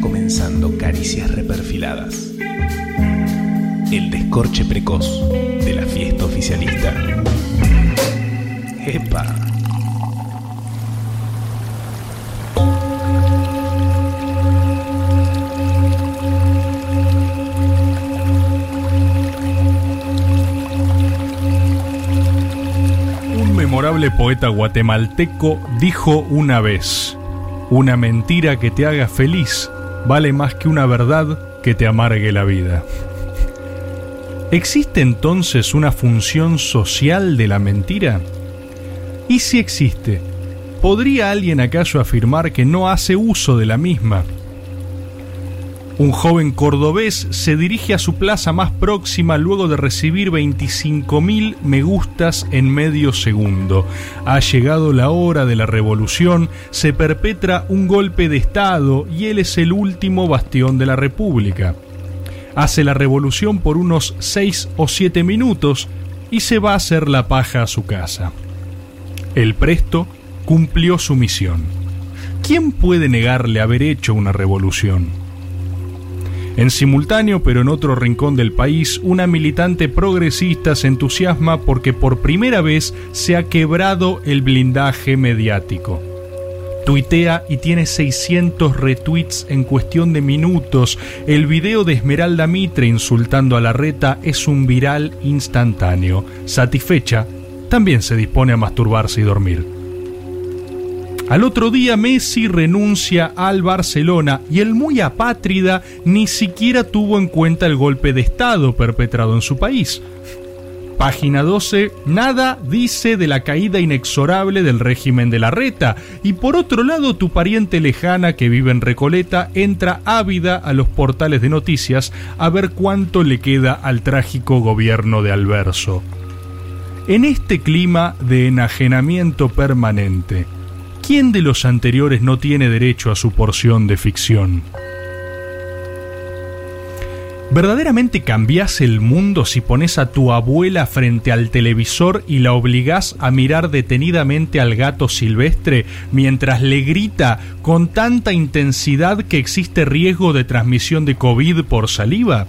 Comenzando Caricias Reperfiladas. El descorche precoz de la fiesta oficialista. ¡Epa! Un memorable poeta guatemalteco dijo una vez, una mentira que te haga feliz vale más que una verdad que te amargue la vida. ¿Existe entonces una función social de la mentira? Y si existe, ¿podría alguien acaso afirmar que no hace uso de la misma? Un joven cordobés se dirige a su plaza más próxima luego de recibir 25.000 me gustas en medio segundo. Ha llegado la hora de la revolución, se perpetra un golpe de Estado y él es el último bastión de la República. Hace la revolución por unos 6 o 7 minutos y se va a hacer la paja a su casa. El presto cumplió su misión. ¿Quién puede negarle haber hecho una revolución? En simultáneo, pero en otro rincón del país, una militante progresista se entusiasma porque por primera vez se ha quebrado el blindaje mediático. Tuitea y tiene 600 retweets en cuestión de minutos. El video de Esmeralda Mitre insultando a la reta es un viral instantáneo. Satisfecha, también se dispone a masturbarse y dormir. Al otro día Messi renuncia al Barcelona y el muy apátrida ni siquiera tuvo en cuenta el golpe de Estado perpetrado en su país. Página 12, nada dice de la caída inexorable del régimen de la reta. Y por otro lado, tu pariente lejana que vive en Recoleta entra ávida a los portales de noticias a ver cuánto le queda al trágico gobierno de Alverso. En este clima de enajenamiento permanente, ¿quién de los anteriores no tiene derecho a su porción de ficción? ¿Verdaderamente cambias el mundo si pones a tu abuela frente al televisor y la obligás a mirar detenidamente al gato silvestre mientras le grita con tanta intensidad que existe riesgo de transmisión de COVID por saliva?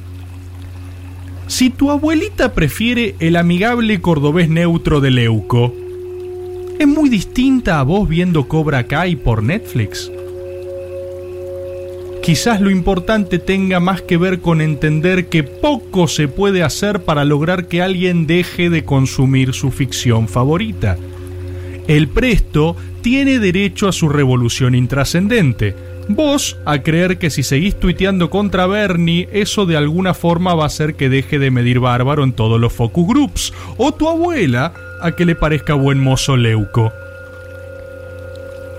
Si tu abuelita prefiere el amigable cordobés neutro de Leuco, es muy distinta a vos viendo Cobra Kai por Netflix. Quizás lo importante tenga más que ver con entender que poco se puede hacer para lograr que alguien deje de consumir su ficción favorita. El presto tiene derecho a su revolución intrascendente. Vos a creer que si seguís tuiteando contra Bernie, eso de alguna forma va a hacer que deje de medir bárbaro en todos los focus groups. O tu abuela a que le parezca buen mozo leuco.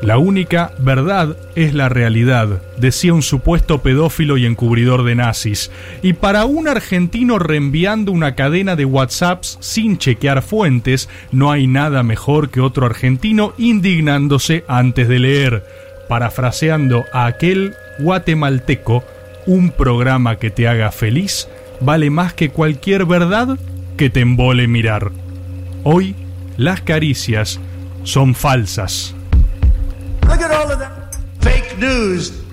La única verdad es la realidad, decía un supuesto pedófilo y encubridor de nazis. Y para un argentino reenviando una cadena de WhatsApps sin chequear fuentes, no hay nada mejor que otro argentino indignándose antes de leer. Parafraseando a aquel guatemalteco, un programa que te haga feliz vale más que cualquier verdad que te embole mirar. Hoy las caricias son falsas. Look at all of that fake news.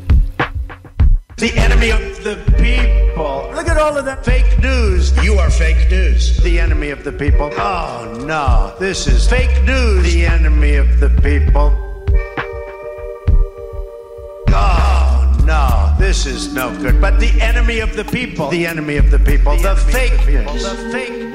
The enemy of the people. Look at all of that fake news. You are fake news. The enemy of the people. Oh no, this is fake news. The enemy of the people. This is no good. But the enemy of the people. The enemy of the people. The, fake news. The fake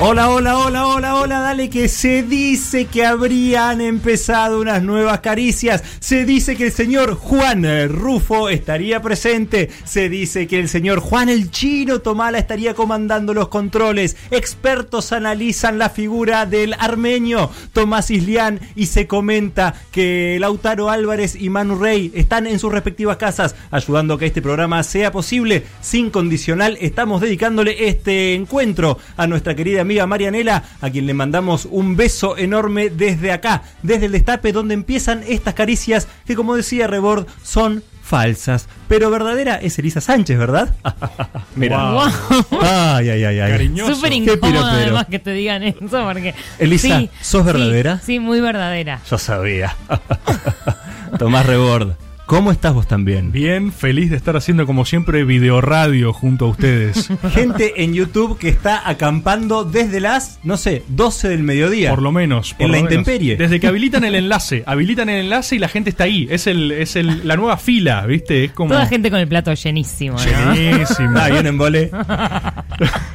Hola, hola, hola, hola, hola, dale que se dice que habrían empezado unas nuevas caricias. Se dice que el señor Juan Rufo estaría presente. Se dice que el señor Juan el Chino Tomala estaría comandando los controles. Expertos analizan la figura del armenio Tomás Islián y se comenta que Lautaro Álvarez y Manu Rey están en sus respectivas casas ayudando a que este programa sea posible. Sin condicional, estamos dedicándole este encuentro a nuestra querida amiga Marianela, a quien le mandamos un beso enorme desde acá, desde el destape donde empiezan estas caricias que como decía Rebord son falsas, pero verdadera es Elisa Sánchez, ¿verdad? Mira. Wow. Ay, ay, ay, ay. Cariñoso. Súper Qué incómodo además que te digan eso porque... Elisa, Sí, ¿sos sí, verdadera? Sí, muy verdadera. Yo sabía. Tomás Rebord, ¿cómo estás vos también? Bien, feliz de estar haciendo como siempre videoradio junto a ustedes. Gente en YouTube que está acampando desde las, no sé, 12 del mediodía. Por lo menos. por En lo la menos. intemperie. Desde que habilitan el enlace. Habilitan el enlace y la gente está ahí. Es el, es el, la nueva fila, ¿viste? Es como. Toda gente con el plato llenísimo, ¿no? Llenísimo. Ah, bien en vole.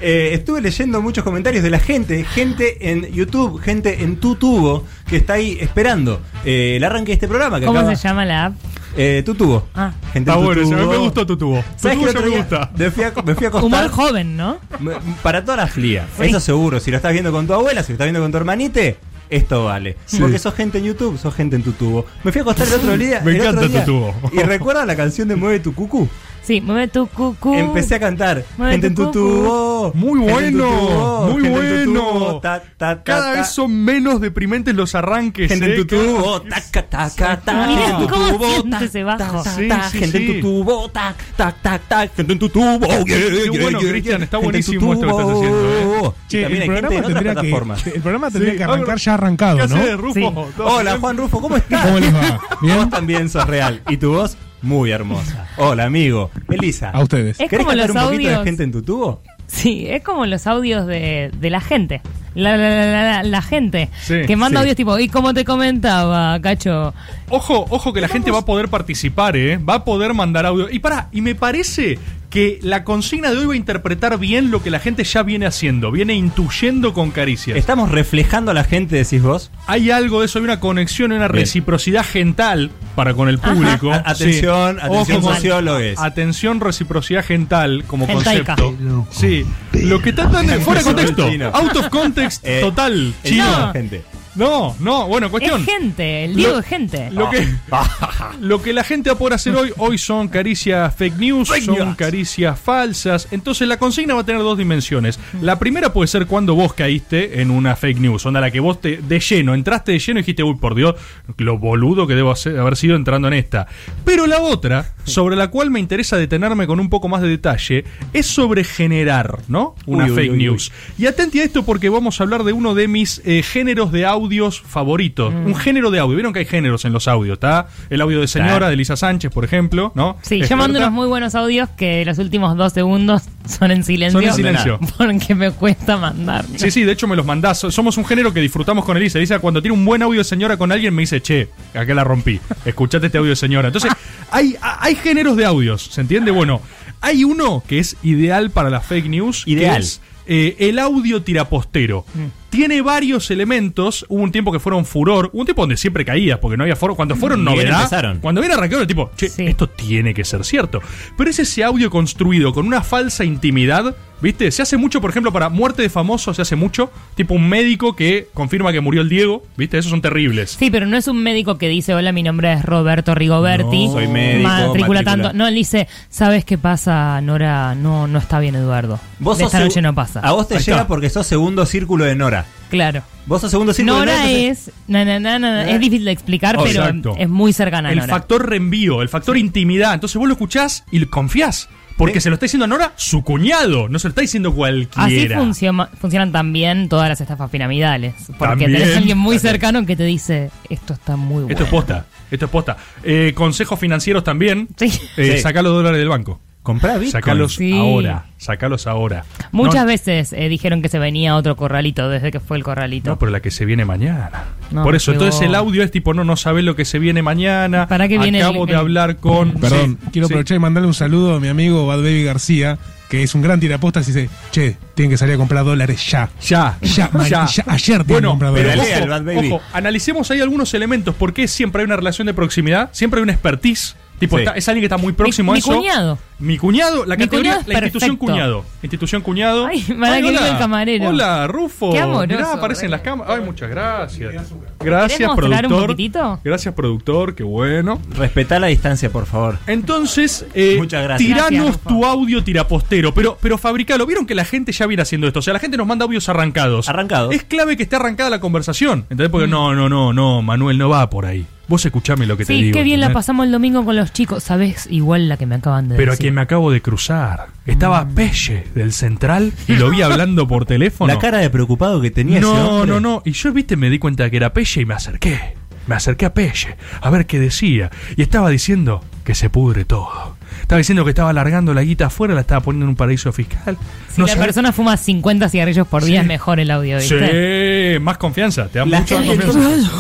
Eh, estuve leyendo muchos comentarios de la gente, gente en YouTube, gente en tu tubo, que está ahí esperando eh, el arranque de este programa. Que ¿Cómo acaba- se llama la app? Eh, tu tubo. Ah. Gente Está bueno, tubo. me gustó tu tubo. Tu ¿Sabes ya me gusta. Me fui a, me fui a acostar. Humor joven, ¿no? Me- Para todas las flías. Sí. Eso seguro. Si lo estás viendo con tu abuela, si lo estás viendo con tu hermanite, esto vale. Porque sos gente en YouTube, sos gente en tu tubo. Me fui a acostar el otro día. Me el otro encanta día, tu tubo. Y recuerda la canción de Mueve tu cucu. Sí, mueve tu cucú. Empecé a cantar. Mueve gente en tu tu tubo. Muy en tu bueno, tubo, muy tu bueno. tubo, ta, ta, ta, Cada vez son menos deprimentes los arranques. Gente ¿eh? en tu Cada- tubo, taca, taca, taca. Mirá gente en tu cómo siente ese bajo. tac, tac, Sí, tac, sí, gente en tu tubo, tac, tac, tac, tac. Gente en tu tubo, yeah, bueno, Cristian, está Gente en tu buenísimo esto que estás tubo. haciendo, Y Che, también el programa, tendría que, el programa tendría que arrancar ya arrancado, ¿Qué ¿no? Hola? Juan Rufo, ¿cómo estás? ¿Cómo les va? Vos también sos real. Y tu voz, muy hermosa. Hola, amigo. Elisa. A ustedes. Es ¿Querés como cantar los un poquito de audios. gente en tu tubo? Sí, es como los audios de, de la gente. La, la, la, la- la- la gente Sí, que manda sí. audios tipo, y como te comentaba, Cacho, Ojo, ojo que la gente va a poder participar, ¿eh? Va a poder mandar audio. Y pará, y me parece que la consigna de hoy va a interpretar bien lo que la gente ya viene haciendo, viene intuyendo con caricias. ¿Estamos reflejando a la gente, decís vos? Hay algo de eso, hay una conexión, una Bien. reciprocidad gental para con el público. A- atención, atención, con- sociólogos. Atención, reciprocidad gental como Gentaica. concepto. Sí. Lo que tratan de fuera de contexto. Out of context Eh, total. El Chino. No. gente. No, no, bueno, cuestión. es gente, el Diego Lo- es gente. Lo que, lo que la gente va a poder hacer hoy, hoy son caricias fake news, Fake son news. caricias falsas. Entonces la consigna va a tener dos dimensiones. La primera puede ser cuando vos caíste en una fake news, onda la que vos te, de lleno, entraste de lleno y dijiste, uy, por Dios, lo boludo que debo hacer- haber sido entrando en esta. Pero la otra, sobre la cual me interesa detenerme con un poco más de detalle, es sobre generar, ¿no? Una Uy, fake uy, uy. news. Y atenti a esto porque vamos a hablar de uno de mis eh, géneros de audios favoritos. Un género de audio. Vieron que hay géneros en los audios, ¿está? El audio de señora, de Elisa Sánchez, por ejemplo, ¿no? Sí, Experta. yo mando unos muy buenos audios que los últimos dos segundos son en silencio. Son en silencio. Porque me cuesta mandar. Sí, sí, de hecho me los mandás. Somos un género que disfrutamos con Elisa. Elisa, cuando tiene un buen audio de señora con alguien, me dice, che, acá la rompí. Escuchate este audio de señora. Entonces, hay, hay géneros de audios, ¿se entiende? Bueno, hay uno que es ideal para la fake news. que Ideal. es, eh, el audio tirapostero. Tiene varios elementos. Hubo un tiempo que fueron furor. Hubo un tiempo donde siempre caías, porque no había foro. Cuando fueron Bien novedad. empezaron. Cuando viene arrancado, el tipo, che, Sí. esto tiene que ser cierto. Pero es ese audio construido con una falsa intimidad. ¿Viste? Se hace mucho, por ejemplo, para muerte de famosos, se hace mucho. Tipo un médico que confirma que murió el Diego. ¿Viste? Esos son terribles. Sí, pero no es un médico que dice, hola, mi nombre es Roberto Rigoberti. No, soy médico, Matricula matrícula. tanto. No, él dice, ¿sabes qué pasa, Nora? No, no está bien, Eduardo. Vos De sos esta noche no pasa. A vos te Ahí llega está. porque sos segundo círculo de Nora. Claro. Vos sos segundo círculo de Nora Nora. entonces- es... Na, na, na. Es difícil de explicar, Oh, pero exacto. es muy cercana a el Nora. factor reenvío, el factor intimidad. Entonces vos lo escuchás y confías. Porque ¿Eh? se lo está diciendo a Nora su cuñado. No se lo está diciendo Así cualquiera. funciona- funcionan también todas las estafas piramidales. Porque También. tenés a alguien muy cercano que te dice, esto está muy bueno. Esto es posta. Esto es posta. Eh, consejos financieros también. Sí. Eh, Sí. Sacá los dólares del banco. Comprá Bitcoin. Sacalos Sí. ahora. Sacalos ahora. Muchas No- veces eh, dijeron que se venía otro corralito desde que fue el corralito. No, pero la que se viene mañana. No, Por eso, entonces el audio es tipo, no, no sabés lo que se viene mañana. ¿Para qué viene Acabo el- de el- hablar con. Perdón, Sí, quiero sí. aprovechar y mandarle un saludo a mi amigo Bad Baby García, que es un gran tirapostas y dice, che, tienen que salir a comprar dólares ya. Ya, Ya, man, ya, ayer tienen que Bueno, comprar pero dólares. Ojo, el Bad Baby. ojo, analicemos ahí algunos elementos. ¿Por qué siempre hay una relación de proximidad? Siempre hay una expertise. Tipo, Sí. está- es alguien que está muy próximo mi, a mi eso. cuñado. Mi cuñado, la Mi categoría, cuñado es la institución cuñado. Institución cuñado. Ay, que hola. el camarero. Hola, Rufo. Qué amoroso, Mirá, aparecen re. las cámaras. Ay, muchas gracias. ¿Querés Gracias, un productor. poquitito? Gracias, productor. Qué bueno. Respetá la distancia, por favor. Entonces, eh, Muchas gracias. tiranos Gracias, tu audio tirapostero, pero, pero fabricalo. Vieron que la gente ya viene haciendo esto. O sea, la gente nos manda audios arrancados. Arrancados. Es clave que esté arrancada la conversación. ¿Entendés? Porque no, no, no, no, Manuel no va por ahí. Vos escuchame lo que te Sí, digo. qué bien la pasamos el domingo con los chicos. ¿Sabes? Igual la que me acaban de Pero a quien me acabo de cruzar. Estaba Pelle del Central y lo vi hablando por teléfono. La cara de preocupado que tenía ese No, hombre. no, no. Y yo, viste, me di cuenta que era Pelle y me acerqué. Me acerqué a Pelle a ver qué decía. Y estaba diciendo que se pudre todo. Estaba diciendo que estaba largando la guita afuera, la estaba poniendo en un paraíso fiscal. Si la sabe- persona fuma 50 cigarrillos por día, Sí. es mejor el audio, ¿viste? Sí, más confianza. Te da La mucho más confianza.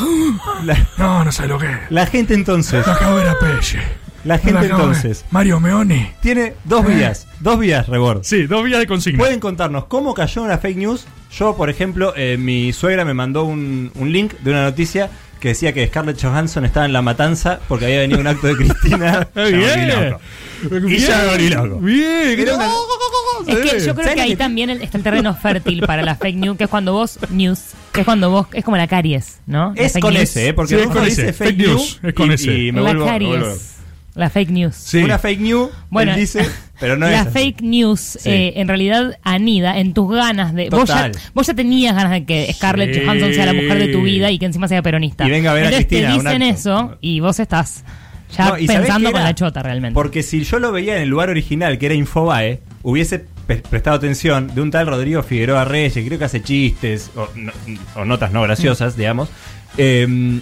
La, No, no sé lo que es. la gente entonces, Lo acabo de ver a Pelle. la gente entonces, Mario Meoni. tiene dos vías, dos vías, Rebord. Sí, dos vías de consigna. Pueden contarnos cómo cayó una fake news. Yo, por ejemplo, eh, mi suegra me mandó un, un link de una noticia que decía que Scarlett Johansson estaba en la matanza porque había venido un acto de Cristina. Eh, Bien. Y ya. Bien. Una- Es que yo creo ¿Sabes que ahí también está el terreno fértil para la fake news, que es cuando vos, news, que es cuando vos, es como la caries, ¿no? La Es fake con news. ese, ¿eh? Porque Sí, es con ese. fake, news. es con y, ese. y me la vuelvo, me caries. vuelvo- La fake news. Sí. Una fake news, Bueno, él dice, pero no la es. así. fake news Sí. eh, en realidad anida en tus ganas de. Vos ya, Total. vos ya tenías ganas de que Scarlett Sí. Johansson sea la mujer de tu vida y que encima sea peronista. Y venga a ver a Entonces Cristina, te dicen acto. eso y vos estás ya No, ¿y sabés pensando con era? la chota realmente. Porque si yo lo veía en el lugar original, que era Infobae, hubiese prestado atención de un tal Rodrigo Figueroa Reyes, creo que hace chistes o, no- o notas no graciosas, digamos. Eh,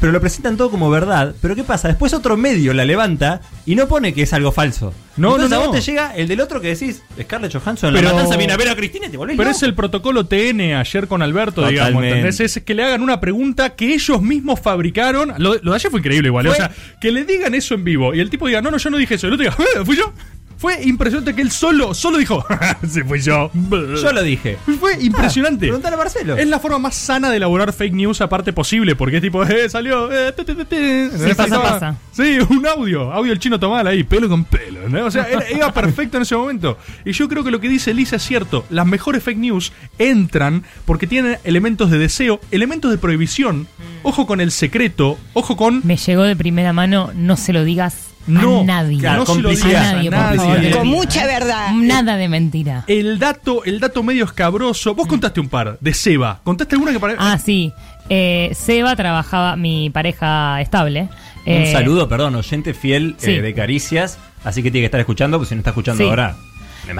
pero lo presentan todo como verdad. Pero ¿qué pasa? Después otro medio la levanta y no pone que es algo falso. No, Entonces no, a no. vos te llega el del otro que decís, Scarlett Johansson Pero- la matanza viene a ver a Cristina y te volvés Pero loco. es el protocolo TN ayer con Alberto, digamos. ¿entendés? Es que le hagan una pregunta que ellos mismos fabricaron. Lo, lo de ayer fue increíble igual. Fue- o sea, que le digan eso en vivo y el tipo diga, no, no, yo no dije eso. Y el otro diga, "Eh, fui yo. Fue impresionante que él solo, solo dijo, sí, fui yo. Yo lo dije. Fue impresionante. Ah, preguntale a Marcelo. Es la forma más sana de elaborar fake news aparte posible, porque es tipo, eh, salió, eh, te, te, te, te. Sí, pasa, pasa. Sí, un audio, audio del chino Tomal ahí, pelo con pelo, ¿no? O sea, era- iba perfecto en ese momento. Y yo creo que lo que dice Lisa es cierto, las mejores fake news entran porque tienen elementos de deseo, elementos de prohibición, ojo con el secreto, ojo con... Me llegó de primera mano, no se lo digas No, a nadie. claro, no se lo complicidad, digas a nadie, por nadie. favor. Con mucha verdad. Nada de mentira. El dato, el dato medio escabroso. Vos contaste un par de Seba. ¿Contaste alguna que parece? Ah, sí. Eh, Seba trabajaba, mi pareja estable. Un Eh, saludo, perdón, oyente fiel sí. eh, de Caricias. Así que tiene que estar escuchando, pues si no está escuchando Sí. ahora.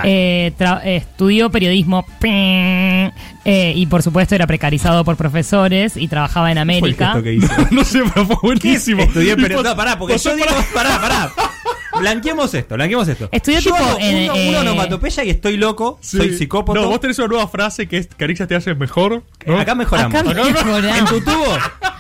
Eh, tra- estudió periodismo eh, y por supuesto era precarizado por profesores y trabajaba en ¿Qué fue el América. que hizo? no sé, pero fue buenísimo. Estudié pos- no, pará, porque yo digo, pará, pará. Blanqueemos esto, blanqueemos esto. Estudió yo tipo hago en, uno- eh, una onomatopeya y estoy loco, Sí. soy psicópata. No, vos tenés una nueva frase que es Caricias te hace mejor. ¿no? Acá mejoramos. Acá mejoramos. En tu tubo,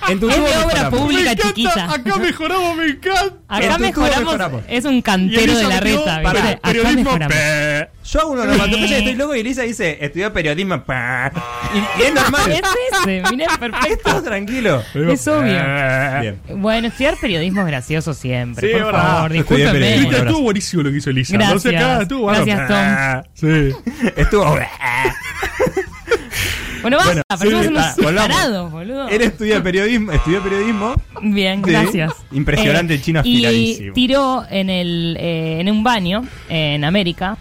en tu Es tubo de obra mejoramos. pública. Me encanta, chiquita. Acá mejoramos, me encanta. Acá En tu tubo mejoramos, mejoramos. es un Y cantero de Elisa la metió, reta. Acá periodismo, mejoramos. pe. Yo hago una onomatopeya y estoy loco y Elisa dice, estudió periodismo. pa. Y, y es normal. Es ese, mirá, Es perfecto. todo tranquilo. Es obvio. Bien. Bueno, estudiar periodismo es gracioso siempre, Sí, por ahora. favor, Estudié discúlpenme. estuvo buenísimo lo que hizo Elisa. Gracias. No sé acá, estuvo bueno. Gracias, Tom. Sí. Estuvo. Bueno, basta, Bueno, pero sí, somos unos ah, volvamos. tarados, boludo. Él estudia periodismo, estudió periodismo. Bien, Sí. gracias. Impresionante, el chino Y afiladísimo. tiró en, el, eh, en un baño en América.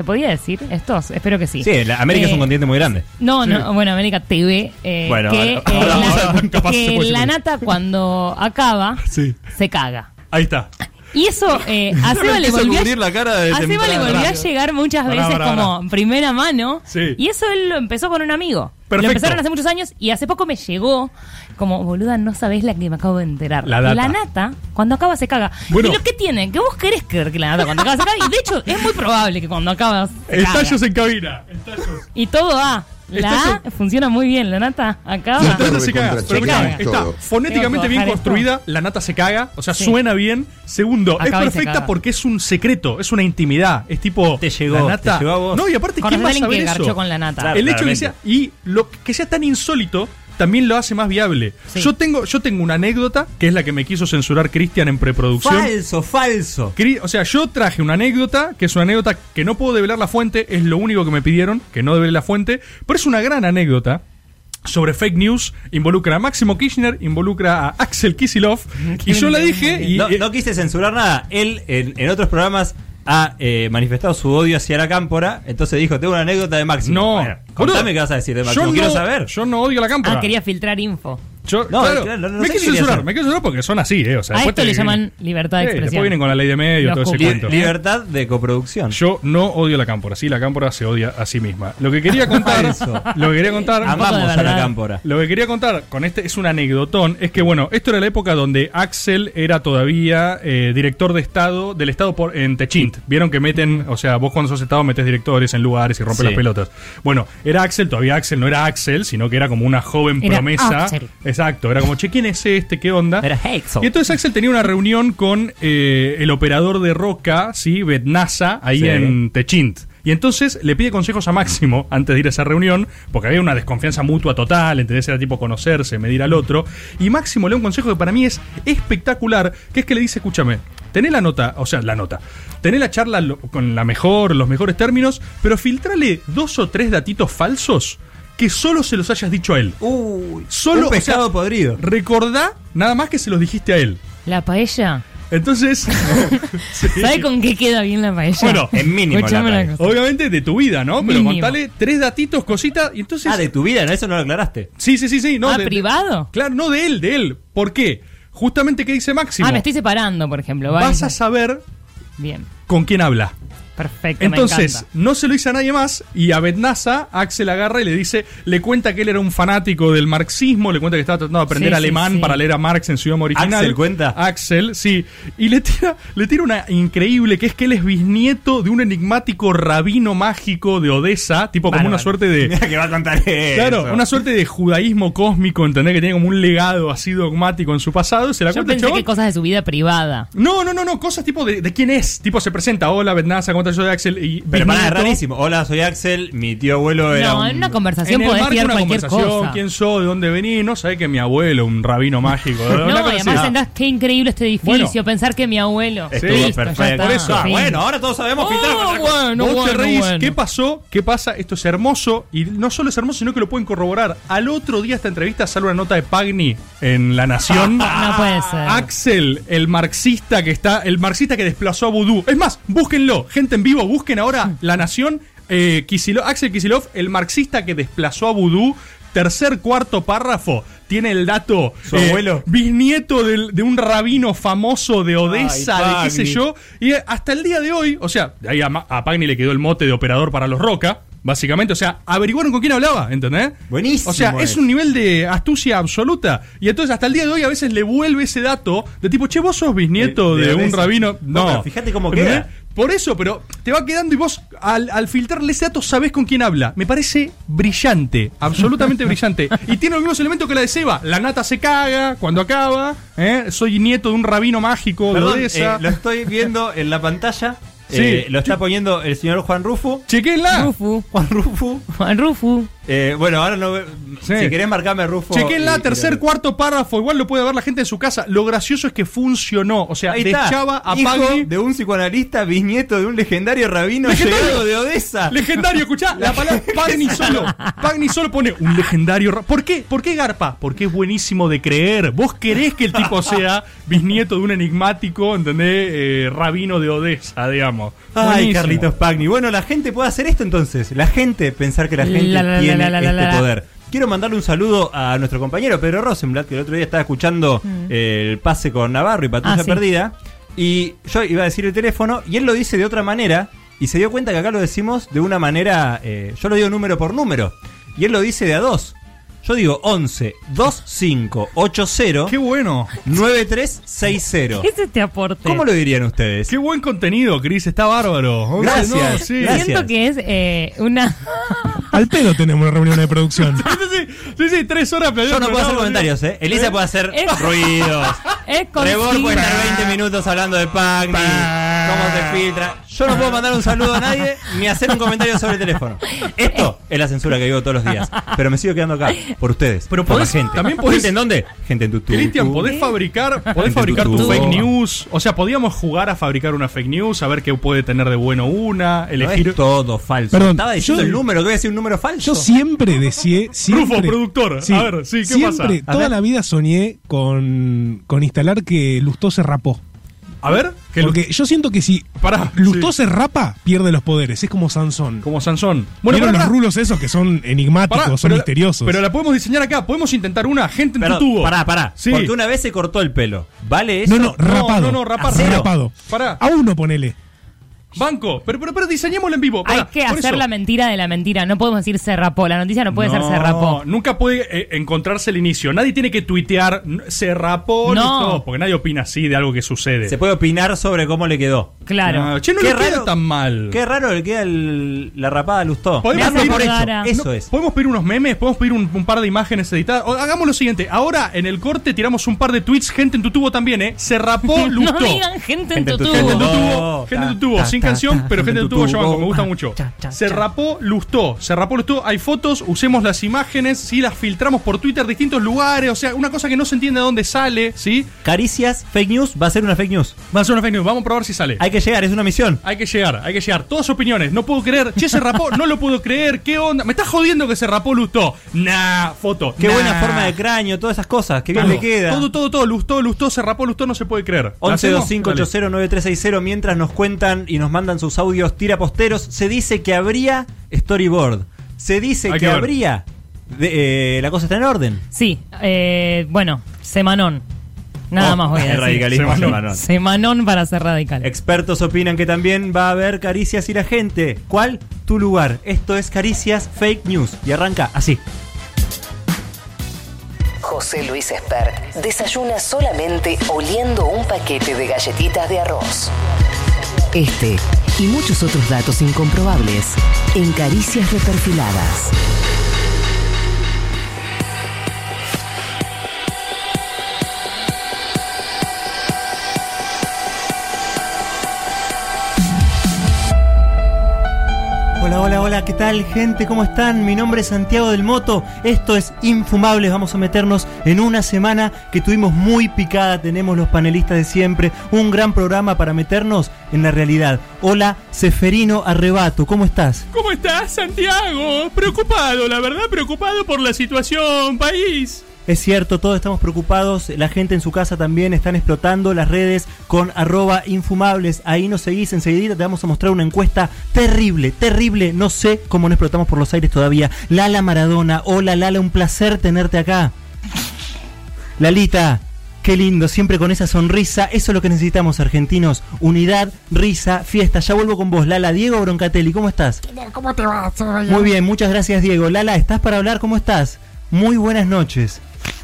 ¿Se podía decir estos? Espero que sí. Sí, la- América es un Eh, continente muy grande. No, no, bueno, América TV. eh, Bueno, que ahora- eh, ahora- la, ahora capaz que se la nata cuando acaba Sí. se caga. Ahí está. Y eso eh, a Seba le volvió a, cubrir la cara de a Seba le temprano. volvió a llegar muchas veces como primera mano. Sí. Y eso él lo empezó con un amigo. Perfecto. Lo empezaron hace muchos años y hace poco me llegó como, boluda, no sabés la que me acabo de enterar. La data. nata, cuando acaba, se caga. Bueno. ¿Y lo que tiene? Que vos querés creer que la nata cuando acaba se caga. Y de hecho, es muy probable que cuando acaba se caga. Estallos en cabina. Estallos. Y todo A. La A funciona muy bien. La nata acaba. La nata se caga. Pero mirá, está fonéticamente bien construida, la nata se caga, o sea, Sí. suena bien. Segundo, Acaba es perfecta porque es un secreto, es una intimidad. Es tipo. Te llegó, la nata. te llegó a vos. No, y aparte, ¿quién va a saber que eso? con la nata. Claro. el hecho que sea y lo que sea tan insólito también lo hace más viable. Sí. Yo tengo yo tengo una anécdota que es la que me quiso censurar Cristian en preproducción. Falso, falso. O sea, yo traje una anécdota, que es una anécdota que no puedo develar la fuente, es lo único que me pidieron, que no devele la fuente, pero es una gran anécdota sobre fake news, involucra a Máximo Kirchner, involucra a Axel Kisilov, y yo la dije y... no, eh, no quise censurar nada. Él en, en otros programas ha eh, manifestado su odio hacia la cámpora. Entonces dijo: Tengo una anécdota de Máximo. no, Bueno, contame qué vas a decir de Máximo. yo Quiero no- saber. Yo no odio a la cámpora. Ah, quería filtrar info. Yo, No, claro, claro, no sé me quiero censurar, hacer. me quiero censurar porque son así, ¿eh? O sea, A esto te le vienen- llaman libertad de expresión. Después vienen con la ley de medio, Los todo ese cuento. Libertad de coproducción. Yo no odio la cámpora, sí, la cámpora se odia a sí misma. Lo que quería contar, Eso. lo que quería contar, Amamos a la cámpora. lo que quería contar con este es un anecdotón, es que bueno, esto era la época donde Axel era todavía eh, director de estado del estado por, en Techint. Vieron que meten, o sea, vos cuando sos estado metes directores en lugares y rompes Sí. las pelotas. Bueno, era Axel, todavía Axel no era Axel, sino que era como una joven Era promesa. Axel. Exacto, era como, che, ¿quién es este? ¿Qué onda? Era Hexel. Y entonces Axel tenía una reunión con eh, el operador de roca, ¿sí? Betnasa, ahí Sí. en Techint. Y entonces le pide consejos a Máximo antes de ir a esa reunión, porque había una desconfianza mutua total, ¿entendés? Era tipo conocerse, medir al otro. Y Máximo le da un consejo que para mí es espectacular, que es que le dice, escúchame, tenés la nota, o sea, la nota, tenés la charla con la mejor, los mejores términos, pero filtrale dos o tres datitos falsos que solo se los hayas dicho a él. Uy, Solo, un o sea, pescado podrido. Recordá nada más que se los dijiste a él. La paella. Entonces, sí. ¿Sabe con qué queda bien la paella? Bueno, en mínimo la paella. cosa. obviamente de tu vida, ¿no? Pero Mínimo. contale tres datitos, cositas, y entonces... Ah, de tu vida, ¿no? Eso no lo aclaraste. Sí, sí, sí, sí. No, ah, de- de- privado. claro, no de él, de él. ¿Por qué? Justamente que dice Máximo. Ah, me estoy separando, por ejemplo. Vale. vas a saber Bien, con quién habla. Perfecto. me Entonces, encanta. no se lo dice a nadie más y a Betnasa, Axel agarra y le dice, le cuenta que él era un fanático del marxismo, le cuenta que estaba tratando de aprender Sí, alemán sí. para leer a Marx en su idioma original. ¿Axel cuenta? Axel, sí. Y le tira, le tira una increíble, que es que él es bisnieto de un enigmático rabino mágico de Odessa, tipo como una suerte de... Mira que va a contar eso. Claro, una suerte de judaísmo cósmico, ¿entendés? Que tiene como un legado así dogmático en su pasado. Se la Yo cuenta pensé que cosas de su vida privada. No, no, no, no, cosas tipo de, de quién es. Tipo se presenta, hola, Betnasa, ¿cómo Yo de Axel y Pero para, es bisnieto. rarísimo. Hola, soy Axel. Mi tío abuelo era. No, un- en una conversación En el podés marco una cualquier conversación, cosa. quién soy, de dónde venís, no sabés que mi abuelo, un rabino mágico. No, y además entendás qué increíble este edificio. Bueno. pensar que mi abuelo. Estuvo ya perfecto. está, Por eso. Ah, fin. bueno, ahora todos sabemos filtrar Oh, bueno, te reís, bueno. ¿qué pasó? ¿Qué pasa? Esto es hermoso y no solo es hermoso, sino que lo pueden corroborar. Al otro día esta entrevista sale una nota de Pagni en La Nación. No puede ser. Axel, el marxista que está, el marxista que desplazó a Vudú. Es más, búsquenlo, gente en vivo, busquen ahora La Nación, eh, Kicillof- Axel Kisilov, el marxista que desplazó a Vudú. Tercer, cuarto párrafo, tiene el dato. ¿Su abuelo? Bisnieto de un rabino famoso de Odessa, Ay, de qué sé yo. Y eh, hasta el día de hoy, o sea, ahí a, Pagni le quedó el mote de operador para los Roca. Básicamente, o sea, averiguaron con quién hablaba, ¿entendés? Buenísimo O sea, es un nivel de astucia absoluta. Y entonces, hasta el día de hoy, a veces le vuelve ese dato de tipo, che, vos sos bisnieto De- de, de un rabino. No, fíjate cómo queda. Por eso, pero te va quedando y vos, al, al filtrarle ese dato, sabés con quién habla. Me parece brillante, absolutamente brillante. Y tiene los mismos elementos que la de Seba. La nata se caga cuando acaba. ¿eh? Soy nieto de un rabino mágico Perdón, de Odessa. eh, lo estoy viendo en la pantalla. Sí. Eh, lo está poniendo el señor Juan Rufo. Chequenla. Rufu. Juan Rufo. Juan Rufu. Eh, bueno, ahora no. Sí. Si querés marcarme Rufo. Chequenla, y- tercer, cuarto párrafo. Igual lo puede ver la gente en su casa. Lo gracioso es que funcionó. O sea, Ahí de está. Chava a Hijo de un psicoanalista, bisnieto de un legendario rabino Legendario. llegado de Odessa. Legendario, escuchá, la palabra Pagni solo. Pagni solo pone un legendario. ¿Por qué? ¿Por qué Garpa? Porque es buenísimo de creer. Vos querés que el tipo sea bisnieto de un enigmático, ¿entendés? Eh, rabino de Odessa, digamos. Ay, Buenísimo. Carlitos Pagni. Bueno, la gente puede hacer esto entonces. La gente, pensar que la gente La, la, la, tiene este poder. Quiero mandarle un saludo a nuestro compañero Pedro Rosenblatt, que el otro día estaba escuchando eh, el pase con Navarro y Patrulla Mm. Ah, sí. Perdida. Y yo iba a decir el teléfono y él lo dice de otra manera. Y se dio cuenta que acá lo decimos de una manera. eh, yo lo digo número por número. Y él lo dice de a dos. Yo digo 11 25 80 Qué bueno. 9360. ¿Qué es este aporte? ¿Cómo lo dirían ustedes? Qué buen contenido, Cris. Está bárbaro. Gracias, No, sí. gracias. Siento que es eh, una. Al pedo tenemos una reunión de producción. Sí, sí, sí, sí, tres horas Yo no puedo hacer comentarios, ¿eh? Elisa puede hacer Es- ruidos. Es Rebor puede estar consigna. 20 minutos hablando de Pagni, cómo se filtra. Yo no puedo mandar un saludo a nadie ni hacer un comentario sobre el teléfono. Esto es la censura que vivo todos los días. Pero me sigo quedando acá, por ustedes. Pero por la gente. también podés- ¿Gente en dónde? Gente en tu Cristian, podés fabricar, podés fabricar tu fake news. O sea, podíamos jugar a fabricar una fake news, a ver qué puede tener de bueno una, No elegir. es todo falso. Perdón, Estaba diciendo yo- el número, que voy a decir un número falso. Yo siempre decía. Siempre, Rufo, productor. A ver, sí, ¿qué siempre, pasa? Toda la vida soñé con, con instalar que Lustó se rapó. A ver, que Porque yo siento que si Lustó sí. se rapa, pierde los poderes. Es como Sansón. como Sansón. ¿Vieron pará, los rulos esos que son enigmáticos, Pará, son pero la- misteriosos? Pero la podemos diseñar acá. Podemos intentar una gente en Pero, tu tubo. pará, pará. Sí. Porque una vez se cortó el pelo. ¿Vale eso? no, no, rapado. no, no, rapar. rapado. Pará. A uno ponele. Banco. Pero, pero, pero diseñémoslo en vivo. pará, Hay que por hacer eso. la mentira de la mentira. No podemos decir se rapó. La noticia no puede ser se rapó. Nunca puede eh, encontrarse el inicio. Nadie tiene que tuitear "N- se rapó, No. Lustó", porque nadie opina así de algo que sucede. Se puede opinar sobre cómo le quedó. Claro. Ah, che, no Qué le queda raro- tan mal. Qué raro le queda el- la rapada a Lustó. Podemos Me hace pedir- acordar a- Eso No, es. ¿Podemos pedir unos memes? ¿Podemos pedir un, un par de imágenes editadas? O hagamos lo siguiente. Ahora, en el corte, tiramos un par de tweets. Gente en tu tubo también, ¿eh? Se rapó, No Lustó. digan gente en Gente tu en tu tubo. Gente en tu tubo, gente en tu tubo, sin canción, pero gente en tu tubo yo me gusta mucho. Se rapó, lustó, se rapó, lustó. Hay fotos, usemos las imágenes, sí, las filtramos por Twitter, distintos lugares, o sea, una cosa que no se entiende de dónde sale, ¿sí? Caricias, fake news, va a ser una fake news. Va a ser una fake news, vamos a probar si sale. Hay que llegar, es una misión. Hay que llegar, hay que llegar. Todas opiniones. No puedo creer. Che, se rapó. No lo puedo creer. ¿Qué onda? ¿Me estás jodiendo que se rapó Lustó? Nah, foto. Qué Nah. buena forma de cráneo, todas esas cosas. Qué bien le queda. Todo, todo, todo. Lustó, Lustó, se rapó Lustó, no se puede creer. ¿La hacemos? Dale. 1125809360 mientras nos cuentan y nos mandan sus audios tiraposteros. Se dice que habría storyboard. Se dice Hay que, habría. de- eh, la cosa está en orden. Sí, eh, bueno, semanón. Nada Oh, más voy a decir. radicalismo Semanón. semanón. Semanón para ser radical. Expertos opinan que también va a haber caricias y la gente. ¿Cuál? Tu lugar. Esto es Caricias Fake News. Y arranca así. José Luis Esper desayuna solamente oliendo un paquete de galletitas de arroz. Este y muchos otros datos incomprobables en Caricias Reperfiladas. Hola, hola, hola, ¿qué tal gente? ¿Cómo están? Mi nombre es Santiago del Moto, esto es Infumables, vamos a meternos en una semana que tuvimos muy picada, tenemos los panelistas de siempre, un gran programa para meternos en la realidad. Hola, Seferino Arrebato, ¿cómo estás? ¿Cómo estás, Santiago? Preocupado, la verdad, preocupado por la situación, país. Es cierto, todos estamos preocupados, la gente en su casa también están explotando las redes con arroba infumables, ahí nos seguís enseguida, te vamos a mostrar una encuesta terrible, terrible, no sé cómo no explotamos por los aires todavía. Lala Maradona, hola Lala, un placer tenerte acá. Lalita, qué lindo, siempre con esa sonrisa, eso es lo que necesitamos argentinos, unidad, risa, fiesta. Ya vuelvo con vos, Lala, Diego Broncatelli, ¿cómo estás? ¿Cómo te va? Muy bien, muchas gracias Diego. Lala, ¿estás para hablar? ¿Cómo estás? Muy buenas noches.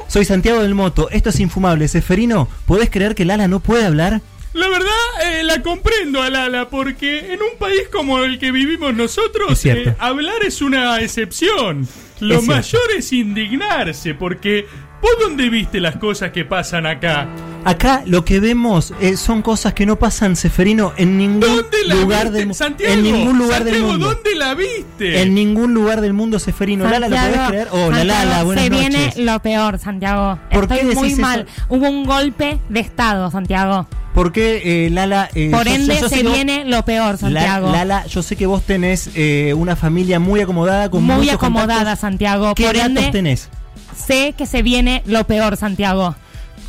Soy Santiago del Moto, esto es Infumable. Seferino, ¿podés creer que Lala no puede hablar? La verdad, eh, la comprendo a Lala, porque en un país como el que vivimos nosotros, eh, hablar es una excepción. Lo Es mayor es indignarse, porque ¿vos dónde viste las cosas que pasan acá? Acá lo que vemos eh, son cosas que no pasan, Seferino, en ningún ¿Dónde la lugar viste? del mu- Santiago, En ningún lugar del Santiago, mundo. ¿dónde la viste? En ningún lugar del mundo, Seferino. Lala, ¿lo podés creer? Hola, Santiago, Lala, buenas Se noches. viene lo peor, Santiago. ¿Por qué Estoy muy decís mal. eso? Hubo un golpe de Estado, Santiago. ¿Por qué, eh, Lala? eh, Por yo- ende, yo- yo se vos- viene lo peor, La- Santiago. Lala, yo sé que vos tenés eh, una familia muy acomodada con muy acomodada, contactos. Santiago. ¿Qué Por datos ende, tenés? Sé que se viene lo peor, Santiago.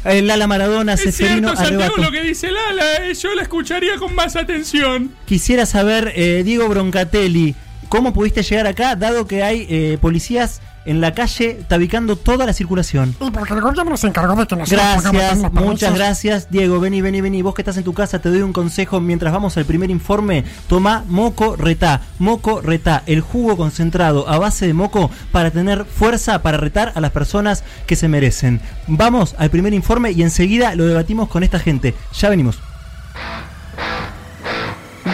Eh, Lala Maradona, es Seferino, cierto, Santiago, Arrebato. lo que dice Lala, eh, yo la escucharía con más atención. Quisiera saber, eh, Diego Broncatelli, ¿cómo pudiste llegar acá, dado que hay eh, policías en la calle tabicando toda la circulación? Y porque el gobierno se encargó de que nosotros Gracias, muchas gracias, Diego. Vení, vení, vení. Vos que estás en tu casa, te doy un consejo mientras vamos al primer informe. Toma moco retá, moco retá, el jugo concentrado a base de moco para tener fuerza para retar a las personas que se merecen. Vamos al primer informe y enseguida lo debatimos con esta gente. Ya venimos.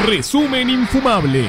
Resumen infumable.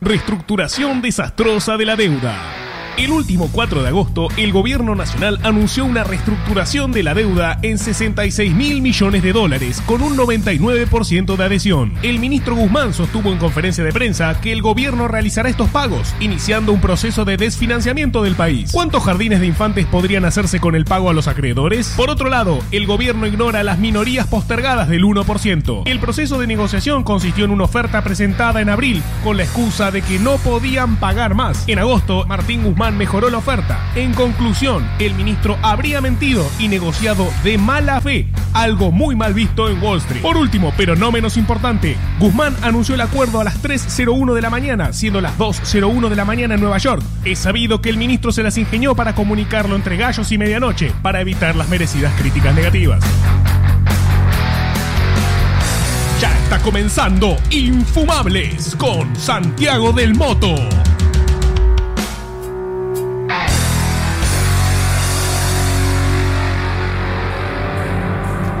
Reestructuración desastrosa de la deuda. El último 4 de agosto, el gobierno nacional anunció una reestructuración de la deuda en 66 mil millones de dólares, con un 99% de adhesión. El ministro Guzmán sostuvo en conferencia de prensa que el gobierno realizará estos pagos, iniciando un proceso de desfinanciamiento del país. ¿Cuántos jardines de infantes podrían hacerse con el pago a los acreedores? Por otro lado, el gobierno ignora las minorías postergadas del 1%. El proceso de negociación consistió en una oferta presentada en abril, con la excusa de que no podían pagar más. En agosto, Martín Guzmán Mejoró la oferta. En conclusión, el ministro habría mentido y negociado de mala fe, algo muy mal visto en Wall Street. Por último, pero no menos importante, Guzmán anunció el acuerdo a las 3.01 de la mañana, siendo las 2.01 de la mañana en Nueva York. Es sabido que el ministro se las ingenió para comunicarlo entre gallos y medianoche, para evitar las merecidas críticas negativas. Ya está comenzando Infumables con Santiago del Moto.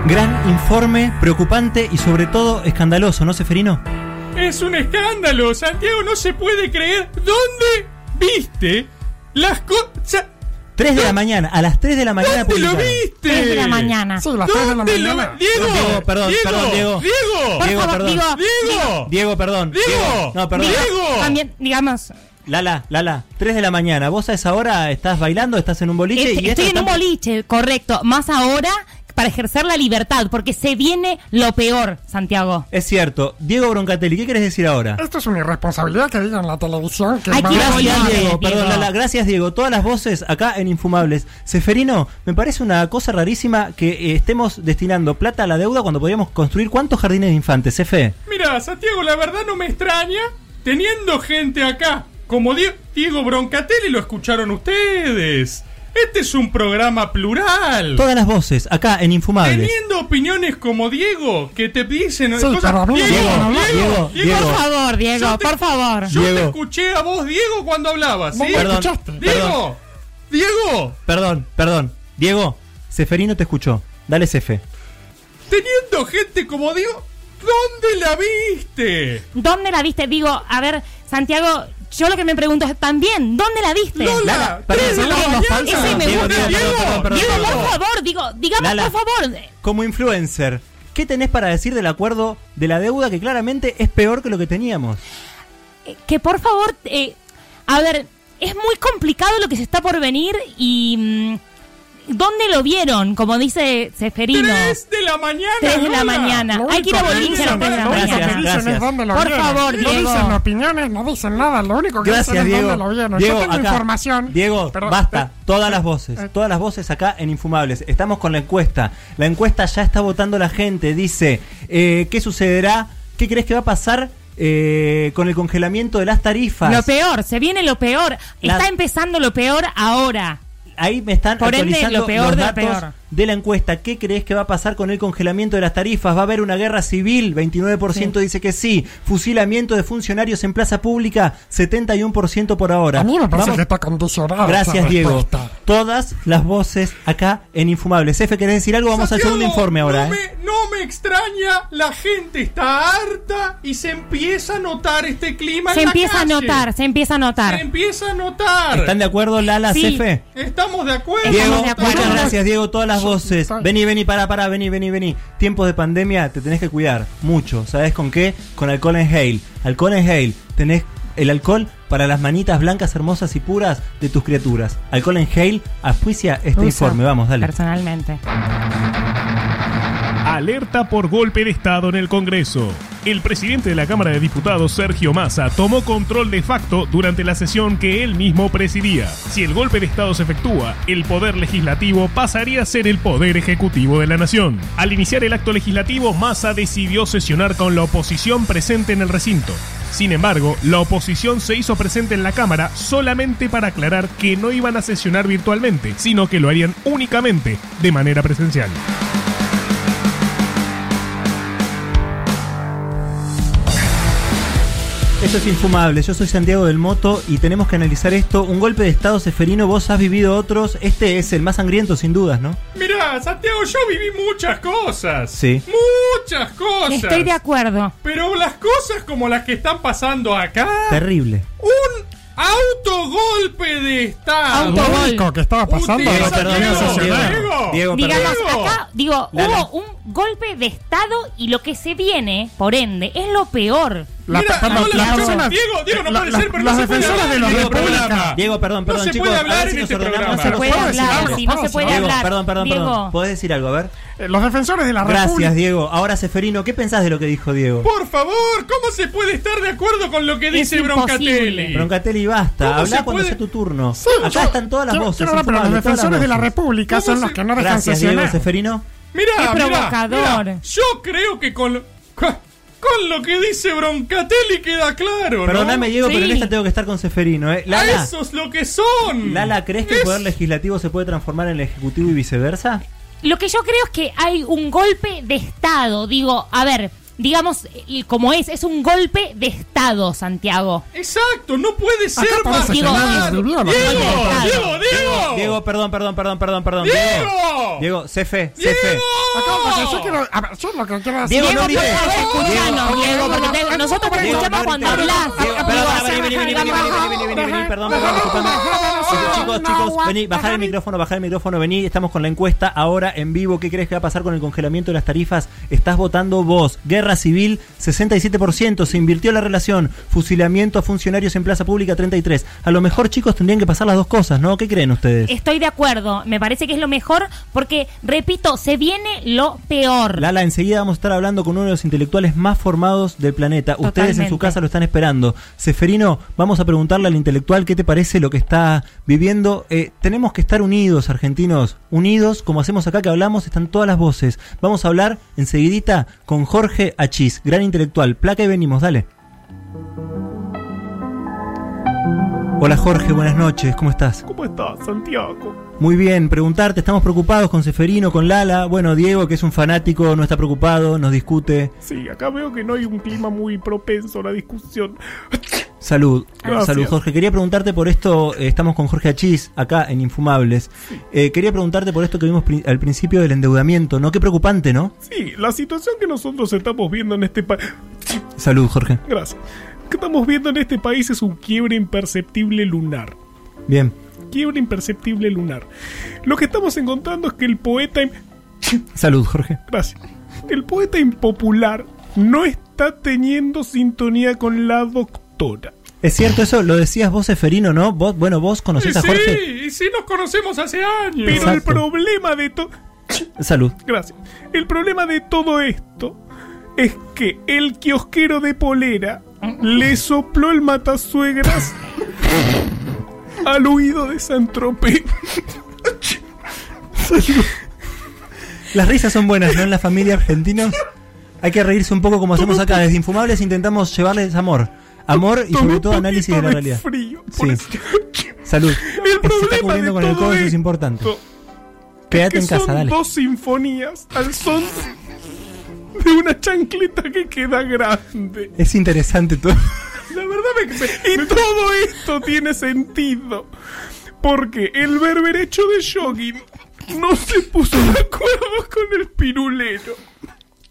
Gran informe, preocupante y sobre todo escandaloso, ¿no, Seferino? Es un escándalo, Santiago, no se puede creer. ¿Dónde viste las cosas? 3 de la mañana, a las 3 de la mañana ¿Dónde lo publicaron. viste? Tres de la mañana. Sí, las 3 de la ¿Dónde lo mañana. Diego, Diego, perdón, Diego, perdón, Diego. Diego, Diego, favor, perdón. Diego, Diego, perdón. Diego, No, perdón. Diego. También, digamos, Lala, Lala, 3 de la mañana. ¿Vos a esa hora estás bailando, estás en un boliche? este- y esto estoy en un boliche, correcto. Más ahora para ejercer la libertad, porque se viene lo peor, Santiago. Es cierto. Diego Broncatelli, ¿qué querés decir ahora? Esto es una irresponsabilidad que digan en la televisión. Que Hay van que a- ir a Gracias, Diego. Diego. Perdón, Lala. Gracias, Diego. Todas las voces acá en Infumables. Seferino, me parece una cosa rarísima que eh, estemos destinando plata a la deuda cuando podríamos construir cuántos jardines de infantes, Efe. Mira, Santiago, la verdad no me extraña teniendo gente acá como Die- Diego Broncatelli lo escucharon ustedes. Este es un programa plural. Todas las voces acá en Infumables. Teniendo opiniones como Diego, que te dicen cosas. Diego, hablar. Diego, Diego. Por favor, Diego, te- por favor. Yo te Diego. escuché a vos, Diego, cuando hablabas, ¿sí? Vos me Perdón, escuchaste. Diego, Diego, Perdón, perdón. Diego, Seferino te escuchó. Dale, Sefe. teniendo gente como Diego, ¿dónde la viste? ¿Dónde la viste? Digo, a ver, Santiago, yo lo que me pregunto es también, ¿dónde la viste? Lala, tres de la mañana. Ese me gusta. Diego, por favor, digo, digamos Lala. por favor. Como influencer, ¿qué tenés para decir del acuerdo de la deuda que claramente es peor que lo que teníamos? eh, Que por favor, eh, a ver, es muy complicado lo que se está por venir y... ¿Dónde lo vieron? Como dice Seferino. Tres de la mañana. Tres de la mañana. Hay que ir a boliche a las tres de la mañana. dicen gracias. es dónde lo Por vieron. favor, No Diego. dicen opiniones, no dicen nada. Lo único que Gracias, dicen es Diego. dónde lo vieron. Diego, Yo tengo acá. información. Diego, Perdón, basta. eh, Todas las voces, eh. todas las voces acá en Infumables. Estamos con la encuesta. La encuesta ya está votando la gente. Dice, eh, ¿qué sucederá? ¿Qué crees que va a pasar eh, con el congelamiento de las tarifas? Lo peor, se viene lo peor. La- Está empezando lo peor ahora. Ahí me están Por ende, lo peor los de lo peor. De la encuesta. ¿Qué crees que va a pasar con el congelamiento de las tarifas? ¿Va a haber una guerra civil? 29% dice que sí. Fusilamiento de funcionarios en plaza pública, 71% por ahora. A mí me parece Vamos- que está condicionada. Gracias, Diego. Todas las voces acá en Infumables. Efe, ¿querés decir algo? Vamos al Santiago, segundo informe ahora. No, ¿eh? me, no me extraña, la gente está harta y se empieza a notar este clima Se en la empieza a calle. notar, se empieza a Se notar. empieza a notar. ¿Están de acuerdo, Lala, Sí. Cefe? Estamos de acuerdo. Diego, Estamos de acuerdo. muchas gracias, Diego. Todas las voces. Vení, vení, para, para, vení, vení, vení. Tiempos de pandemia, te tenés que cuidar mucho. ¿Sabes con qué? Con alcohol en Hale. Alcohol en Hale. Tenés el alcohol para las manitas blancas, hermosas y puras de tus criaturas. Alcohol en Hale, auspicia este Uso informe. Vamos, dale. Personalmente. Alerta por golpe de Estado en el Congreso. El presidente de la Cámara de Diputados, Sergio Massa, tomó control de facto durante la sesión que él mismo presidía. Si el golpe de Estado se efectúa, el poder legislativo pasaría a ser el poder ejecutivo de la nación. Al iniciar el acto legislativo, Massa decidió sesionar con la oposición presente en el recinto. Sin embargo, la oposición se hizo presente en la Cámara solamente para aclarar que no iban a sesionar virtualmente, sino que lo harían únicamente de manera presencial. Esto es infumable. Yo soy Santiago del Moto y tenemos que analizar esto. Un golpe de Estado seferino, vos has vivido otros. Este es el más sangriento, sin dudas, ¿no? Mirá, Santiago, yo viví muchas cosas. Sí. Muchas cosas. Estoy de acuerdo. Pero las cosas como las que están pasando acá. Terrible. Un autogolpe de Estado. Auto- Lo único que estaba pasando Diego. Diego. Diego, Digamos, Diego. acá, digo, Lala. hubo un golpe de Estado y lo que se viene, por ende, es lo peor. La- Mira, perdón, no, las la- personas- Diego, Diego, no la- puede la- ser, pero las no se puede defensoras hablar de este República. programa. Diego, perdón, No perdón, se chicos. puede a ver hablar si en este programa. No se puede hablar, no se puede Diego, hablar. perdón, perdón, Diego, perdón. ¿Podés decir algo? A ver. Eh, Los defensores de la Gracias, República. Diego. Ahora, Seferino, ¿qué pensás de lo que dijo Diego? Por favor, ¿cómo se puede estar de acuerdo con lo que Es dice imposible. Broncatelli? Broncatelli, basta. ¿Cómo Habla se cuando puede? sea tu turno. Sí, Acá yo- están todas las voces. los defensores de la. República ¿Cómo son se- los que no dejan Gracias, Diego. Seferino. Mira, mira, yo creo que con, con, lo que dice Broncatelli queda claro, ¿no? Perdóname, Diego, pero en esta tengo que estar con Seferino. ¿eh? A Lala, eso es lo que son. Lala, ¿crees que el Es- poder legislativo se puede transformar en el ejecutivo y viceversa? Lo que yo creo es que hay un golpe de Estado. Digo, a ver, digamos, eh, como es, es un golpe de Estado, Santiago. Exacto, no puede ser Acá más. Diego, Diego, Diego, Diego, perdón, perdón, perdón, perdón, perdón. Diego, Diego, sé fe, sé fe. Yo quiero, yo lo que quiero decir. Diego, no grites. Escuchanos, Diego, nosotros te escuchamos cuando hablas. Perdón, vení, vení, vení, vení, vení, vení, perdón, perdón, disculpame. Chicos, chicos, vení, bajar el micrófono, bajar el micrófono, vení, estamos con la encuesta ahora en vivo. ¿Qué crees que va a pasar con el congelamiento de las tarifas? Estás votando vos. Guerra civil, 67%. Se invirtió la relación. Fusilamiento a funcionarios en plaza pública, 33. A lo mejor, chicos, tendrían que pasar las dos cosas, ¿no? ¿Qué creen ustedes? Estoy de acuerdo, me parece que es lo mejor porque, repito, se viene lo peor. Lala, enseguida vamos a estar hablando con uno de los intelectuales más formados del planeta. Ustedes en su casa lo están esperando. Seferino, vamos a preguntarle al intelectual qué te parece lo que está viviendo. Eh, tenemos que estar unidos, argentinos. Unidos, como hacemos acá que hablamos, están todas las voces. Vamos a hablar enseguidita con Jorge Achís, gran intelectual. Placa y venimos, dale. Hola Jorge, buenas noches, ¿cómo estás? ¿Cómo estás, Santiago? Muy bien, preguntarte, estamos preocupados con Seferino, con Lala. Bueno, Diego, que es un fanático, no está preocupado, nos discute. Sí, acá veo que no hay un clima muy propenso a la discusión. Salud, Gracias. salud Jorge. Quería preguntarte por esto, eh, estamos con Jorge Achís, acá en Infumables. Eh, quería preguntarte por esto que vimos pri- al principio del endeudamiento, ¿no? Qué preocupante, ¿no? Sí, la situación que nosotros estamos viendo en este país... Salud, Jorge. Gracias. que estamos viendo en este país es un quiebre imperceptible lunar. Bien. Quiebre imperceptible lunar. Lo que estamos encontrando es que el poeta... Salud, Jorge. Gracias. El poeta impopular no está teniendo sintonía con la Es cierto eso, lo decías vos, Seferino, ¿no? Vos, bueno, vos conocés a Jorge. Sí, y sí nos conocemos hace años. Pero Exacto. el problema de todo... Salud. Gracias. El problema de todo esto es que el kiosquero de polera le sopló el matasuegras al oído de Santropé. Las risas son buenas, ¿no? En la familia argentina hay que reírse un poco como hacemos acá. Desde Infumables intentamos llevarles amor. Amor y sobre todo análisis de la realidad. Frío, Sí. Salud. El Se está problema cubriendo de con el codo, eso es importante. es Quédate que en casa, son dale. dos sinfonías al son de una chancleta que queda grande. Es interesante todo. La verdad me, y todo esto tiene sentido. Porque el berberecho de jogging no se puso de acuerdo con el pirulero.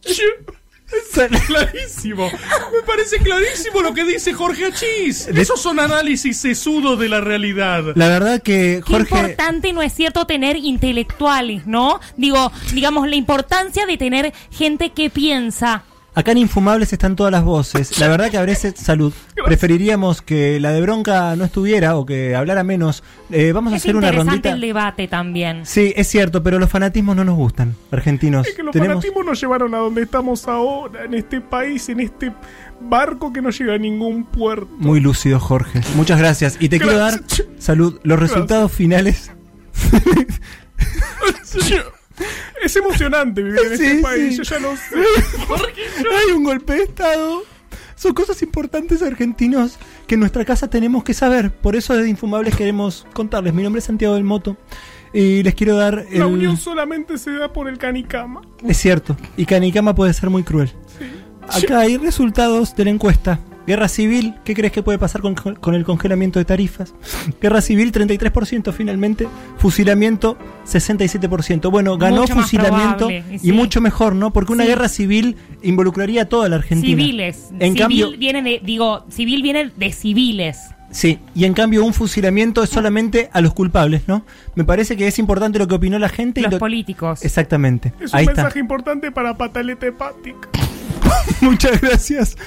Yo- es clarísimo. Me parece clarísimo lo que dice Jorge Achís. Esos son análisis sesudos de la realidad. La verdad que Qué Jorge. importante no es cierto tener intelectuales, ¿no? Digo, digamos, la importancia de tener gente que piensa. Acá en Infumables están todas las voces. La verdad que a veces, salud, preferiríamos que la de bronca no estuviera o que hablara menos. Eh, vamos a Es hacer una interesante rondita. el debate también. Sí, es cierto, pero los fanatismos no nos gustan, argentinos. Es que los Tenemos fanatismos nos llevaron a donde estamos ahora, en este país, en este barco que no llega a ningún puerto. muy lúcido, Jorge. Muchas gracias. Y te quiero dar, salud, los resultados finales. Es emocionante vivir en Sí, este país, sí. yo ya lo sé. Hay un golpe de Estado. Son cosas importantes, argentinos, que en nuestra casa tenemos que saber. Por eso desde Infumables queremos contarles. Mi nombre es Santiago del Moto. Y les quiero dar el... La unión solamente se da por el canicama. Es cierto. Y Canicama puede ser muy cruel. Acá hay resultados de la encuesta. Guerra civil, ¿qué crees que puede pasar con, con el congelamiento de tarifas? Guerra civil, 33% finalmente. Fusilamiento, 67%. Bueno, ganó Mucho fusilamiento probable, y y, sí. mucho mejor, ¿no? Porque una Sí. guerra civil involucraría a toda la Argentina. Civiles. En civil cambio, viene de, digo, civil viene de civiles. sí, y en cambio un fusilamiento es solamente a los culpables, ¿no? Me parece que es importante lo que opinó la gente. y Los lo- políticos. Exactamente. Es un Ahí está. mensaje importante para pataleta hepática. Muchas gracias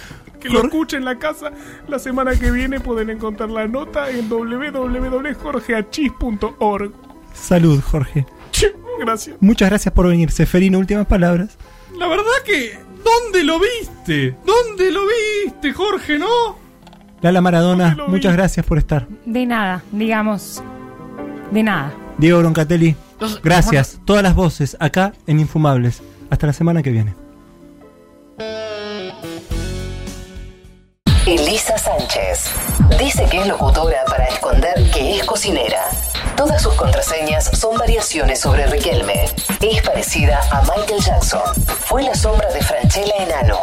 Que lo escuchen en la casa. La semana que viene pueden encontrar la nota en www.jorgeachis.org. Salud, Jorge. Gracias. Muchas gracias por venir. Seferino, últimas palabras. La verdad que. ¿Dónde lo viste? ¿Dónde lo viste, Jorge, no? Lala Maradona, muchas gracias por estar. De nada, digamos. De nada. Diego Broncatelli, gracias. Todas las voces acá en Infumables. Hasta la semana que viene. Elisa Sánchez. Dice que es locutora para esconder que es cocinera. Todas sus contraseñas son variaciones sobre Riquelme. Es parecida a Michael Jackson. Fue la sombra de Franchella Enano.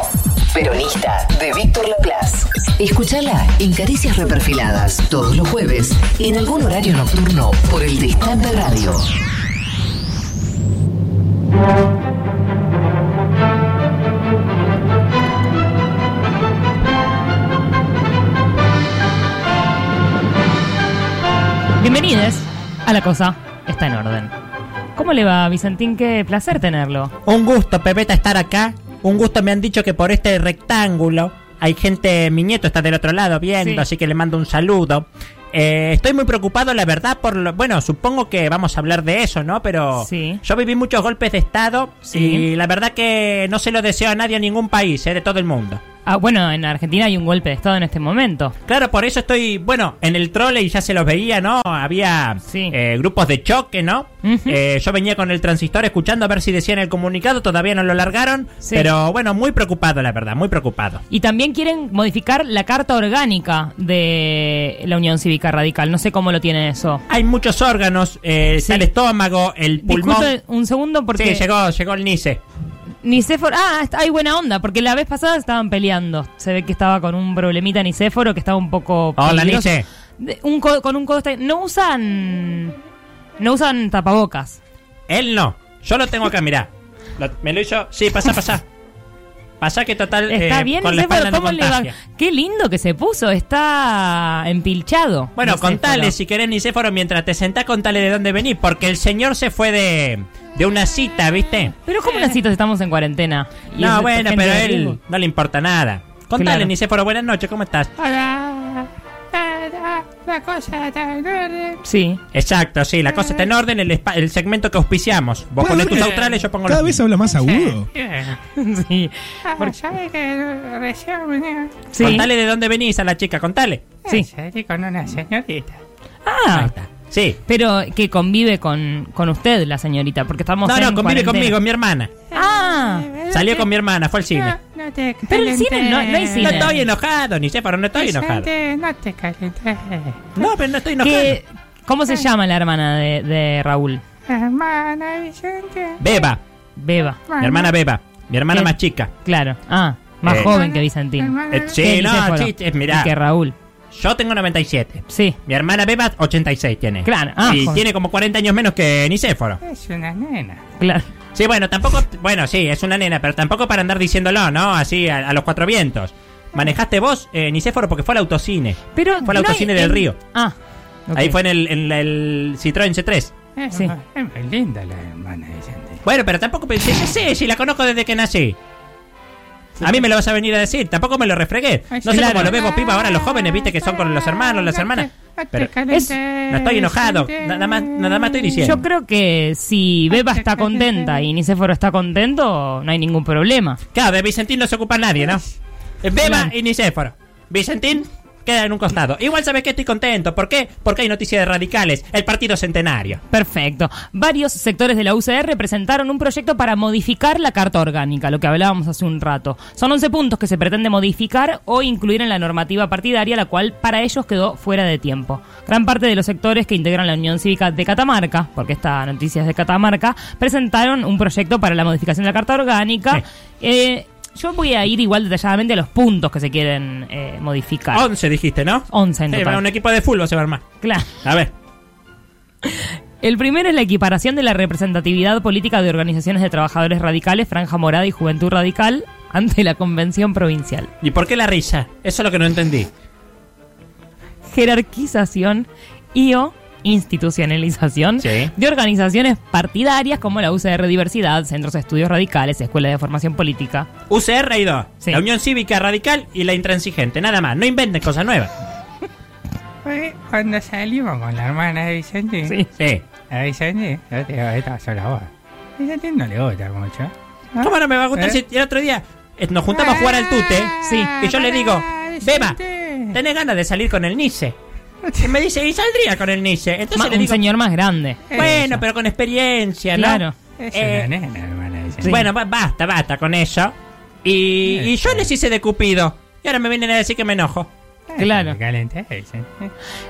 Peronista de Víctor Laplace. Escúchala en Caricias Reperfiladas todos los jueves en algún horario nocturno por el Distante Radio. Bienvenidos a La Cosa Está en Orden. ¿Cómo le va, Vicentín? Qué placer tenerlo. Un gusto, Pepeta, estar acá. Un gusto, me han dicho que por este rectángulo hay gente, mi nieto está del otro lado viendo, Sí. así que le mando un saludo. Eh, estoy muy preocupado, la verdad, por lo, bueno, supongo que vamos a hablar de eso, ¿no? Pero Sí. yo viví muchos golpes de estado Sí. y la verdad que no se lo deseo a nadie en ningún país, ¿eh? de todo el mundo. Ah, bueno, en Argentina hay un golpe de Estado en este momento. Claro, por eso estoy, bueno, en el trole y ya se los veía, ¿no? Había eh, grupos de choque, ¿no? Eh, yo venía con el transistor escuchando a ver si decían el comunicado, todavía no lo largaron, Sí. pero bueno, muy preocupado, la verdad, muy preocupado. Y también quieren modificar la carta orgánica de la Unión Cívica Radical. No sé cómo lo tiene eso. Hay muchos órganos, eh, está el estómago, el pulmón. Disculpe un segundo porque... Sí, llegó, llegó el NICE. Nicéforo, ah, está- hay buena onda, porque la vez pasada estaban peleando. Se ve que estaba con un problemita Nicéforo que estaba un poco. Hola, peligroso. Nice. De- un co- con un codo. está- No usan. No usan tapabocas. Él no, yo lo tengo acá, mirá. Lo- me lo hizo, sí, pasa, pasa. Pasa que total, Está eh, bien, con la Nicéforo, espalda no ¿cómo le va? contagia. Qué lindo que se puso, está empilchado. Bueno, contale si querés, Nicéforo, mientras te sentás, contale de dónde venís, porque el señor se fue de, de una cita, ¿viste? Pero ¿cómo necesitas? Estamos en cuarentena. No, bueno, pero él no le importa nada. Contale, Claro. Nicéforo, buenas noches, ¿cómo estás? Hola. La, cosa está en orden. Sí. Exacto, sí, la cosa está en orden, el, espa- el segmento que auspiciamos. Vos Cada ponés vez- tus australes, yo pongo Cada los vez míos. habla más agudo. sí. Ah, ¿Sabe que recién venía? Contale de dónde venís a la chica, contale. Sí. Salí con una señorita. Ah, Sí. pero que convive con, con usted, la señorita, porque estamos No, en no, convive cuarentena. conmigo, mi hermana. Ah, Salió con mi hermana, fue al cine. No te Pero el cine no- no hay cine. No estoy enojado, Nicéforo, no estoy enojado. No te calenté. No, pero no estoy enojado. ¿Qué- ¿Cómo se llama la hermana de, de Raúl? Hermana Vicente. Beba, Beba. mi hermana Beba, mi hermana ¿Qué? más chica. Claro. Ah, más Eh. joven que Vicentín. Eh, sí, no, eh, mirá. Y que Raúl. Yo tengo 97. Sí. Mi hermana Beba, 86 tiene. Claro, ah, y joder. tiene como 40 años menos que Nicéforo. Es una nena. Claro. Sí, bueno, tampoco. Bueno, sí, es una nena, pero tampoco para andar diciéndolo, ¿no? Así a, a los cuatro vientos. Manejaste vos, eh, Nicéforo, porque fue al autocine. Pero Fue al no autocine hay- del en- Río. Ah. ok. Ahí fue en el, en el Citroën C3. Es, Sí. es muy linda la hermana Vicente. Bueno, pero tampoco pensé, sí, sí, sí, la conozco desde que nací. A mí me lo vas a venir a decir, tampoco me lo refregué. No sé claro. cómo lo vemos piba ahora los jóvenes, viste que son con los hermanos, las hermanas. Pero calenté, no estoy enojado, nada más, nada más estoy diciendo. Yo creo que si Beba está contenta y Nicéforo está contento, no hay ningún problema. Claro, de Vicentín no se ocupa nadie, ¿no? Es Beba y Nicéforo. Vicentín queda en un costado. Igual sabes que estoy contento. ¿Por qué? Porque hay noticias de radicales. El partido centenario. Perfecto. Varios sectores de la UCR presentaron un proyecto para modificar la carta orgánica, lo que hablábamos hace un rato. Son 11 puntos que se pretende modificar o incluir en la normativa partidaria, la cual para ellos quedó fuera de tiempo. Gran parte de los sectores que integran la Unión Cívica de Catamarca, porque esta noticia es de Catamarca, presentaron un proyecto para la modificación de la carta orgánica. Eh, yo voy a ir igual detalladamente a los puntos que se quieren eh, modificar. 11 dijiste, ¿no? 11 en Sí, total. un equipo de fútbol se va a armar. Claro. A ver. El primero es la equiparación de la representatividad política de organizaciones de trabajadores radicales, Franja Morada y Juventud Radical ante la Convención Provincial. ¿Y por qué la risa? Eso es lo que no entendí. Jerarquización y o institucionalización de organizaciones partidarias como la UCR Diversidad, Centros de Estudios Radicales, Escuela de Formación Política. UCR hay dos. La Unión Cívica Radical y la Intransigente. Nada más. No inventen cosas nuevas. Oye, Cuando salimos con la hermana de Vicente. Sí. Sí. A Vicente, yo te digo, esta sola voz. Vicente no le gusta mucho. ¿Ah? ¿Cómo no me va a gustar ¿Eh? si el otro día eh, nos juntamos a jugar al tute? Sí. Y yo le digo, Beba, ¿tenés ganas de salir con el Nice? Y me dice, y saldría con el Nice. Entonces Ma- le un señor más grande. bueno, pero con experiencia, ¿no? Claro. Es Eh, nena, hermana Vicente. Bueno, ba- basta, basta con eso. Y, y yo les hice de Cupido. Y ahora me vienen a decir que me enojo. Claro.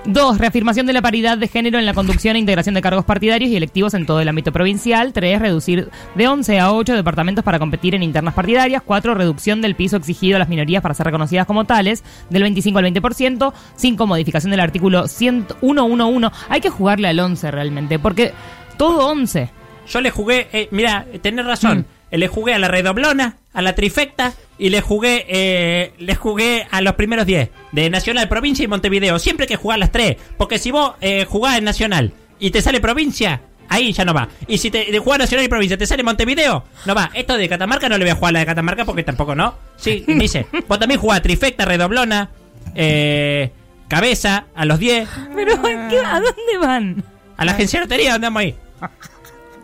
Dos, reafirmación de la paridad de género en la conducción e integración de cargos partidarios y electivos en todo el ámbito provincial. Tres, reducir de 11 a 8 departamentos para competir en internas partidarias. Cuatro, reducción del piso exigido a las minorías para ser reconocidas como tales del 25 al 20%. Cinco, modificación del artículo 111. Hay que jugarle al 11 realmente, porque todo 11. Yo le jugué, eh, mira, tenés razón. Le jugué a la redoblona, a la trifecta y le jugué, eh, le jugué a los primeros 10 de Nacional, Provincia y Montevideo. Siempre hay que jugar las tres, porque si vos eh, jugás en Nacional y te sale provincia, ahí ya no va. Y si te de jugás Nacional y Provincia te sale Montevideo, no va. Esto de Catamarca no le voy a jugar a la de Catamarca porque tampoco no. Sí, me dice, vos también jugás trifecta, redoblona, eh, cabeza, a los 10, Pero, ¿qué- ¿a dónde van? a la agencia de lotería, andamos ahí.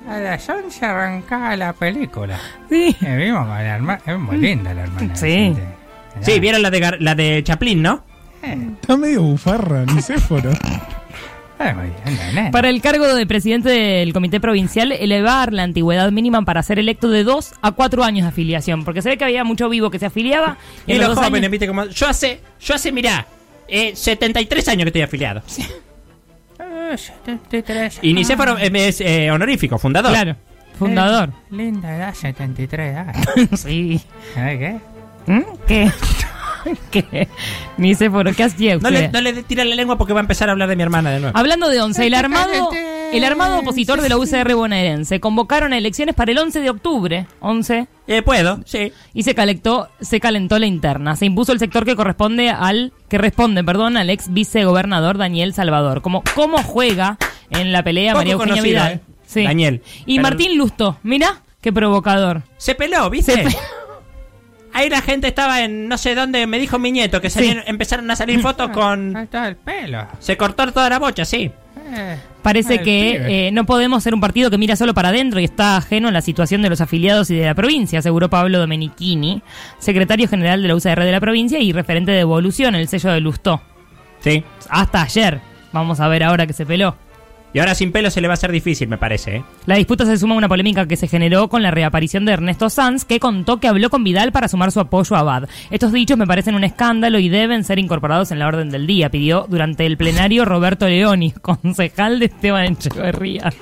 A las 11 arrancaba la película. Sí. Eh, vimos con la hermana. Es muy linda la hermana. Sí. Sí, vieron la de, Gar- la de Chaplin, ¿no? Está medio bufarra, Nicéforo. Para el cargo de presidente del comité provincial, elevar la antigüedad mínima para ser electo de 2 a 4 años de afiliación. Porque se ve que había mucho vivo que se afiliaba. Y, los jóvenes, años- viste como. Yo hace, yo hace, mirá, eh, 73 años que estoy afiliado. Eh, 73. Y Nicéforo eh, es eh, honorífico, fundador. Claro, fundador. Eh, linda edad, 73 edad. sí. ¿Sabes qué? ¿Mm? ¿Qué? ¿Qué? Ni sé por qué hacía No le, no le tira la lengua porque va a empezar a hablar de mi hermana de nuevo. Hablando de 11, el armado, el armado opositor de la UCR bonaerense convocaron a elecciones para el 11 de octubre. 11. Eh, puedo, sí. Y se calentó, se calentó la interna. Se impuso el sector que corresponde al, que responde, perdón, al ex vicegobernador Daniel Salvador. Como, ¿Cómo juega en la pelea Poco María Eugenia conocido, Vidal? eh. Sí. Daniel. Y Pero- Martín Lusto, mira, qué provocador. Se peló, ¿viste? Se pe- Ahí la gente estaba en no sé dónde, me dijo mi nieto, que salieron- empezaron a salir fotos con... Ahí está el pelo. Se cortó toda la bocha, sí. Parece el que eh, no podemos ser un partido que mira solo para adentro y está ajeno a la situación de los afiliados y de la provincia, aseguró Pablo Domenichini, secretario general de la UCR de la provincia y referente de Evolución, el sello de Lustó. Sí. Hasta ayer. Vamos a ver ahora que se peló. Y ahora sin pelo se le va a hacer difícil, me parece, ¿eh? La disputa se suma a una polémica que se generó con la reaparición de Ernesto Sanz, que contó que habló con Vidal para sumar su apoyo a Abad. Estos dichos me parecen un escándalo y deben ser incorporados en la orden del día, pidió durante el plenario Roberto Leoni, concejal de Esteban Echeverría.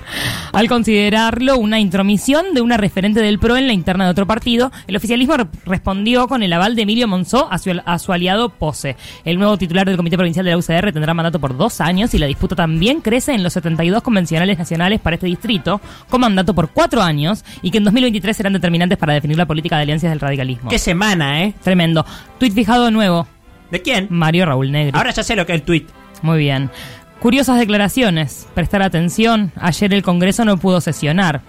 Al considerarlo una intromisión de una referente del PRO en la interna de otro partido, el oficialismo re- respondió con el aval de Emilio Monzó a su, a su aliado Pose. El nuevo titular del Comité Provincial de la UCR tendrá mandato por dos años y la disputa también crece en los 72 convencionales nacionales para este distrito, con mandato por cuatro años y que en 2023 serán determinantes para definir la política de alianzas del radicalismo. Qué semana, ¿eh? Tremendo. Tuit fijado nuevo. ¿De quién? Mario Raúl Negri. Ahora ya sé lo que es el tweet. Muy bien. Curiosas declaraciones. Prestar atención. Ayer el Congreso no pudo sesionar.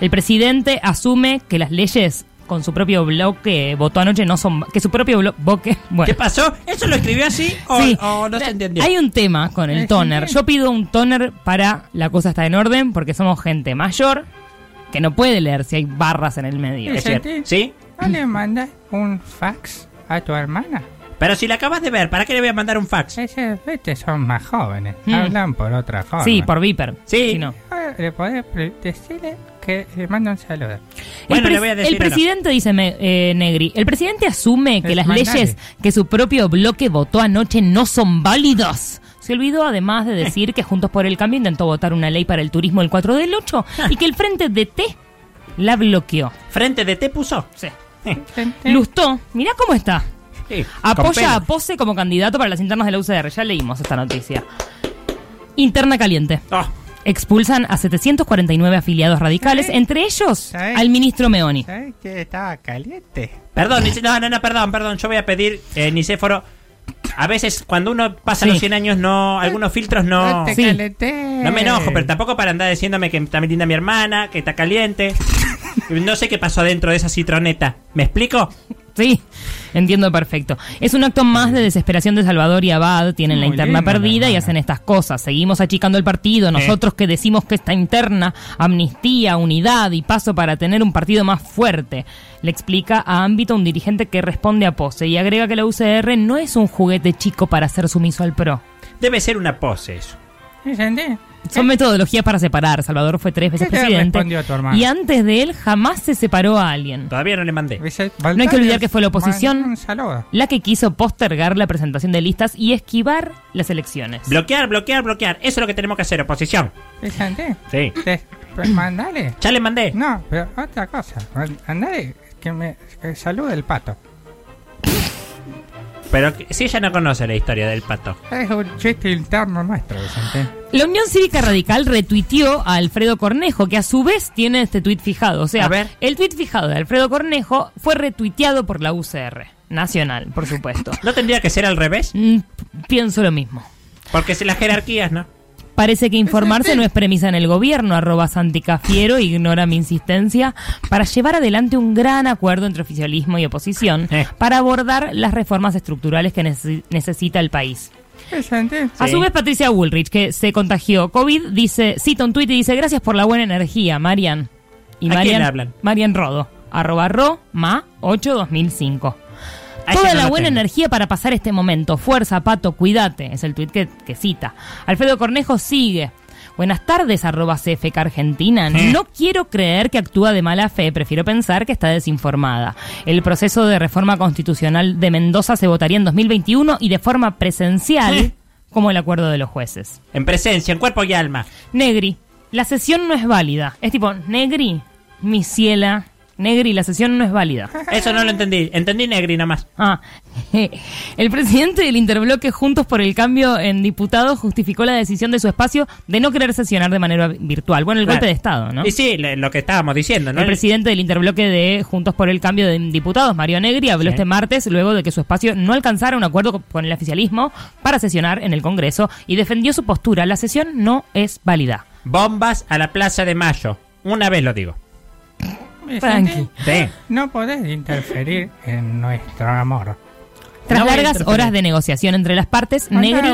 El presidente asume que las leyes con su propio bloque votó anoche no son que su propio blo- bloque bueno ¿Qué pasó? ¿Eso lo escribió así o, Sí. o no se entendió? hay un tema con el toner yo pido un toner para la cosa está en orden porque somos gente mayor que no puede leer si hay barras en el medio Es. ¿Sí? ¿No le mandas un fax a tu hermana? Pero si la acabas de ver, ¿para qué le voy a mandar un fax? Ese, viste, son más jóvenes. Mm. Hablan por otra forma. sí por viper Sí. Si no. Ah, Le podés decirle que le manda un saludo. Bueno, el, le pres- voy a decir el presidente, dice me- eh, Negri, el presidente asume que Es las mandale. leyes que su propio bloque votó anoche no son válidas. Se olvidó además de decir que Juntos por el Cambio intentó votar una ley para el turismo el 4 del 8 y que el Frente de T la bloqueó. ¿Frente de té puso? Sí. Lustó, mirá cómo está. Sí, Apoya a. Pose como candidato para las internas de la UCR. Ya leímos esta noticia. Interna caliente. Ah, Expulsan a 749 afiliados radicales, entre ellos ¿Sabes? al ministro Meoni. ¿Sabes que estaba caliente? Perdón, Nice- no, no, no, perdón, perdón. Yo voy a pedir, eh, Nicéforo, A veces cuando uno pasa Sí. los 100 años, no, algunos filtros no... No te Sí. No me enojo, pero tampoco para andar diciéndome que está muy linda mi hermana, que está caliente. No sé qué pasó dentro de esa citroneta. ¿Me explico? Sí, entiendo perfecto. Es un acto más de desesperación de Salvador y Abad. Tienen la interna linda la perdida y hacen estas cosas. Seguimos achicando el partido. Nosotros que decimos que esta interna, amnistía, unidad y paso para tener un partido más fuerte. Le explica a Ámbito un dirigente que responde a pose y agrega que la UCR no es un juguete chico para ser sumiso al PRO. Debe ser una pose eso. ¿Entendí? Son metodologías para separar. Salvador fue tres veces ¿Qué te presidente. respondió tu hermano? Y antes de él jamás se separó a alguien. Todavía no le mandé. No hay que olvidar que fue la oposición la que quiso postergar la presentación de listas y esquivar las elecciones. Bloquear, bloquear, bloquear. Eso es lo que tenemos que hacer, oposición. ¿Entendí? Sí. Te- pues mandale. Ya le mandé. No, pero otra cosa. Andale, que me que salude el pato. Pero que- si ella no conoce la historia del pato. Es un chiste interno nuestro, Vicente. La Unión Cívica Radical retuiteó a Alfredo Cornejo, que a su vez tiene este tuit fijado. O sea, A ver. el tuit fijado de Alfredo Cornejo fue retuiteado por la UCR. Nacional, por supuesto. ¿No tendría que ser al revés? Mm, pienso lo mismo. Porque si las jerarquías, ¿no? Parece que informarse no es premisa en el gobierno, arroba Santi Cafiero, ignora mi insistencia, para llevar adelante un gran acuerdo entre oficialismo y oposición Eh. para abordar las reformas estructurales que necesi- necesita el país. A Sí. su vez, Patricia Woolrich, que se contagió COVID, dice, cita un tuit y dice, gracias por la buena energía, Marian. Y ¿A Marian, quién hablan? Marian Rodo, arroba ro, ma, 8 2005. Toda no la buena tengo. energía para pasar este momento. Fuerza, Pato, cuídate. Es el tuit que, que cita. Alfredo Cornejo sigue. Buenas tardes, arroba CFK Argentina. No quiero creer que actúa de mala fe, prefiero pensar que está desinformada. El proceso de reforma constitucional de Mendoza se votaría en 2021 y de forma presencial, como el acuerdo de los jueces. En presencia, en cuerpo y alma. Negri, la sesión no es válida. Es tipo, Negri, mi ciela. Negri, la sesión no es válida. Eso no lo entendí. Entendí negri nada más. Ah, el presidente del interbloque Juntos por el Cambio en diputados justificó la decisión de su espacio de no querer sesionar de manera virtual. Bueno, el Claro. golpe de Estado, ¿no? Y sí, lo que estábamos diciendo, ¿no? El presidente del interbloque de Juntos por el Cambio de Diputados, Mario Negri, habló Sí. este martes luego de que su espacio no alcanzara un acuerdo co- con el oficialismo para sesionar en el Congreso y defendió su postura. La sesión no es válida. Bombas a la Plaza de Mayo. Una vez lo digo. Sí. No podés interferir en nuestro amor. Tras No largas horas de negociación entre las partes, Negri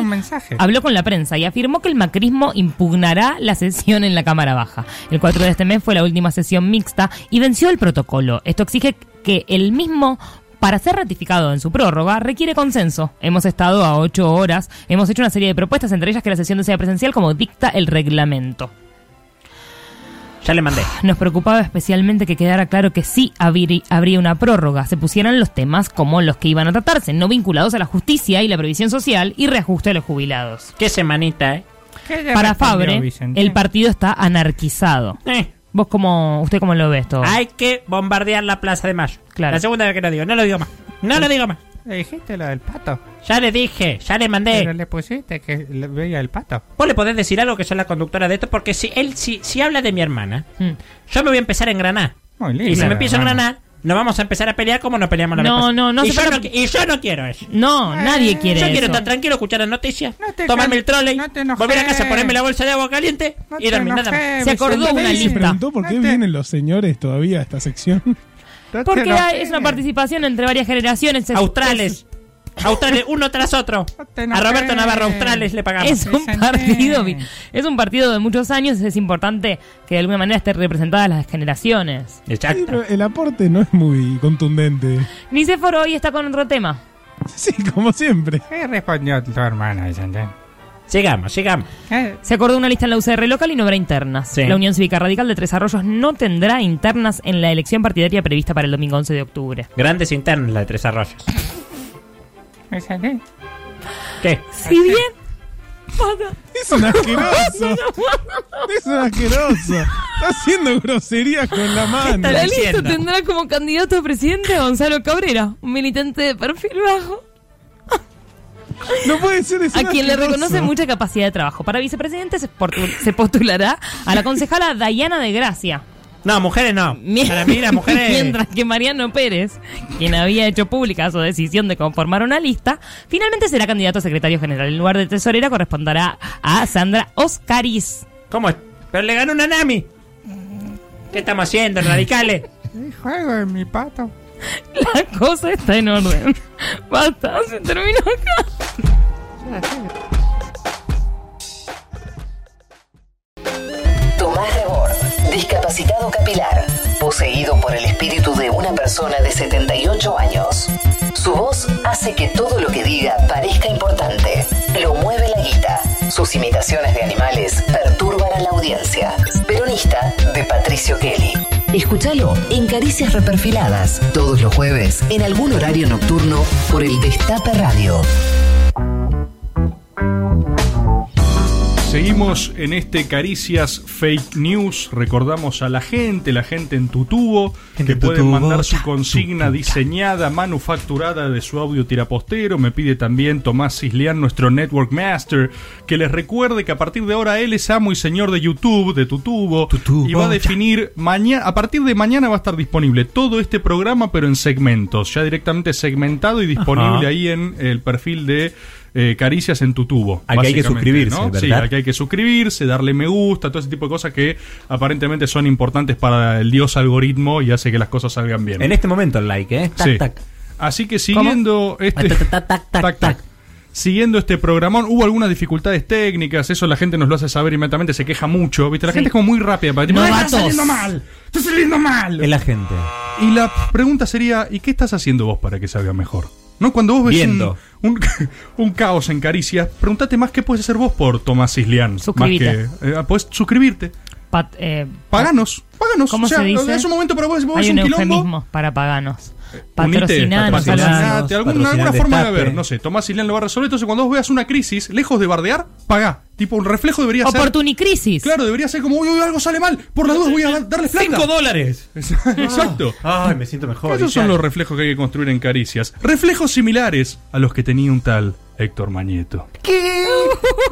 habló con la prensa y afirmó que el macrismo impugnará la sesión en la Cámara Baja. El 4 de este mes fue la última sesión mixta y venció el protocolo. Esto exige que el mismo para ser ratificado en su prórroga requiere consenso. Hemos estado a ocho horas, hemos hecho una serie de propuestas, entre ellas que la sesión sea presencial como dicta el reglamento. Ya le mandé. Nos preocupaba especialmente que quedara claro que sí habrí- habría una prórroga, se pusieran los temas como los que iban a tratarse, no vinculados a la justicia y la previsión social y reajuste a los jubilados. Qué semanita, ¿eh? ¿Qué le Para Fabre, Vicente? el partido está anarquizado. Eh, ¿Vos cómo, usted cómo lo ves todo? Hay que bombardear la Plaza de Mayo. Claro. La segunda vez que lo digo. No lo digo más. No lo digo más. ¿Le dijiste lo del pato? Ya le dije, ya le Pero mandé. le pusiste que le veía el pato. Vos le podés decir algo que soy la conductora de esto, porque si él, si, si habla de mi hermana, Mm. yo me voy a empezar a engranar. Muy lindo. Y si me empiezo a engranar, nos vamos a empezar a pelear como nos peleamos la vez No, no, no y yo no, y yo no quiero eso. No, nadie quiere yo eso. quiero estar tranquilo, escuchar las noticias, No te tomarme el trolley, no te enojes. volver a casa, ponerme la bolsa de agua caliente No y dormir nada más. Se acordó una Nadie se lista. preguntó por qué No te- vienen los señores todavía a esta sección. Porque es una participación entre varias generaciones. es- Australes. Australes, uno tras otro. A. Roberto Navarro Australes le pagamos. Es un partido, es un partido de muchos años, es importante que de alguna manera esté representadas las generaciones. Exacto. el aporte no es muy contundente. Nicéforo hoy está con otro tema. Sí, como siempre. ¿Qué respondió tu hermana, Vicente? Sigamos, sigamos. ¿Qué? Se acordó una lista en la UCR local y no habrá internas. Sí. La Unión Cívica Radical de Tres Arroyos no tendrá internas en la elección partidaria prevista para el domingo 11 de octubre. Grandes internos la de Tres Arroyos. ¿Qué? Si bien... Es un asqueroso. Es un asqueroso. Está haciendo groserías con la mano. La lista tendrá como candidato a presidente a Gonzalo Cabrera, un militante de perfil bajo, No puede ser es a quien le reconoce mucha capacidad de trabajo. Para vicepresidente se, postulará a la concejala Dayana de Gracia. No, mujeres no. Para mí las mujeres... Mientras que Mariano Pérez, quien había hecho pública su decisión de conformar una lista, finalmente será candidato a secretario general. En lugar de tesorera corresponderá a Sandra Oscaris. ¿Cómo es? Pero le ganó una Nami. ¿Qué estamos haciendo, radicales? Juego en mi pato. La cosa está en orden. Basta, se terminó acá. Tomás Rebord, discapacitado capilar, poseído por el espíritu de una persona de 78 años. Su voz hace que todo lo que diga parezca importante. Lo mueve la guita. Sus imitaciones de animales perturban a la Peronista de Patricio Kelly. Escúchalo en Caricias Reperfiladas, todos los jueves, en algún horario nocturno, por el Destape Radio. Seguimos en este Caricias Fake News. Recordamos a la gente, la gente en tu tubo, que tubo, mandar su consigna diseñada, manufacturada de su audio tirapostero. Me pide también Tomás Cislián, nuestro Network Master, que les recuerde que a partir de ahora él es amo y señor de YouTube, de tu tubo, y va a definir mañana, a partir de mañana va a estar disponible todo este programa, pero en segmentos, ya directamente segmentado y disponible Ajá. ahí en el perfil de eh, Caricias en tu tubo. Al que hay que suscribirse, ¿no? Sí, ¿verdad? al que hay que suscribirse, darle me gusta, todo ese tipo de cosas que aparentemente son importantes para el dios algoritmo y hace que las cosas salgan bien. En este momento el like, ¿eh? Tac, Sí. tac. Así que siguiendo este Tac, tac, tac, tac. Siguiendo este programón, hubo algunas dificultades técnicas, eso la gente nos lo hace saber inmediatamente, se queja mucho, ¿viste? La gente es como muy rápida para decir, "Ay, está saliendo mal, está saliendo mal. Es la gente. Y la pregunta sería, ¿y qué estás haciendo vos para que salga mejor? ¿No? Cuando vos ves un, Viendo. un, un caos en Caricias, pregúntate más qué puedes hacer vos por Tomás Islián. Suscribite. Más que, eh, puedes suscribirte. Pat- eh, Paganos, páganos. ¿Cómo o sea, se dice? Es un momento para vos, vos Hay un, un, quilombo. para paganos. Patrocinanos, así. patrocinate, alguna, alguna forma de ver, no sé, Tomás Islián lo va a resolver. Entonces, cuando vos veas una crisis, lejos de bardear, pagá. Tipo, un reflejo debería ser. Oportunicrisis. Claro, debería ser como, uy, uy, algo sale mal. Por las dudas voy a dar- darles plata. ¡Cinco dólares! Exacto. Ay, me siento mejor. Esos son los reflejos que hay que construir en Caricias. Reflejos similares a los que tenía un tal Héctor Mañeto. ¿Qué?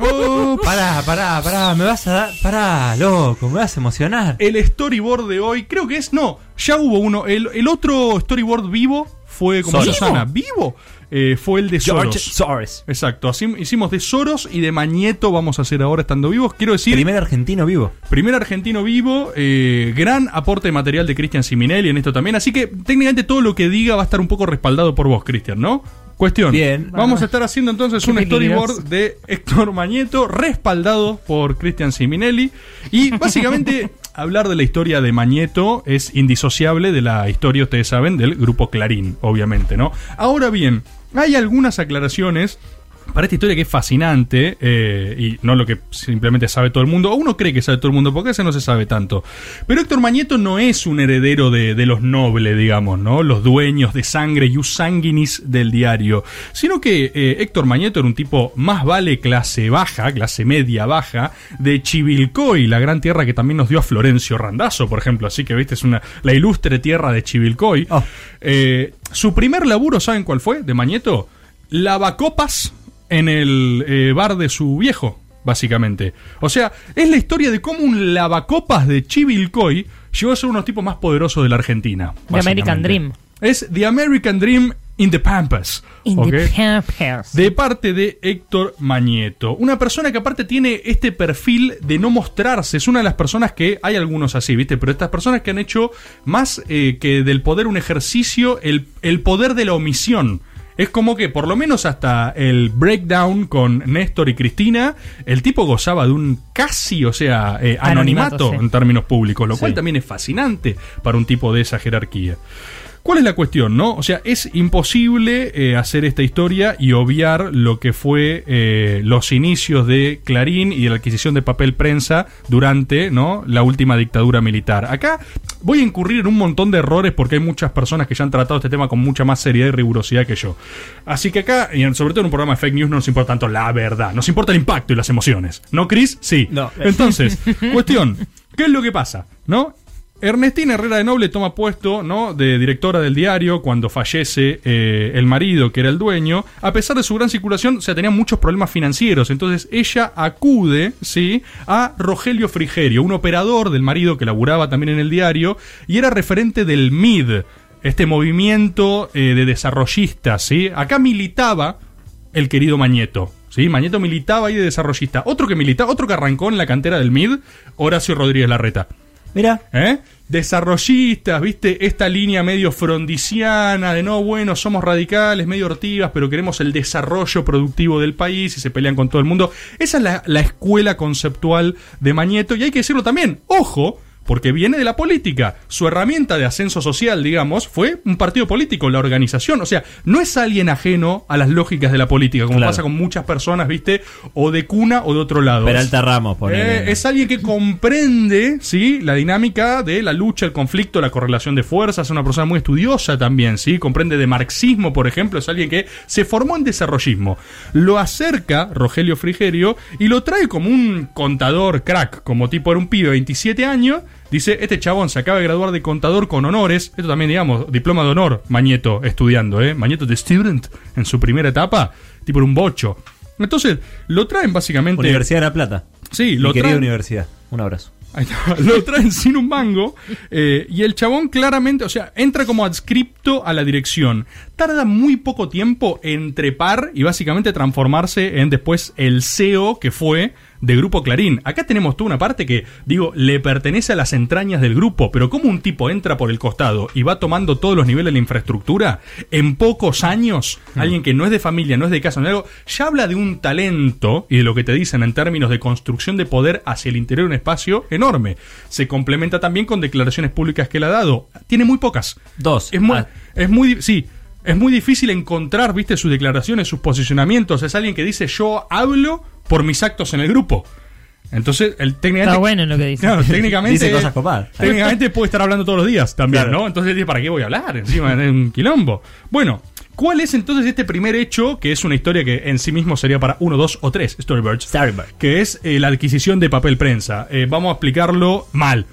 Oh, Pará, pará, pará, me vas a dar. Pará, loco, me vas a emocionar. el storyboard de hoy, creo que es, no, ya hubo uno. El, el otro storyboard vivo fue como Soros. Susana. ¿Vivo? Eh, fue el de George Soros. Soros. Exacto, así hicimos de Soros y de Mañeto, vamos a hacer ahora estando vivos. Quiero decir, Primer argentino vivo. Primer argentino vivo, eh, gran aporte de material de Cristian Siminelli en esto también. Así que técnicamente todo lo que diga va a estar un poco respaldado por vos, Cristian, ¿no? Cuestión. Bien. Vamos a estar haciendo entonces un storyboard de Héctor Mañeto, respaldado por Cristian Siminelli. Y básicamente, hablar de la historia de Mañeto es indisociable de la historia, ustedes saben, del grupo Clarín, obviamente, ¿no? Ahora bien, hay algunas aclaraciones para esta historia que es fascinante eh, y no lo que simplemente sabe todo el mundo, o uno cree que sabe todo el mundo, porque ese no se sabe tanto. Pero Héctor Mañeto no es un heredero de, de los nobles, digamos, ¿no? Los dueños de sangre y sanguinis del diario, sino que eh, Héctor Mañeto era un tipo más vale clase baja, clase media baja, de Chivilcoy, la gran tierra que también nos dio a Florencio Randazzo, por ejemplo, así que viste, es una, la ilustre tierra de Chivilcoy. Oh. Eh, su primer laburo, ¿saben cuál fue? De Mañeto, lavacopas en el eh, bar de su viejo, básicamente. O sea, es la historia de cómo un lavacopas de Chivilcoy llegó a ser uno de los tipos más poderosos de la Argentina. The American. Dream. Es The American Dream in the Pampas. In the Pampers. De parte de Héctor Mañeto. Una persona que aparte tiene este perfil de no mostrarse. Es una de las personas que, hay algunos así, ¿viste? Pero estas personas que han hecho más eh, que del poder un ejercicio, el, el poder de la omisión. Es como que por lo menos hasta el breakdown con Néstor y Cristina, el tipo gozaba de un casi, o sea, eh, anonimato, Anonimato, sí. en términos públicos, lo cual también es fascinante para un tipo de esa jerarquía. ¿Cuál es la cuestión, no? O sea, es imposible eh, hacer esta historia y obviar lo que fue eh, los inicios de Clarín y de la adquisición de papel prensa durante, ¿no? La última dictadura militar. Acá voy a incurrir en un montón de errores porque hay muchas personas que ya han tratado este tema con mucha más seriedad y rigurosidad que yo. Así que acá, y sobre todo en un programa de fake news, no nos importa tanto la verdad, nos importa el impacto y las emociones. ¿No, Chris? Sí. No. Entonces, cuestión, ¿qué es lo que pasa? ¿No? Ernestina Herrera de Noble toma puesto ¿no? de directora del diario cuando fallece eh, el marido, que era el dueño. A pesar de su gran circulación, o tenía muchos problemas financieros. Entonces ella acude ¿sí? a Rogelio Frigerio, un operador del marido que laburaba también en el diario y era referente del MID, este movimiento eh, de desarrollistas. ¿sí? Acá militaba el querido Mañeto. ¿sí? Mañeto militaba ahí de desarrollista. Otro que militaba, otro que arrancó en la cantera del MID, Horacio Rodríguez Larreta. Mira. ¿Eh? Desarrollistas, viste, esta línea medio frondiciana de no, bueno, somos radicales, medio ortivas, pero queremos el desarrollo productivo del país y se pelean con todo el mundo. Esa es la, la escuela conceptual de Mañeto y hay que decirlo también, ojo, porque viene de la política. Su herramienta de ascenso social, digamos, fue un partido político, la organización. O sea, no es alguien ajeno a las lógicas de la política, como Claro. pasa con muchas personas, ¿viste? O de cuna o de otro lado. Peralta Ramos, ponele. Eh, es alguien que comprende, ¿sí? La dinámica de la lucha, el conflicto, la correlación de fuerzas. Es una persona muy estudiosa también, ¿sí? Comprende de marxismo, por ejemplo. Es alguien que se formó en desarrollismo. Lo acerca Rogelio Frigerio y lo trae como un contador crack, como tipo era un pibe de 27 años. Dice, este chabón se acaba de graduar de contador con honores. Esto también, digamos, diploma de honor, Mañeto estudiando, ¿eh? Mañeto de student en su primera etapa, tipo un bocho. Entonces, lo traen básicamente... Universidad de La Plata. Sí, Mi lo querida traen- universidad. Un abrazo. Lo traen sin un mango. eh, y el chabón claramente, o sea, entra como adscripto a la dirección. Tarda muy poco tiempo en trepar y básicamente transformarse en después el CEO que fue de Grupo Clarín. Acá tenemos toda una parte que, digo, le pertenece a las entrañas del grupo, pero como un tipo entra por el costado y va tomando todos los niveles de la infraestructura, en pocos años, alguien que no es de familia, no es de casa, no es algo, ya habla de un talento y de lo que te dicen en términos de construcción de poder hacia el interior de un espacio enorme. Se complementa también con declaraciones públicas que él ha dado. Tiene muy pocas. Dos. Es muy, Ah. es muy, sí, es muy difícil encontrar, viste, sus declaraciones, sus posicionamientos. Es alguien que dice yo hablo por mis actos en el grupo. Entonces, el técnicamente. Está bueno lo que dice. Claro, técnicamente. Dice cosas copadas. Técnicamente puede estar hablando todos los días también, Claro. ¿no? Entonces dice, ¿para qué voy a hablar? Encima es un quilombo. Bueno, ¿cuál es entonces este primer hecho? Que es una historia que en sí mismo sería para uno, dos o tres Storybirds. Que es eh, la adquisición de papel prensa. Eh, vamos a explicarlo mal.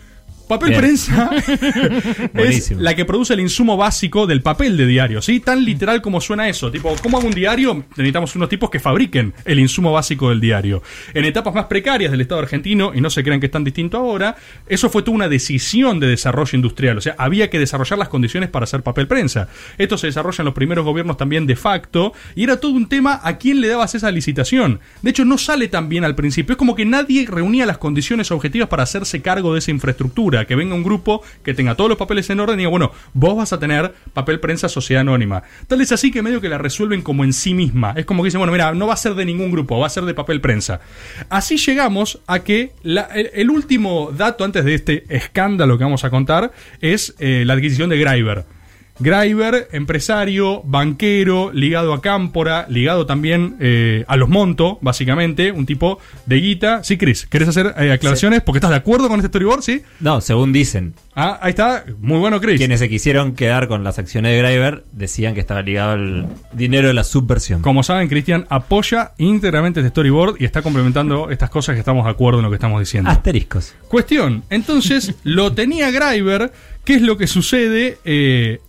Papel Bien. prensa es la que produce el insumo básico del papel de diario, ¿sí? Tan literal como suena eso. Tipo, ¿cómo hago un diario? Necesitamos unos tipos que fabriquen el insumo básico del diario. En etapas más precarias del Estado argentino, y no se crean que es tan distinto ahora, eso fue toda una decisión de desarrollo industrial. O sea, había que desarrollar las condiciones para hacer papel prensa. Esto se desarrolla en los primeros gobiernos también de facto, y era todo un tema a quién le dabas esa licitación. De hecho, no sale tan bien al principio. Es como que nadie reunía las condiciones objetivas para hacerse cargo de esa infraestructura. Que venga un grupo que tenga todos los papeles en orden y diga, bueno, vos vas a tener papel prensa sociedad anónima. Tal es así que medio que la resuelven como en sí misma. Es como que dicen, bueno, mira, no va a ser de ningún grupo, va a ser de papel prensa. Así llegamos a que el último dato antes de este escándalo que vamos a contar es eh, la adquisición de Greiber. Greiber, empresario, banquero, ligado a Cámpora, ligado también eh, a los Monto, básicamente, un tipo de guita. Sí, Chris, ¿querés hacer eh, aclaraciones? Porque estás de acuerdo con este storyboard, ¿sí? No, según dicen. Ah, ahí está. Muy bueno, Chris. Quienes se quisieron quedar con las acciones de Graeber decían que estaba ligado al dinero de la subversión. Como saben, Cristian apoya íntegramente este storyboard y está complementando estas cosas que estamos de acuerdo en lo que estamos diciendo. Asteriscos. Cuestión, entonces lo tenía Greiber, ¿qué es lo que sucede? Eh,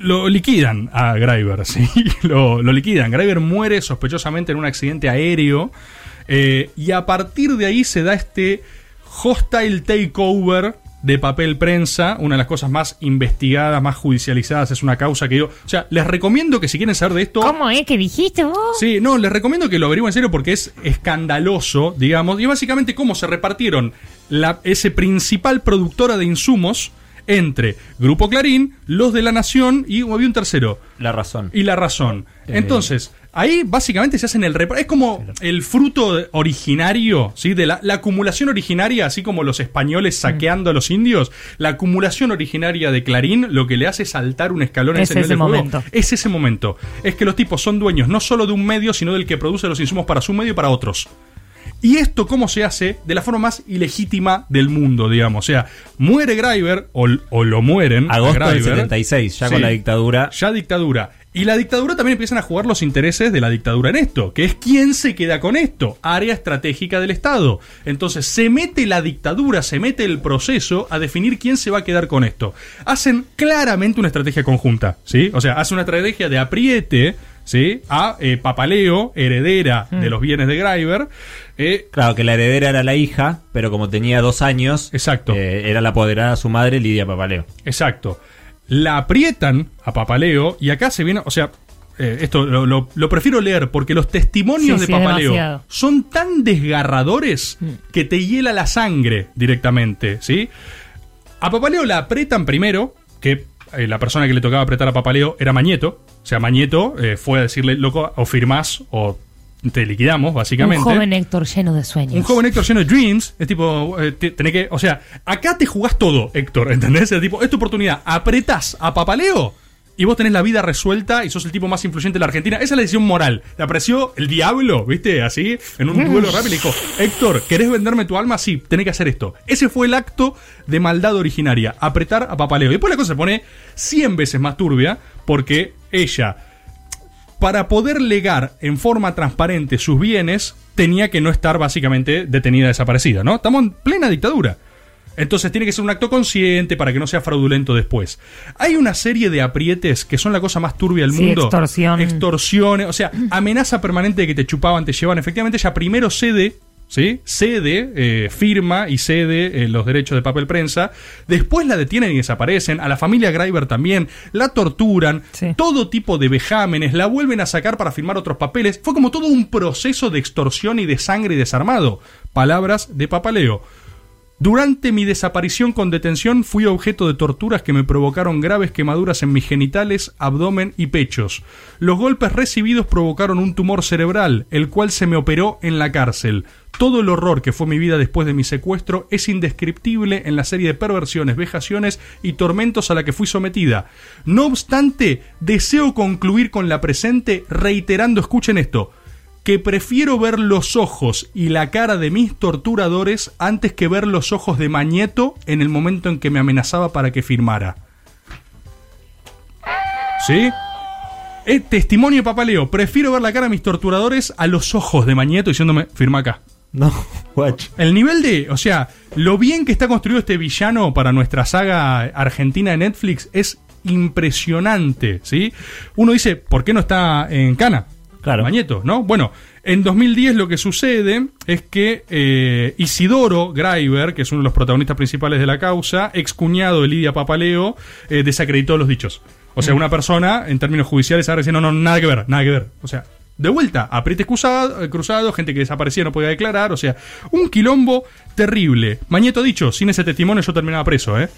lo liquidan a Greiber, ¿sí? Lo, lo liquidan. Greiber muere sospechosamente en un accidente aéreo eh, y a partir de ahí se da este hostile takeover de papel prensa, una de las cosas más investigadas, más judicializadas, es una causa que yo... O sea, les recomiendo que si quieren saber de esto... ¿Cómo es que dijiste vos? Sí, no, les recomiendo que lo averigüen en serio porque es escandaloso, digamos, y básicamente cómo se repartieron la, ese principal productora de insumos entre Grupo Clarín, los de la Nación y había un tercero. La razón. Y la razón. Eh. Entonces, ahí básicamente se hacen el repar- Es como el fruto originario, ¿sí? De la, la acumulación originaria, así como los españoles Mm. saqueando a los indios, la acumulación originaria de Clarín lo que le hace saltar un escalón en Es ese ese juego. momento. Es ese momento. Es que los tipos son dueños no solo de un medio, sino del que produce los insumos para su medio y para otros. ¿Y esto cómo se hace? De la forma más ilegítima del mundo, digamos. O sea, muere Greiber o, o lo mueren. a Agosto del Greiber. 76, ya con la dictadura. Ya dictadura. Y la dictadura también empiezan a jugar los intereses de la dictadura en esto, que es quién se queda con esto, área estratégica del Estado. Entonces se mete la dictadura, se mete el proceso a definir quién se va a quedar con esto. Hacen claramente una estrategia conjunta, ¿sí? O sea, hacen una estrategia de apriete, ¿sí? A eh, Papaleo, heredera Mm. de los bienes de Greiber. Eh, Claro, que la heredera era la hija, pero como tenía dos años, Exacto. eh, era la apoderada su madre, Lidia Papaleo. Exacto. La aprietan a Papaleo y acá se viene, o sea, eh, esto lo, lo- lo prefiero leer porque los testimonios Sí, de sí, Papaleo son tan desgarradores que te hiela la sangre directamente, ¿sí? A Papaleo la apretan primero, que eh, la persona que le tocaba apretar a Papaleo era Mañeto. O sea, Mañeto eh, fue a decirle, loco, o firmás o te liquidamos, básicamente. Un joven Héctor lleno de sueños. Un joven Héctor lleno de dreams. Es tipo, eh, te- tenés que. O sea, acá te jugás todo, Héctor, ¿entendés? Es tipo, es tu oportunidad. Apretás a Papaleo y vos tenés la vida resuelta y sos el tipo más influyente de la Argentina. Esa es la decisión moral. Le apareció el diablo, ¿viste? Así, en un duelo rápido y le dijo: Héctor, ¿querés venderme tu alma? Sí, tenés que hacer esto. Ese fue el acto de maldad originaria. Apretar a Papaleo. Y después la cosa se pone 100 veces más turbia porque ella para poder legar en forma transparente sus bienes, tenía que no estar básicamente detenida, desaparecida, ¿no? Estamos en plena dictadura. Entonces tiene que ser un acto consciente para que no sea fraudulento después. Hay una serie de aprietes que son la cosa más turbia del Sí, mundo. extorsión. Extorsiones, o sea, amenaza permanente de que te chupaban, te llevaban. Efectivamente, ella primero cede, ¿sí? Cede, eh, firma y cede eh, los derechos de papel prensa. Después la detienen y desaparecen. A la familia Greiber también. La torturan. Todo tipo de vejámenes. La vuelven a sacar para firmar otros papeles. Fue como todo un proceso de extorsión y de sangre y desarmado. Palabras de Papaleo. Durante mi desaparición con detención fui objeto de torturas que me provocaron graves quemaduras en mis genitales, abdomen y pechos. Los golpes recibidos provocaron un tumor cerebral, el cual se me operó en la cárcel. Todo el horror que fue mi vida después de mi secuestro es indescriptible en la serie de perversiones, vejaciones y tormentos a la que fui sometida. No obstante, deseo concluir con la presente reiterando, escuchen esto, que prefiero ver los ojos y la cara de mis torturadores antes que ver los ojos de Mañeto en el momento en que me amenazaba para que firmara. ¿Sí? Eh, testimonio de Papaleo. Prefiero ver la cara de mis torturadores a los ojos de Mañeto diciéndome, firma acá. No, watch. El nivel de, o sea, lo bien que está construido este villano para nuestra saga argentina de Netflix es impresionante, ¿sí? Uno dice, ¿por qué no está en Cana? Claro. Mañeto, ¿no? Bueno, en 2010 lo que sucede es que eh, Isidoro Greiber, que es uno de los protagonistas principales de la causa, excuñado de Lidia Papaleo, eh, desacreditó los dichos. O sea, Mm. una persona, en términos judiciales, ahora dice, no, no, nada que ver, nada que ver. O sea, de vuelta, apriete cruzado, eh, cruzado, gente que desaparecía no podía declarar, o sea, un quilombo terrible. Mañeto ha dicho, sin ese testimonio yo terminaba preso, ¿eh?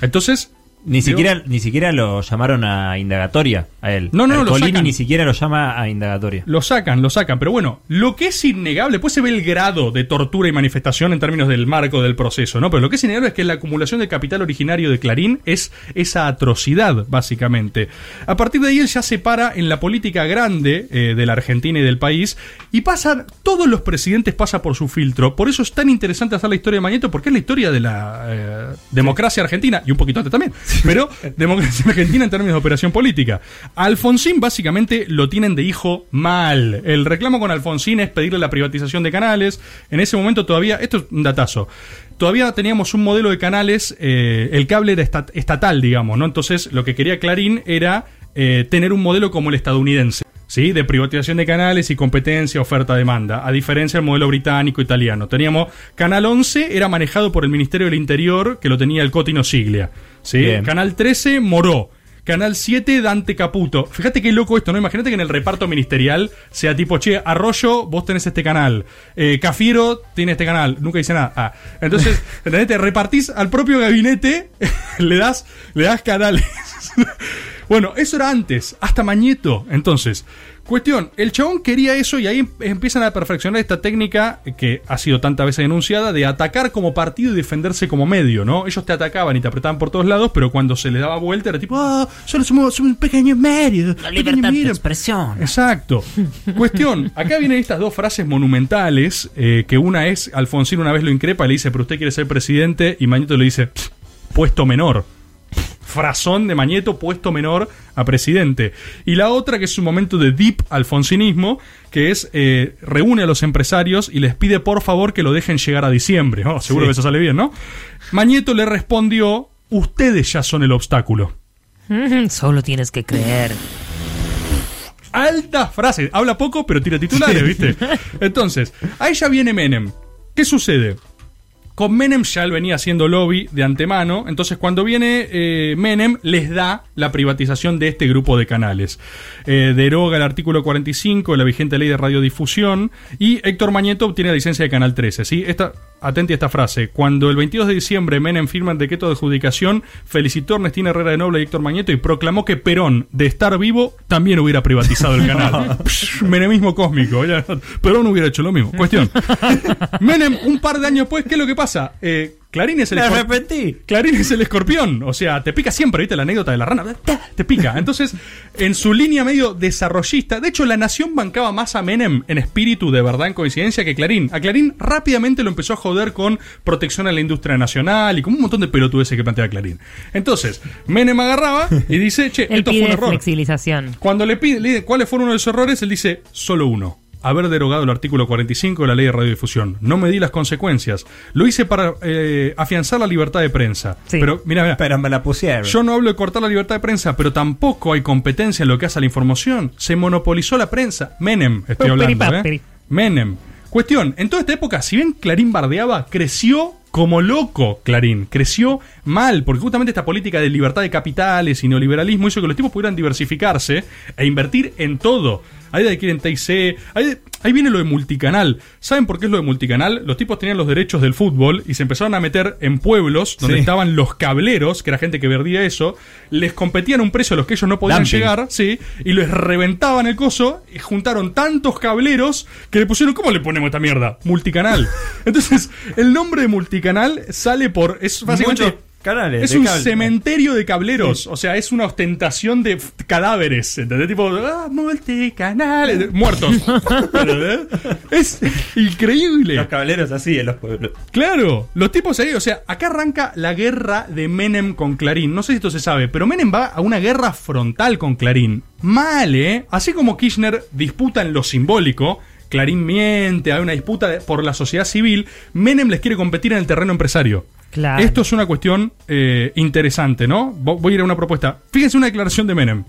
Entonces... Ni digo- siquiera, ni siquiera lo llamaron a indagatoria a él. No, no, no, lo Colini sacan. ni siquiera lo llama a indagatoria. Lo sacan, lo sacan, pero bueno, lo que es innegable, pues se ve el grado de tortura y manifestación en términos del marco del proceso, ¿no? Pero lo que es innegable es que la acumulación del capital originario de Clarín es esa atrocidad, básicamente. A partir de ahí él ya se para en la política grande eh, de la Argentina y del país y pasan, todos los presidentes pasan por su filtro, por eso es tan interesante hacer la historia de Mañeto, porque es la historia de la eh, democracia argentina, y un poquito antes también, pero democracia argentina en términos de operación política. Alfonsín básicamente lo tienen de hijo mal. El reclamo con Alfonsín es pedirle la privatización de canales. En ese momento todavía, esto es un datazo, todavía teníamos un modelo de canales, eh, el cable era estat- estatal, digamos, ¿no? Entonces lo que quería Clarín era eh, tener un modelo como el estadounidense. ¿Sí? De privatización de canales y competencia, oferta-demanda. A diferencia del modelo británico-italiano. Teníamos Canal 11, era manejado por el Ministerio del Interior, que lo tenía el Cotino Siglia. ¿sí? Bien. Canal 13, Moró. Canal 7, Dante Caputo. Fíjate qué loco esto, ¿no? Imagínate que en el reparto ministerial sea tipo, che, Arroyo, vos tenés este canal. Eh, Cafiero tiene este canal. Nunca dice nada. Ah. Entonces, ¿entendés? Te repartís al propio gabinete, le das, le das canales. Bueno, eso era antes, hasta Mañeto. Entonces, Cuestión, el chabón quería eso y ahí em- empiezan a perfeccionar esta técnica que ha sido tantas veces denunciada de atacar como partido y defenderse como medio, ¿no? Ellos te atacaban y te apretaban por todos lados, pero cuando se le daba vuelta era tipo, ah, solo somos, somos un pequeño medio. La libertad de mira". expresión. Exacto. Cuestión, acá vienen estas dos frases monumentales, eh, que una es, Alfonsín una vez lo increpa y le dice, pero usted quiere ser presidente, y Mañeto le dice, "Pff, puesto menor. Frazón de Mañeto, puesto menor a presidente. Y la otra, que es un momento de deep alfonsinismo, que es, eh, reúne a los empresarios y les pide por favor que lo dejen llegar a diciembre. Oh, seguro Sí. que eso sale bien, ¿no? Mañeto le respondió, ustedes ya son el obstáculo. Mm, Solo tienes que creer. Alta frase. Habla poco, pero tira titulares, ¿viste? Entonces, ahí ya viene Menem. ¿Qué sucede? Con Menem ya él venía haciendo lobby de antemano. Entonces, cuando viene eh, Menem, les da la privatización de este grupo de canales. Eh, deroga el artículo 45 de la vigente ley de radiodifusión. Y Héctor Mañeto obtiene la licencia de Canal 13. ¿sí? Esta, atenti a esta frase. Cuando el 22 de diciembre Menem firma el decreto de adjudicación, felicitó a Ernestina Herrera de Noble y Héctor Mañeto y proclamó que Perón, de estar vivo, también hubiera privatizado el canal. Psh, Menemismo cósmico. Perón hubiera hecho lo mismo. Cuestión. Menem, un par de años después, ¿qué es lo que pasa? Eh, Clarín es el Me arrepentí. Clarín es el escorpión. O sea, te pica siempre, ¿viste? La anécdota de la rana. Te- pica. Entonces, en su línea medio desarrollista. De hecho, la nación bancaba más a Menem en espíritu de verdad, en coincidencia, que Clarín. A Clarín rápidamente lo empezó a joder con protección a la industria nacional y con un montón de pelotudeces que plantea Clarín. Entonces, Menem agarraba y dice, che, esto fue un error. flexibilización. Cuando le pide, le dice, ¿cuáles fueron uno de los errores? Él dice, solo uno. Haber derogado el artículo 45 de la ley de radiodifusión. No me di las consecuencias. Lo hice para eh, afianzar la libertad de prensa. Pero, mira, mira. Pero me la pusieron. Yo no hablo de cortar la libertad de prensa, pero tampoco hay competencia en lo que hace a la información. Se monopolizó la prensa. Menem, estoy hablando. ¿eh? Menem. Cuestión, en toda esta época, si bien Clarín bardeaba, creció como loco Clarín. Creció mal, porque justamente esta política de libertad de capitales y neoliberalismo hizo que los tipos pudieran diversificarse e invertir en todo. Ahí de ahí quieren TIC, ahí, ahí viene lo de multicanal. ¿Saben por qué es lo de multicanal? Los tipos tenían los derechos del fútbol y se empezaron a meter en pueblos donde Sí. estaban los cableros, que era gente que verdía eso, les competían un precio a los que ellos no podían Dumping. llegar, sí, y les reventaban el coso, y juntaron tantos cableros que le pusieron, ¿cómo le ponemos esta mierda? Multicanal. Entonces, el nombre de multicanal sale por, es básicamente... canales Es un cable. cementerio de cableros, o sea, es una ostentación de cadáveres, ¿entendés? Tipo, ah, multicanal, muertos. Es increíble. Los cabaleros así en los pueblos. Claro, los tipos ahí, o sea, acá arranca la guerra de Menem con Clarín. No sé si esto se sabe, pero Menem va a una guerra frontal con Clarín. Mal, ¿eh? Así como Kirchner disputa en lo simbólico, Clarín miente, hay una disputa de- por la sociedad civil, Menem les quiere competir en el terreno empresario. Claro. Esto es una cuestión eh, interesante, ¿no? Vo- Voy a ir a una propuesta. Fíjense una declaración de Menem.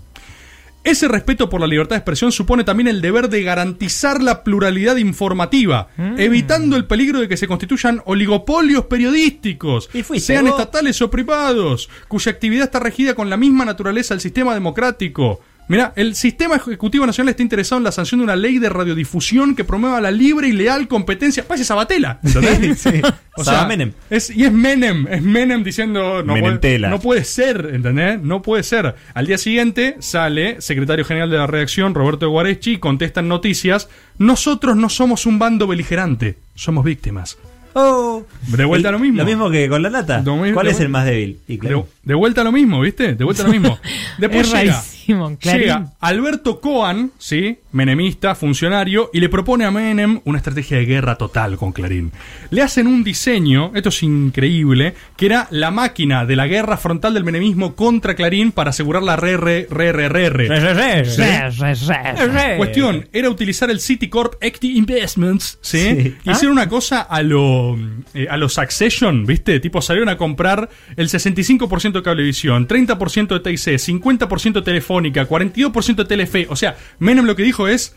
Ese respeto por la libertad de expresión supone también el deber de garantizar la pluralidad informativa, evitando el peligro de que se constituyan oligopolios periodísticos, sean vos. estatales o privados, cuya actividad está regida con la misma naturaleza del sistema democrático. Mira, el sistema ejecutivo nacional está interesado en la sanción de una ley de radiodifusión que promueva la libre y leal competencia. Parece Sabatella, ¿entendés? Sí, sí. O sea, Menem. Es, y es Menem, es Menem diciendo no puede, no puede ser, ¿entendés? No puede ser. Al día siguiente sale secretario general de la redacción, Roberto Guarechi, y contesta en noticias, nosotros no somos un bando beligerante, somos víctimas. Oh. De vuelta a lo mismo. Lo mismo que con la lata. ¿Cuál es el más débil? Y claro. De, de vuelta a lo mismo, ¿viste? De vuelta a lo mismo. Después Es llega, rarísimo, Clarín. llega Alberto Coan, ¿sí? Menemista, funcionario, y le propone a Menem una estrategia de guerra total con Clarín. Le hacen un diseño, esto es increíble, que era la máquina de la guerra frontal del menemismo contra Clarín para asegurar la re, re, re. Cuestión, era utilizar el Citicorp Equity Investments, ¿sí? Sí. Hicieron una cosa a lo eh, a los Succession, ¿viste? Tipo, salieron a comprar el 65% de Cablevisión, 30% de TIC, 50% de Telefónica, 42% de Telefe. O sea, Menem lo que dijo es,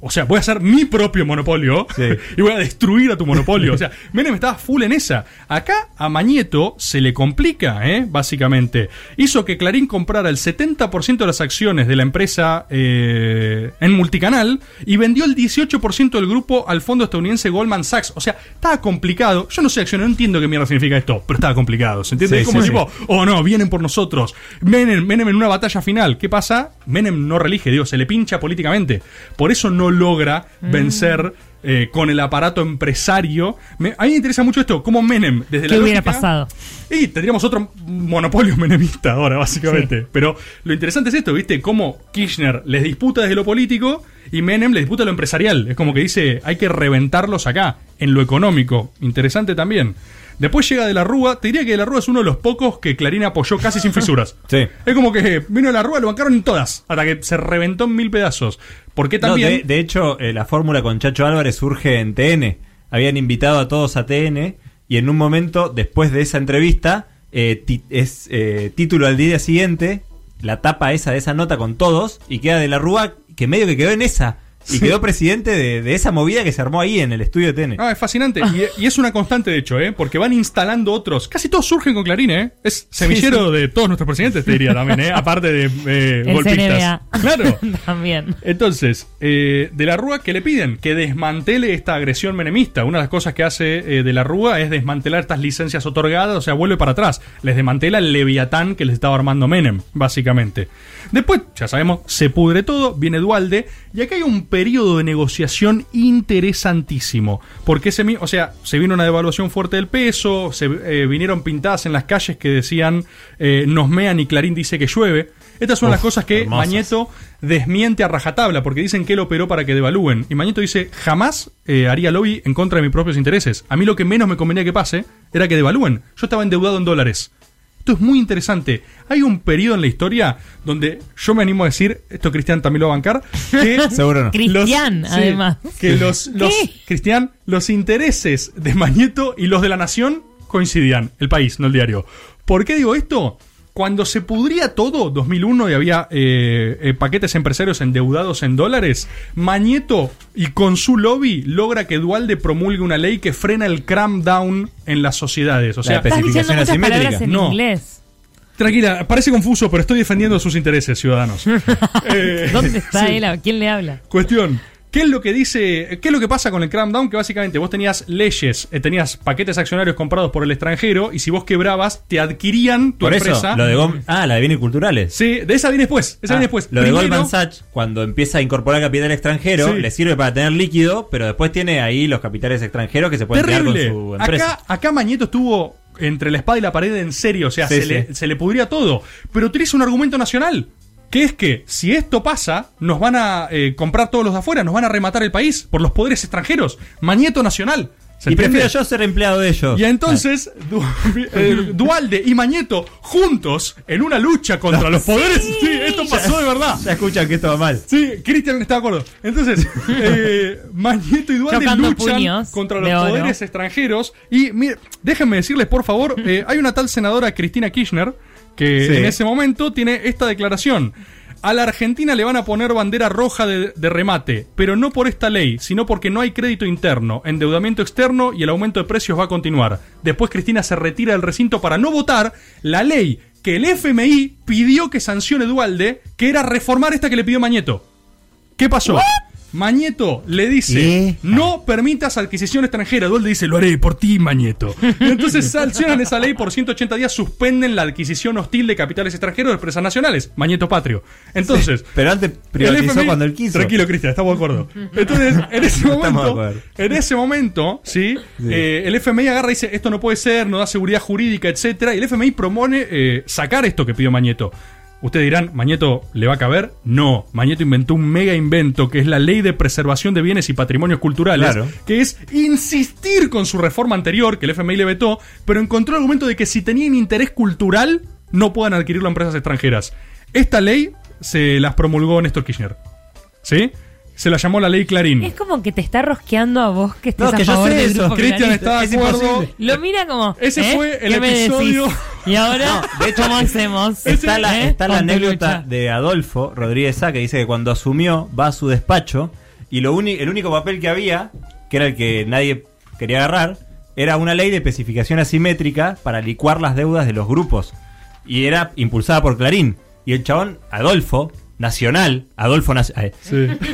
o sea, voy a hacer mi propio monopolio y voy a destruir a tu monopolio. O sea, Menem estaba full en esa. Acá a Mañeto se le complica, ¿eh? básicamente. Hizo que Clarín comprara el 70% de las acciones de la empresa eh, en multicanal y vendió el 18% del grupo al fondo estadounidense Goldman Sachs. O sea, estaba complicado. Yo no sé acciones, no entiendo qué mierda significa esto, pero estaba complicado. ¿Se entiende? Sí, es como sí, tipo, oh no, vienen por nosotros. Menem, Menem en una batalla final. ¿Qué pasa? Menem no relige, digo, se le pincha políticamente. Por eso no logra Mm. vencer eh, con el aparato empresario. Me- a mí me interesa mucho esto, cómo Menem, desde la ¿Qué hubiera lógica- pasado? y tendríamos otro monopolio menemista ahora, básicamente. Pero lo interesante es esto, ¿viste? Cómo Kirchner les disputa desde lo político y Menem les disputa lo empresarial. Es como que dice, hay que reventarlos acá, en lo económico. Interesante también. Después llega De la Rúa. Te diría que De la Rúa es uno de los pocos que Clarín apoyó casi sin fisuras. Sí. Es como que vino De la Rúa, lo bancaron en todas, hasta que se reventó en mil pedazos. Porque No, también... de, de hecho, eh, la fórmula con Chacho Álvarez surge en TN. Habían invitado a todos a TN y en un momento, después de esa entrevista, eh, es eh, título al día siguiente, la tapa esa de esa nota con todos y queda de la Rúa que medio que quedó en esa. Y Sí. quedó presidente de, de esa movida que se armó ahí en el estudio de TN. Ah, es fascinante. Y, y es una constante, de hecho, ¿eh? Porque van instalando otros. Casi todos surgen con Clarín, ¿eh? Es semillero Sí, sí. de todos nuestros presidentes, te diría también, ¿eh? Aparte de eh, El golpistas. CNBA. Claro. También. Entonces, eh, de la Rúa, ¿qué le piden? Que desmantele esta agresión menemista. Una de las cosas que hace eh, de la Rúa es desmantelar estas licencias otorgadas, o sea, vuelve para atrás. Les desmantela el leviatán que les estaba armando Menem, básicamente. Después, ya sabemos, se pudre todo, viene Dualde, y acá hay un periodo de negociación interesantísimo. Porque ese, o sea, se vino una devaluación fuerte del peso, se eh, vinieron pintadas en las calles que decían eh, nos mean y Clarín dice que llueve. Estas son Uf, las cosas que hermosas. Mañeto desmiente a rajatabla, porque dicen que él operó para que devalúen. Y Mañeto dice, jamás eh, haría lobby en contra de mis propios intereses. A mí lo que menos me convenía que pase era que devalúen. Yo estaba endeudado en dólares. Esto es muy interesante. Hay un periodo en la historia donde yo me animo a decir, esto Cristian también lo va a bancar, que Seguro no. Cristian, sí, además. que los, los. Cristian, los intereses de Mañeto y los de la nación coincidían. El país, no el diario. ¿Por qué digo esto? Cuando se pudría todo, 2001, y había eh, eh, paquetes empresarios endeudados en dólares, Mañeto y con su lobby logra que Dualde promulgue una ley que frena el cram down en las sociedades. O sea, Estás diciendo muchas palabras en No. inglés. Tranquila, parece confuso, pero estoy defendiendo sus intereses, ciudadanos. Eh, ¿Dónde está sí. él? ¿A quién le habla? Cuestión. ¿Qué es lo que dice, qué es lo que pasa con el cram down? Que básicamente vos tenías leyes, eh, tenías paquetes accionarios comprados por el extranjero y si vos quebrabas, te adquirían tu Por empresa. eso, lo de Gom- ah, la de bienes culturales. Sí, de esa viene después. Esa Ah, viene después. Lo de Goldman Sachs, cuando empieza a incorporar capital extranjero, Sí. le sirve para tener líquido, pero después tiene ahí los capitales extranjeros que se pueden quedar Terrible. con su empresa. Acá, acá Mañeto estuvo entre la espada y la pared en serio, o sea, Sí, se, sí. Le, se le pudría todo. Pero utiliza un argumento nacional, que es que si esto pasa, nos van a eh, comprar todos los de afuera, nos van a rematar el país por los poderes extranjeros. Mañeto nacional. ¿Se Y prefiero yo ser empleado de ellos. Y entonces, Du- eh, Dualde y Mañeto juntos en una lucha contra los poderes. Sí, esto pasó de verdad. Ya escuchan que esto va mal. Sí, Cristian está de acuerdo. Entonces, eh, Mañeto y Dualde Chocando luchan puños contra los oro. poderes extranjeros. Y mire, déjenme decirles, por favor, eh, hay una tal senadora Cristina Kirchner que Sí. en ese momento tiene esta declaración. A la Argentina le van a poner bandera roja de, de remate, pero no por esta ley, sino porque no hay crédito interno, endeudamiento externo y el aumento de precios va a continuar. Después Cristina se retira del recinto para no votar la ley que el FMI pidió que sancione Dualde, que era reformar esta que le pidió Mañeto. ¿Qué pasó? Mañeto le dice, no permitas adquisición extranjera. Dualde dice, lo haré por ti, Mañeto. Y entonces sancionan esa ley por 180 días, suspenden la adquisición hostil de capitales extranjeros de empresas nacionales. Mañeto patrio. Entonces, Pero antes privatizó FMI cuando él quiso. Tranquilo, Cristian, estamos de acuerdo. Entonces, en ese momento, en ese momento, ¿sí? Eh, el FMI agarra y dice, esto no puede ser, no da seguridad jurídica, etcétera, y el FMI propone eh, sacar esto que pidió Mañeto. Ustedes dirán, ¿Mañeto le va a caber? No, Mañeto inventó un mega invento que es la Ley de Preservación de Bienes y Patrimonios Culturales, Claro. que es insistir con su reforma anterior, que el FMI le vetó, pero encontró el argumento de que si tenían interés cultural, no puedan adquirirlo empresas extranjeras. Esta ley se las promulgó Néstor Kirchner. ¿Sí? Se la llamó la ley Clarín. Es como que te está rosqueando a vos que estés No, a que yo favor sé del eso. grupo Cristian está de acuerdo. Lo mira como. Ese ¿eh? fue el ¿Qué me episodio- decís? Y ahora, No, de hecho, ¿cómo hacemos? Está la, ¿Eh? está la anécdota lucha. de Adolfo Rodríguez Sá que dice que cuando asumió va a su despacho y lo uni- el único papel que había, que era el que nadie quería agarrar, era una ley de especificación asimétrica para licuar las deudas de los grupos. Y era impulsada por Clarín. Y el chabón, Adolfo, nacional, Adolfo eh,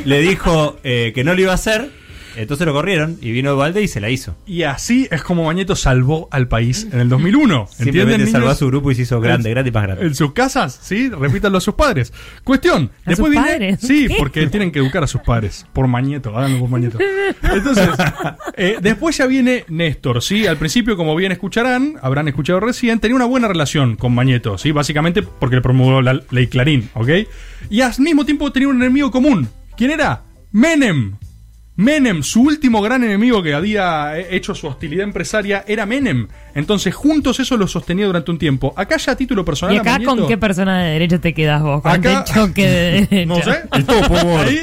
le dijo eh, que no lo iba a hacer, entonces lo corrieron y vino Valde y se la hizo. Y así es como Mañeto salvó al país en el 2001. Simplemente ¿Entienden, salvó a su grupo y se hizo grande, En- grande y más grande. En sus casas, sí, repítanlo a sus padres. Cuestión. ¿A después sus viene- padres? Sí, ¿Qué? porque tienen que educar a sus padres. Por Mañeto, háganlo por Mañeto. Entonces, eh, después ya viene Néstor, ¿sí? Al principio, como bien escucharán, habrán escuchado recién, tenía una buena relación con Mañeto, ¿sí? Básicamente porque le promulgó la ley Clarín, ¿ok? Y al mismo tiempo tenía un enemigo común. ¿Quién era? Menem. Menem, su último gran enemigo que había eh, hecho su hostilidad empresaria era Menem. Entonces, juntos eso lo sostenía durante un tiempo. Acá ya a título personal. ¿Y acá Mañeto- con qué persona de derecha te quedas vos? Con Acá- el choque de derecha. No sé. Ahí,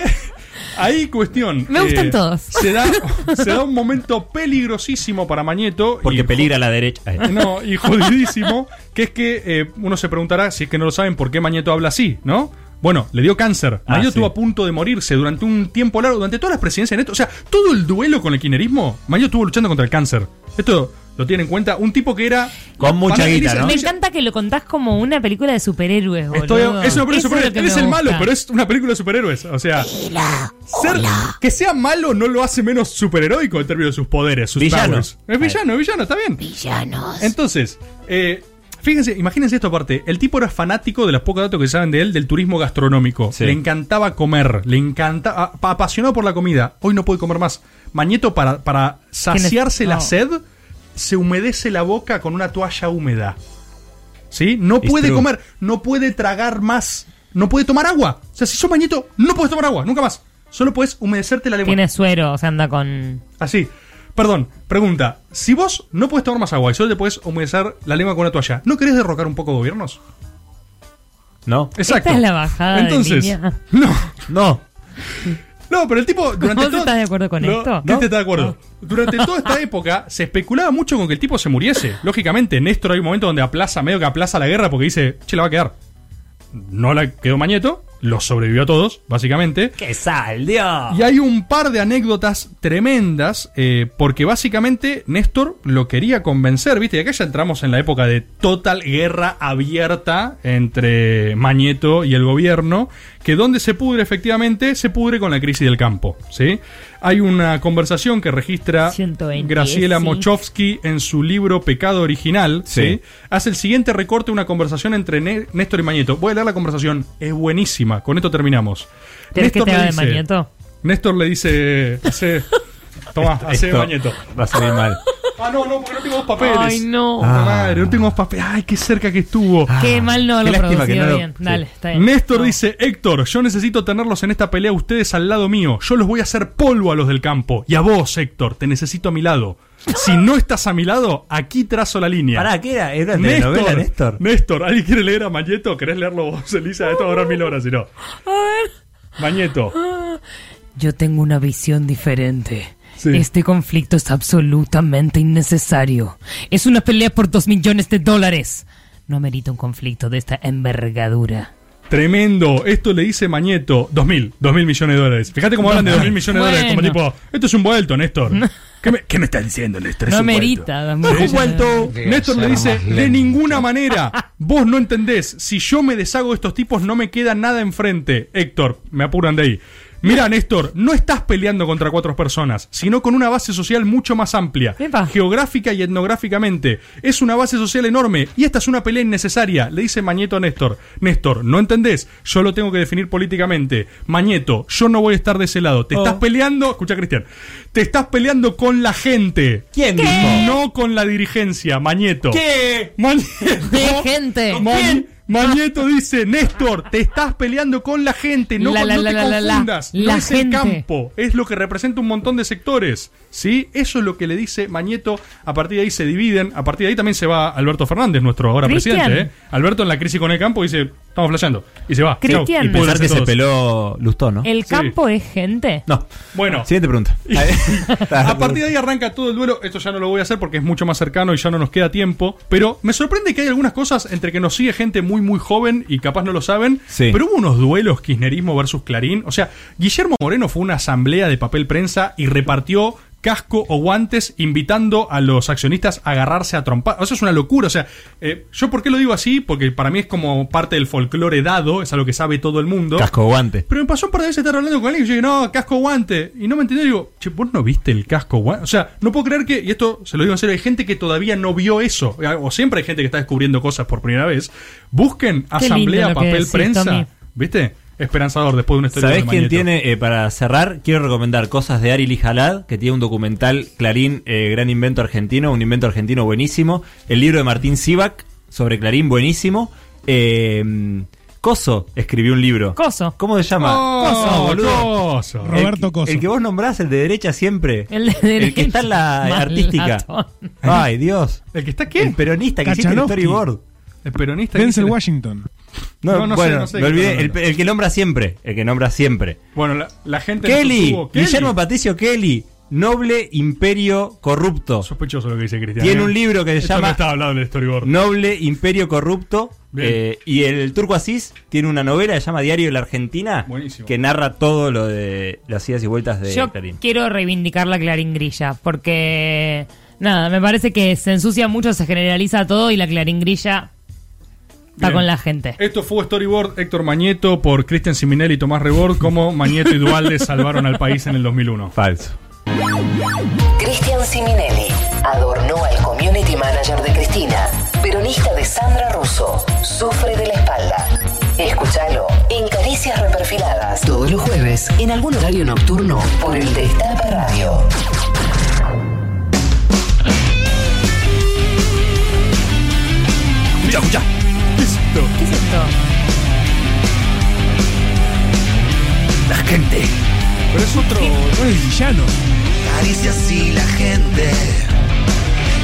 ahí cuestión. Me gustan eh, todos. Se da, se da un momento peligrosísimo para Mañeto. Porque y- peligra la derecha. No, y jodidísimo. que es que eh, uno se preguntará, si es que no lo saben, por qué Mañeto habla así, ¿no? Bueno, le dio cáncer. Ah, sí. estuvo a punto de morirse durante un tiempo largo, durante todas las presidencias de Néstor. O sea, todo el duelo con el kirchnerismo, Mañeto estuvo luchando contra el cáncer. Esto lo tiene en cuenta un tipo que era... Con mucha guita, ¿no? Me encanta que lo contás como una película de superhéroes, boludo. Estoy- es una película de superhéroes. Él es el malo, pero es una película de superhéroes. O sea, ser- que sea malo no lo hace menos superheroico en términos de sus poderes, sus Villano. powers. Es villano, es villano, está bien. Villanos. Entonces, eh, fíjense, imagínense esto aparte. El tipo era fanático de los pocos datos que saben de él del turismo gastronómico. Sí. Le encantaba comer, le encantaba, apasionado por la comida. Hoy no puede comer más. Mañeto para, para saciarse la no. sed, se humedece la boca con una toalla húmeda. ¿Sí? No It's puede true. comer, no puede tragar más, no puede tomar agua. O sea, si sos Mañeto, no puedes tomar agua, nunca más. Solo puedes humedecerte la lengua. Tiene suero, o sea, anda con... Así. Perdón, pregunta. Si vos no puedes tomar más agua y solo te puedes humedecer la lengua con una toalla, ¿no querés derrocar un poco gobiernos? No. Exacto. Esta es la bajada de Entonces, línea. no. No. No, pero el tipo durante ¿Vos todo- estás de acuerdo con No, esto? ¿Qué te está de acuerdo? Durante toda esta época se especulaba mucho con que el tipo se muriese. Lógicamente, Néstor hay un momento donde aplaza, medio que aplaza la guerra porque dice, che, la va a quedar. No la quedó Mañeto, los sobrevivió a todos, básicamente. ¡Que salió! Y hay un par de anécdotas tremendas, eh, porque básicamente Néstor lo quería convencer, ¿viste? Y acá ya entramos en la época de total guerra abierta entre Mañeto y el gobierno, que donde se pudre efectivamente, se pudre con la crisis del campo, ¿sí? Hay una conversación que registra 120, Graciela sí. Mochovsky en su libro Pecado Original, ¿sí? Sí. Hace el siguiente recorte, una conversación entre Né- Néstor y Mañeto. Voy a leer la conversación, es buenísima, con esto terminamos. ¿Querés que te le haga de dice- Mañeto? Néstor le dice, hace, toma, hace Esto Mañeto. Va a salir mal. Ah, no, no, porque no tengo dos papeles. Ay, no. Puta madre, no tengo dos papeles. Ay, qué cerca que estuvo. Qué mal no qué lo lástima que producido no lo- bien. sí. Dale, está bien. Néstor No. dice, Héctor, yo necesito tenerlos en esta pelea ustedes al lado mío. Yo los voy a hacer polvo a los del campo. Y a vos, Héctor, te necesito a mi lado. Si no estás a mi lado, aquí trazo la línea. Pará, ¿qué era? ¿Era una telenovela, Néstor? Néstor, ¿alguien quiere leer a Mañeto? ¿Querés leerlo vos, Elisa? Esto va a durar mil horas, si no. Mañeto. Yo tengo una visión diferente. Sí. Este conflicto es absolutamente innecesario. Es una pelea por dos millones de dólares. No amerita un conflicto de esta envergadura. Tremendo. Esto le dice Mañeto. Dos mil. Dos mil millones de dólares. Fíjate cómo hablan de dos mil millones de dólares. Como tipo, esto es un vuelto, Néstor. ¿Qué me, qué me estás diciendo, Néstor? No dos No es un dólares. Néstor le dice, de ninguna manera. Vos no entendés. Si yo me deshago de estos tipos, no me queda nada enfrente. Héctor, me apuran de ahí. Mira, Néstor, no estás peleando contra cuatro personas, sino con una base social mucho más amplia, Epa. geográfica y etnográficamente. Es una base social enorme y esta es una pelea innecesaria, le dice Mañeto a Néstor. Néstor, ¿no entendés? Yo lo tengo que definir políticamente. Mañeto, yo no voy a estar de ese lado. Te estás peleando, escucha Cristian, te estás peleando con la gente. ¿Quién. No con la dirigencia, Mañeto. ¿Qué? Mañeto. De gente. Ma- Mañeto dice, Néstor, te estás peleando con la gente, no, La, la, no te la, confundas, no es el campo, es lo que representa un montón de sectores, ¿sí? Eso es lo que le dice Mañeto, a partir de ahí se dividen, a partir de ahí también se va Alberto Fernández, nuestro ahora presidente, ¿eh? Alberto en la crisis con el campo dice, estamos flasheando. Y se va. Cristian. Y pensar que se peló Lustó, ¿no? ¿El campo es gente? No. Bueno. Siguiente pregunta. A partir de ahí arranca todo el duelo. Esto ya no lo voy a hacer porque es mucho más cercano y ya no nos queda tiempo. Pero me sorprende que hay algunas cosas entre que nos sigue gente muy, muy joven y capaz no lo saben. Sí. Pero hubo unos duelos Kirchnerismo versus Clarín. O sea, Guillermo Moreno fue una asamblea de papel prensa y repartió casco o guantes invitando a los accionistas a agarrarse a trompar. Eso es una locura. O sea, eh, yo por qué lo digo así? Porque para mí es como parte del folclore dado, es algo que sabe todo el mundo. Casco guante. Pero me pasó un par de veces estar hablando con alguien y yo dije, no, casco guante. Y no me entendió. Digo, che, vos no viste el casco guante. O sea, no puedo creer que, y esto se lo digo en serio, hay gente que todavía no vio eso. O siempre hay gente que está descubriendo cosas por primera vez. Busquen asamblea papel decís, prensa. Tommy. ¿Viste? Esperanzador después de una historia ¿Sabés de quién tiene, eh, para cerrar, quiero recomendar Cosas de Ari Lijalad, que tiene un documental Clarín, eh, Gran Invento Argentino, un invento argentino buenísimo. El libro de Martín Sivak sobre Clarín, buenísimo. Eh, Coso escribió un libro. Coso. ¿Cómo se llama? Oh, Coso, boludo. Coso. Roberto el, Coso. El que vos nombrás, el de derecha siempre. El de derecha. que está en la artística. Ay, Dios. ¿El que está qué? El peronista que hiciste el storyboard. El peronista. que Denzel Washington. No, No, no sé, no sé me olvidé. El, que nombra siempre. El que nombra siempre. Bueno, la, la gente. Kelly. Guillermo Patricio Kelly, noble imperio corrupto. Sospechoso lo que dice Cristian. Tiene ¿eh? un libro que se Esto llama No estaba hablando del storyboard. Noble imperio corrupto. Eh, y el turco Asís tiene una novela que se llama Diario de la Argentina Buenísimo. que narra todo lo de las idas y vueltas de Yo Clarín. quiero reivindicar la Clarín Grilla, porque nada, me parece que se ensucia mucho, se generaliza todo y la Clarín Grilla está Bien. con la gente. Esto fue Storyboard Héctor Mañeto por Cristian Siminelli y Tomás Rebord, como Mañeto y Dualde salvaron al país en el 2001. Falso. Cristian Siminelli adornó al community manager de Cristina, peronista de Sandra Russo, sufre de la espalda. Escúchalo en Caricias Reperfiladas todos los jueves en algún horario nocturno por el Destape Radio. Escucha, escucha. ¿Qué es esto? ¿Qué es esto? La gente. Pero es otro. No es villano. Caricias y la gente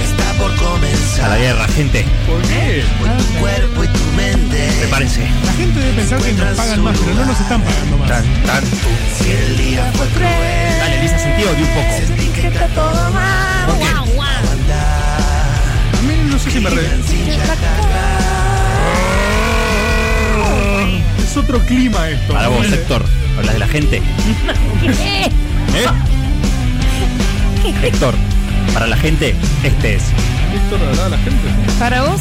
está por A comenzar. la guerra, gente. ¿Por qué? Tu cuerpo y tu mente. Prepárense. La gente debe pensar que nos pagan más, pero no nos están pagando más. Tan, tan, tú. Si el día fue cruel, Dale, Lisa, sentido de un poco. sentí que está todo mal. Guau, guau. A mí no sé si me re... Es otro clima esto. Para vos, ¿no? Héctor. Hablas de la gente. ¿Qué? ¿Eh? Héctor, para la gente, este es. Héctor, ¿verdad? La gente. Para vos.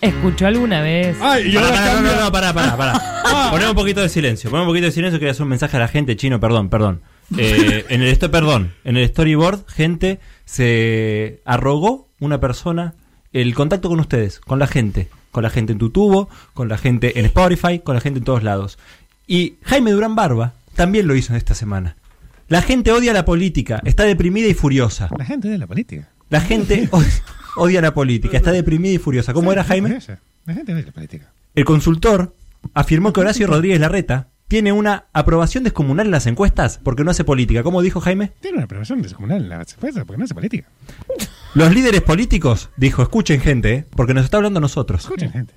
¿Escuchó alguna vez? Ay, y Pará, ahora pará, no, cambia- no, no, pará, pará, pará. Poné un poquito de silencio. Poné un poquito de silencio. Quería hacer un mensaje a la gente, chino, perdón, perdón. Eh, en el esto, perdón, en el storyboard, gente, se arrogó una persona el contacto con ustedes, con la gente, con la gente en tu tubo, con la gente en Spotify, con la gente en todos lados. Y Jaime Durán Barba también lo hizo en esta semana. La gente odia la política, está deprimida y furiosa. La gente de la política. La gente od- odia la política, está deprimida y furiosa. ¿Cómo era Jaime? La gente de la política. El consultor afirmó que Horacio Rodríguez Larreta tiene una aprobación descomunal en las encuestas porque no hace política. ¿Cómo dijo Jaime? Tiene una aprobación descomunal en la empresa porque no hace política. Los líderes políticos, dijo, escuchen gente, ¿eh? porque nos está hablando a nosotros. Escuchen, gente.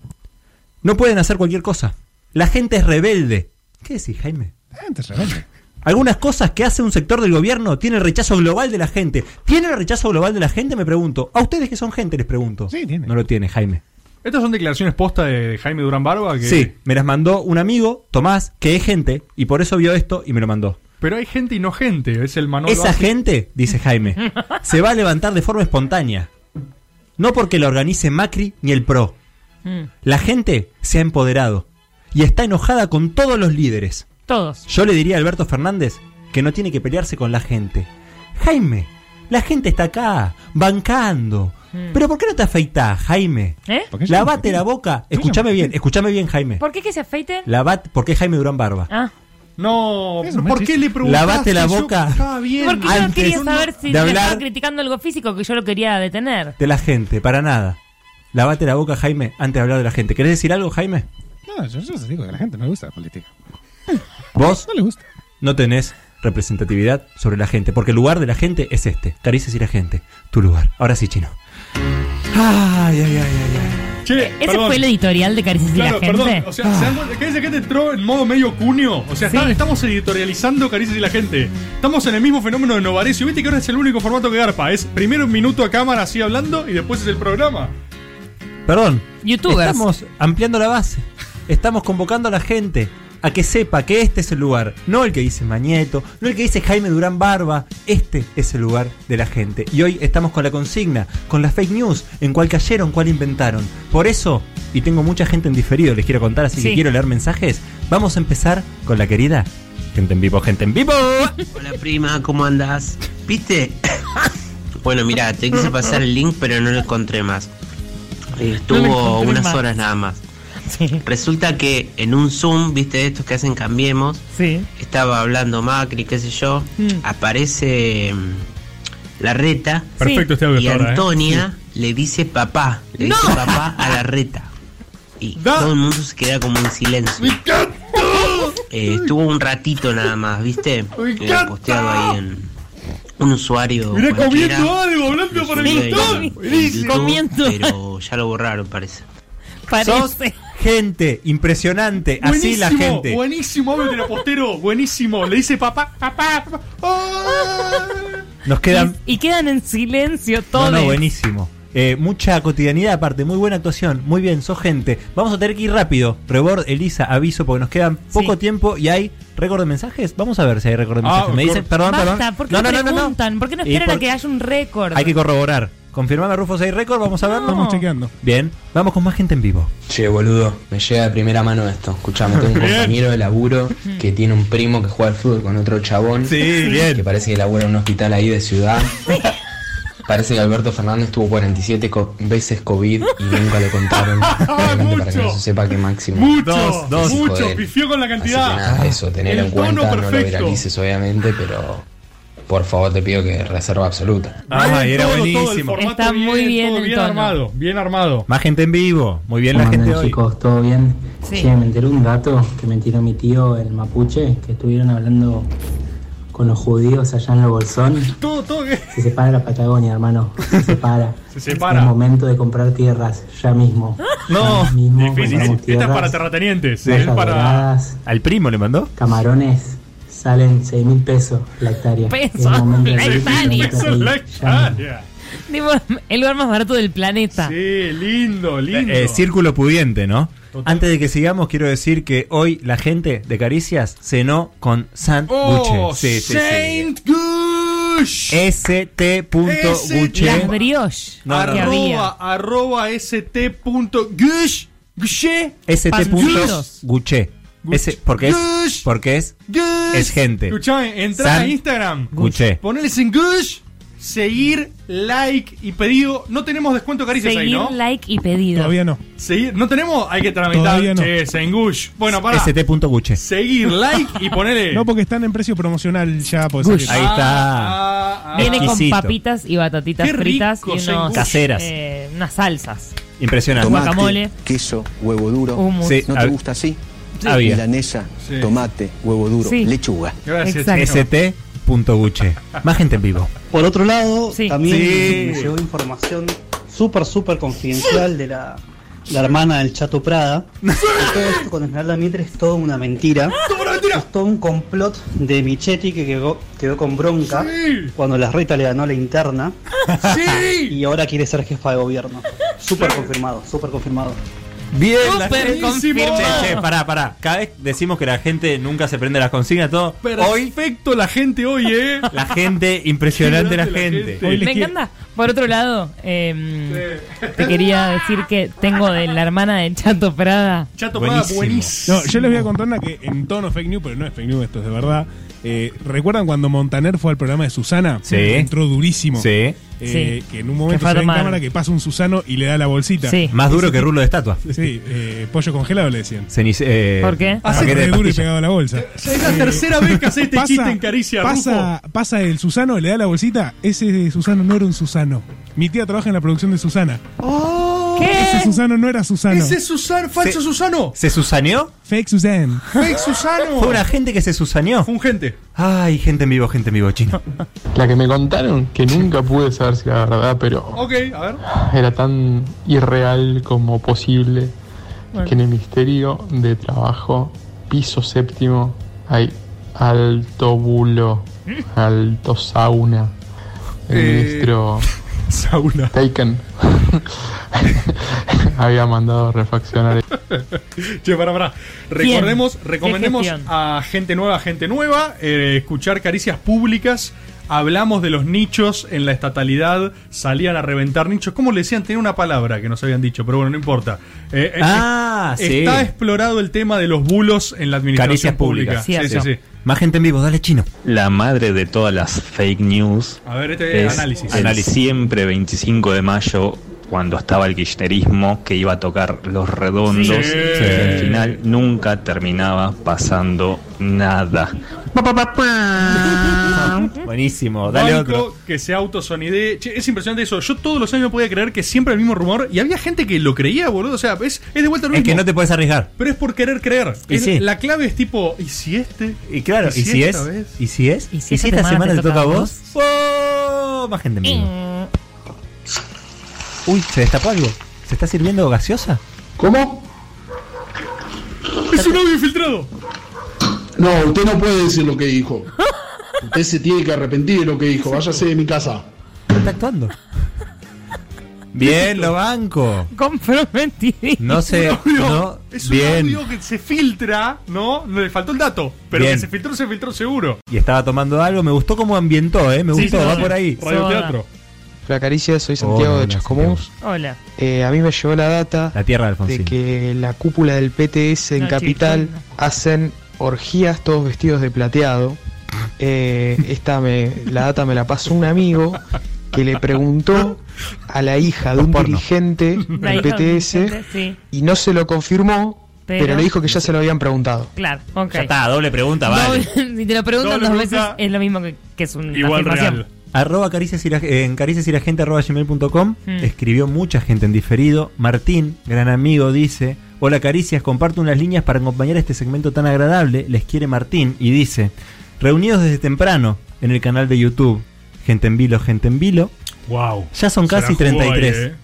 No pueden hacer cualquier cosa. La gente es rebelde. ¿Qué decís, Jaime? La gente es rebelde. Algunas cosas que hace un sector del gobierno tiene el rechazo global de la gente. ¿Tiene el rechazo global de la gente? Me pregunto. A ustedes que son gente les pregunto. Sí, tiene. No lo tiene, Jaime. Estas son declaraciones posta de Jaime Durán Barba. Que... Sí, me las mandó un amigo, Tomás, que es gente, y por eso vio esto y me lo mandó. Pero hay gente y no gente. Es el Manolo. Esa gente, dice Jaime, se va a levantar de forma espontánea. No porque la organice Macri ni el PRO. Mm, La gente se ha empoderado y está enojada con todos los líderes. todos. Yo le diría a Alberto Fernández que no tiene que pelearse con la gente. Jaime, la gente está acá, bancando. Mm. Pero ¿por qué no te afeitás, Jaime? ¿Eh? Porque Lavate la boca. Escúchame bien, escúchame bien, Jaime. ¿Por qué que se afeiten? Lavate, ¿por qué Jaime Durán Barba? Ah, No, Eso, ¿por qué le preguntaste? Lavate la boca. Estaba bien. porque yo no quería saber si de hablar- estaba criticando algo físico que yo lo quería detener. De la gente, para nada. Lavate la boca, Jaime, antes de hablar de la gente. ¿Querés decir algo, Jaime? No, yo, yo digo que a la gente no le gusta la política. Vos No le gusta. no tenés representatividad sobre la gente, porque el lugar de la gente es este. Caricias y la gente, tu lugar. Ahora sí, chino. Ay, ay, ay, ay, ay. Che, ¿Ese perdón. fue el editorial de Caricias y la gente? perdón. O sea, ¿se dan cuenta que esa gente entró en modo medio cuño? O sea, está- estamos editorializando Caricias y la gente. Estamos en el mismo fenómeno de Novarecio. Viste que ahora es el único formato que garpa. Es primero un minuto a cámara así hablando y después es el programa. Perdón. Youtubers. Estamos ampliando la base. Estamos convocando a la gente a que sepa que este es el lugar. No el que dice Mañeto, no el que dice Jaime Durán Barba. Este es el lugar de la gente. Y hoy estamos con la consigna, con la fake news, en cuál cayeron, cuál inventaron. Por eso, y tengo mucha gente en diferido, les quiero contar, así que quiero leer mensajes. Vamos a empezar con la querida Gente en Vivo, Gente en Vivo. Hola prima, ¿cómo andas? ¿Viste? bueno, mira, te quise pasar el link, pero no lo encontré más. Estuvo No lo encontré unas más. horas nada más. Resulta que en un Zoom, viste, de estos que hacen cambiemos, estaba hablando Macri, qué sé yo, Mm. aparece mm, la reta Perfecto este audio y ¿eh? Antonia le dice papá, le dice papá a la reta. Y todo el mundo se queda como en silencio. Eh, estuvo un ratito nada más, ¿viste? Eh, posteado ahí en un usuario. Mirá comiendo algo, hablando Lo por el en Buenísimo. YouTube, Pero ya lo borraron, parece. Sos gente, impresionante. Así la gente. Buenísimo de postero. Buenísimo. Le dice papá, papá, papá. ¡Ah! Nos quedan Y quedan en silencio No, todos. no, buenísimo. Eh, mucha cotidianidad aparte, muy buena actuación, muy bien, sos gente. Vamos a tener que ir rápido. Rebord, Elisa, aviso porque nos quedan poco tiempo y hay récord de mensajes. Vamos a ver si hay récord de Ah, mensajes. Me cor- dicen, perdón, Basta, perdón. ¿por qué no, preguntan? ¿Por qué no Y esperan por- a que haya un récord? Hay que corroborar. Confirmame Rufo si hay récord, vamos a verlo. Estamos chequeando. Bien, vamos con más gente en vivo. Che, boludo, me llega de primera mano esto. Escuchame, tengo un Bien. compañero de laburo que tiene un primo que juega al fútbol con otro chabón. Sí, bien. Que parece que labura en un hospital ahí de ciudad. Parece que Alberto Fernández tuvo 47 co- veces COVID y nunca le contaron. Obviamente para que no se sepa que máximo. Mucho, Dos, dos. mucho. Pifió con la Así que cantidad. nada, eso, tener en cuenta, no lo viralices obviamente, pero por favor te pido que reserva absoluta. Ah, Bien, era todo, todo el buenísimo. formato Está muy bien todo el bien tono. armado, bien armado. Más gente en vivo. Muy bien la ¿Cómo gente hoy. chicos? ¿Todo bien? Sí. Che, me enteré un dato que me tiró mi tío, el mapuche, que estuvieron hablando con los judíos allá en el Bolsón. Todo, todo que. Se separa la Patagonia, hermano. Se separa. Se separa. Es momento de comprar tierras, ya mismo. No, Ya mismo difícil. Esta es para terratenientes. Es para. doradas, ¿Al primo le mandó? camarones, salen 6 mil pesos la hectárea. Pesos, la hectárea. hectárea. El lugar más barato del planeta. Sí, lindo, lindo. Eh, círculo pudiente, ¿no? Total. Antes de que sigamos, quiero decir que hoy la gente de Caricias cenó con sándwiches. Oh, Sí, sí, sí. Saint Gush. st.guche. Las brioche No, no, que no. Arroba, arroba st.gush. Gushé. st.guche. Ese, porque es, Gush. porque es, Gush. es gente. Escuchame, entra a Instagram. Guche. Poneles en Gush. Seguir, like y pedido. No tenemos descuento caricias ahí, Seguir, ¿no? like y pedido. Todavía no. Seguir, no tenemos, hay que tramitar. Todavía no. Che, en Gush. Bueno, para. st.guche. Seguir, like y ponele. No, porque están en precio promocional ya. Pues, Gush. Ahí está. Ah, ah, Viene Exquisito. con papitas y batatitas Qué rico, fritas y unos, Gush. Caseras. eh, unas salsas. Impresionante. Tomate. Guacamole. queso, huevo duro. Hummus. Sí, ¿No te gusta así? Había. Milanesa, Sí. tomate, huevo duro, Sí. lechuga. Gracias. Exacto. st.guche. Más gente en vivo. Por otro lado, Sí. también Sí. me llegó información súper, súper confidencial de la, la hermana del Chato Prada. Todo esto con Esmeralda Mitre es toda una mentira. Es todo un complot de Michetti que quedó, quedó con bronca Sí. cuando la reta le ganó la interna Sí. y ahora quiere ser jefa de gobierno. Súper confirmado, súper confirmado. Bien, la Súper gente. confirmado. Che, che, pará, pará. Cada vez decimos que la gente nunca se prende las consignas, todo. Hoy, Perfecto la gente hoy, ¿eh? la gente, impresionante la gente. Hoy Me quiero- encanta. Por otro lado, eh, te quería decir que tengo de la hermana de Chato Prada. Chato Prada, Buenísimo. buenísimo. No, yo les voy a contar una que en tono fake news, pero no es fake news, esto es de verdad. Eh, ¿Recuerdan cuando Montaner fue al programa de Susana? Sí. Entró durísimo. Sí. Eh, Sí. Que en un momento Que se ve en cámara que pasa un Susano y le da la bolsita. Sí. Más duro que rulo de estatua. Sí, eh, pollo congelado le decían. Cenice- eh, ¿Por qué? Re de duro y pegado a la bolsa. Es la tercera vez que hace este Pasa- chiste en Caricia, pasa, pasa el Susano, le da la bolsita. Ese de Susano no era un Susano. Mi tía trabaja en la producción de Susana. Rufo. Ese Susano no era Susano. Ese es Susano, falso Se- Susano. ¿Se susaneó? Fake Susan. Fake Susano. Fue una gente que se susaneó. Fue un gente. Ay, gente en vivo, gente en vivo, chino. La que me contaron, que nunca pude saber si era verdad, pero Ok, a ver. era tan irreal como posible que en el Ministerio de Trabajo, piso séptimo, hay alto bulo, alto sauna. El Eh, ministro sauna. Taken había mandado refaccionar. Che, para, para. Recordemos, ¿Qué recomendemos a gente nueva, gente nueva, eh, escuchar caricias públicas. Hablamos de los nichos en la estatalidad, salían a reventar nichos. ¿Cómo le decían? Tenía una palabra que nos habían dicho, pero bueno, no importa. Eh, eh, Ah, eh, sí. Está explorado el tema de los bulos en la administración Caricias pública. públicas. Sí, sí, sí. Más gente en vivo, dale chino. La madre de todas las fake news A ver, este es análisis. el siempre 25 de mayo cuando estaba el kirchnerismo que iba a tocar los redondos Sí. y al final nunca terminaba pasando nada. Buenísimo, dale Banco otro. que se autosonidee. Che, es impresionante eso. Yo todos los años no podía creer que siempre el mismo rumor. Y había gente que lo creía, boludo. O sea, es, es de vuelta lo Es mismo. que no te puedes arriesgar. Pero es por querer creer. Y Es- sí. La clave es tipo, ¿y si este? Y claro, ¿y si es? esta vez? ¿Y si es? ¿Y si ¿Y esta si esta semana semana te te toca a toca a vos? ¡Oh! Más gente en vivo. Uy, ¿se destapó algo? ¿Se está sirviendo gaseosa? ¿Cómo? ¡Es un audio infiltrado! No, usted no puede decir lo que dijo. Usted se tiene que arrepentir de lo que dijo. Váyase de mi casa. Está actuando. Bien, lo banco. Comprometido. No sé, Un audio- no, es un bien. audio que se filtra, ¿no? No le faltó el dato. Pero Bien. que se filtró, se filtró seguro. Y estaba tomando algo, me gustó cómo ambientó, ¿eh? Me gustó, sí, va sí. por ahí. Radioteatro. Hola Caricia, soy Santiago Hola, de Chascomús. Hola. Eh, a mí me llegó la data La tierra de que la cúpula del PTS en No, Capital hacen orgías todos vestidos de plateado. Eh, esta me, la data me la pasó un amigo que le preguntó a la hija de un Porno. dirigente del PTS dirigente, sí. y no se lo confirmó, Pero- pero, le dijo que ya se lo habían preguntado. Claro, ok. Ya está, doble pregunta, vale. Doble- si te lo preguntan Doble dos pregunta. veces, es lo mismo que, que es una Igual afirmación. real. Arroba caricias en cariciasyragente arroba gmail.com Mm. escribió mucha gente en diferido. Martín, gran amigo, dice: Hola Caricias, comparto unas líneas para acompañar este segmento tan agradable. Les quiere Martín y dice: Reunidos desde temprano en el canal de YouTube, gente en vilo, gente en vilo. Wow. Ya son casi jugó ahí, 33. eh.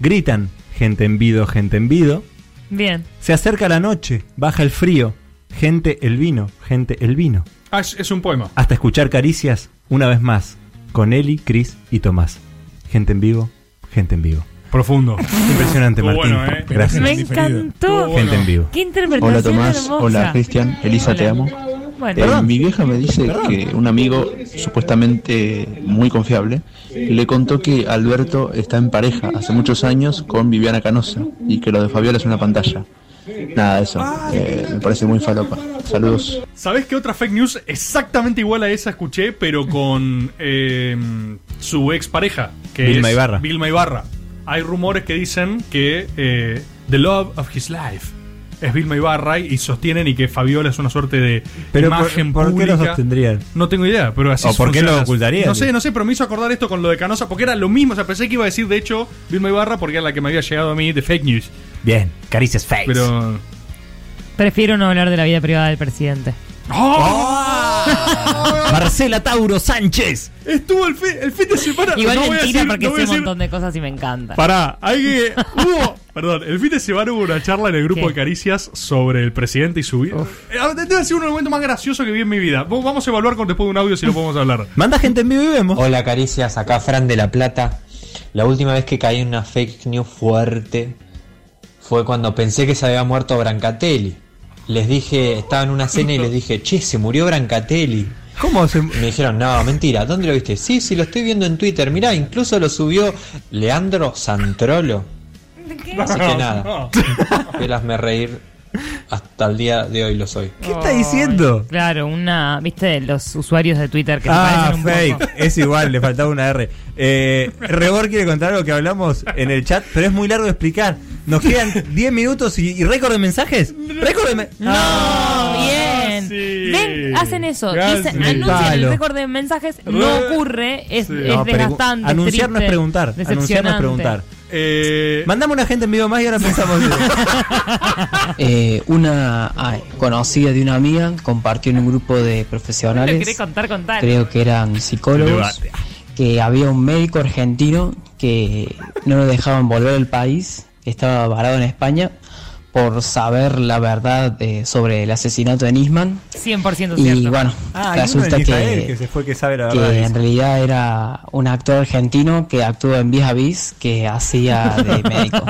Gritan: gente en vido, gente en vido. Bien. Se acerca la noche, baja el frío. Gente el vino, gente el vino. Ah, es un poema. Hasta escuchar caricias una vez más con Eli, Chris y Tomás. Gente en vivo, gente en vivo. Profundo. Impresionante, Estuvo Martín. bueno, eh. Gracias. Me encantó. Gente en vivo. Qué interpretación Hola Tomás, hermosa. hola Cristian, Elisa te amo. Bueno. Eh, mi vieja me dice que un amigo supuestamente muy confiable le contó que Alberto está en pareja hace muchos años con Viviana Canosa y que lo de Fabiola es una pantalla. Nada de eso, eh, me parece muy falopa. Saludos. ¿Sabés qué otra fake news exactamente igual a esa escuché, pero con eh, su expareja? Que Vilma es Ibarra. Vilma Ibarra. Hay rumores que dicen que eh, The Love of His Life es Vilma Ibarra y sostienen y que Fabiola es una suerte de Pero imagen ¿por, por qué pública. los sostendrían? No tengo idea, pero así ¿O por qué lo ocultarían? No sé, no sé, pero me hizo acordar esto con lo de Canosa, porque era lo mismo. O sea, pensé que iba a decir, de hecho, Vilma Ibarra, porque era la que me había llegado a mí de fake news. Bien, caricias fakes. Pero. Prefiero no hablar de la vida privada del presidente. Marcela Tauro Sánchez. Estuvo el fin, el fin de semana. Igual no voy a mentira decir- porque no sé un decir- montón de cosas y me encanta. Pará, hay que. Hubo. Perdón, el fin de semana hubo una charla en el grupo ¿Qué? de Caricias sobre el presidente y su vida. Eh, Debe ser uno de los momentos más graciosos que vi en mi vida. Vamos vamos a evaluar con después de un audio si lo podemos hablar. Manda gente en vivo y vemos. Hola Caricias, acá Fran de La Plata. La última vez que caí en una fake news fuerte fue cuando pensé que se había muerto Brancatelli. Les dije, estaba en una cena y les dije, che, se murió Brancatelli. ¿Cómo se.? Me dijeron, no, mentira, ¿dónde lo viste? Sí, sí, lo estoy viendo en Twitter. Mirá, incluso lo subió Leandro Santrolo. Así que nada, me reír. Hasta el día de hoy lo soy. ¿Qué está diciendo? Claro, una, viste, los usuarios de Twitter que se Ah, parecen un fake. poco. Es igual, le faltaba una R. Eh, Rebor quiere contar algo que hablamos en el chat, pero es muy largo de explicar. Nos quedan 10 minutos y, y récord de mensajes. Récord de me- No, bien. Ven, hacen eso. Dicen, El anuncian el récord de mensajes, no Re- ocurre, es, es No, pregu- desgastante. Anunciar no es triste, preguntar. Anunciar no es preguntar. Eh, Mandame una gente en vivo más y ahora pensamos. Eh, una ay, conocida de una amiga compartió en un grupo de ¿Lo profesionales, querés contar, contar? creo que eran psicólogos, Debate. que había un médico argentino que no lo dejaban volver al país, que estaba varado en España por saber la verdad eh, sobre el asesinato de Nisman. 100% Y cierto. bueno, Ah, resulta que, que se fue que sabe la que en realidad era un actor argentino que actuó en Vis a Vis, que hacía de médico.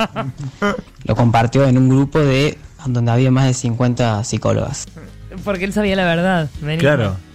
Lo compartió en un grupo de donde había más de 50 psicólogas. Porque él sabía la verdad. Vení.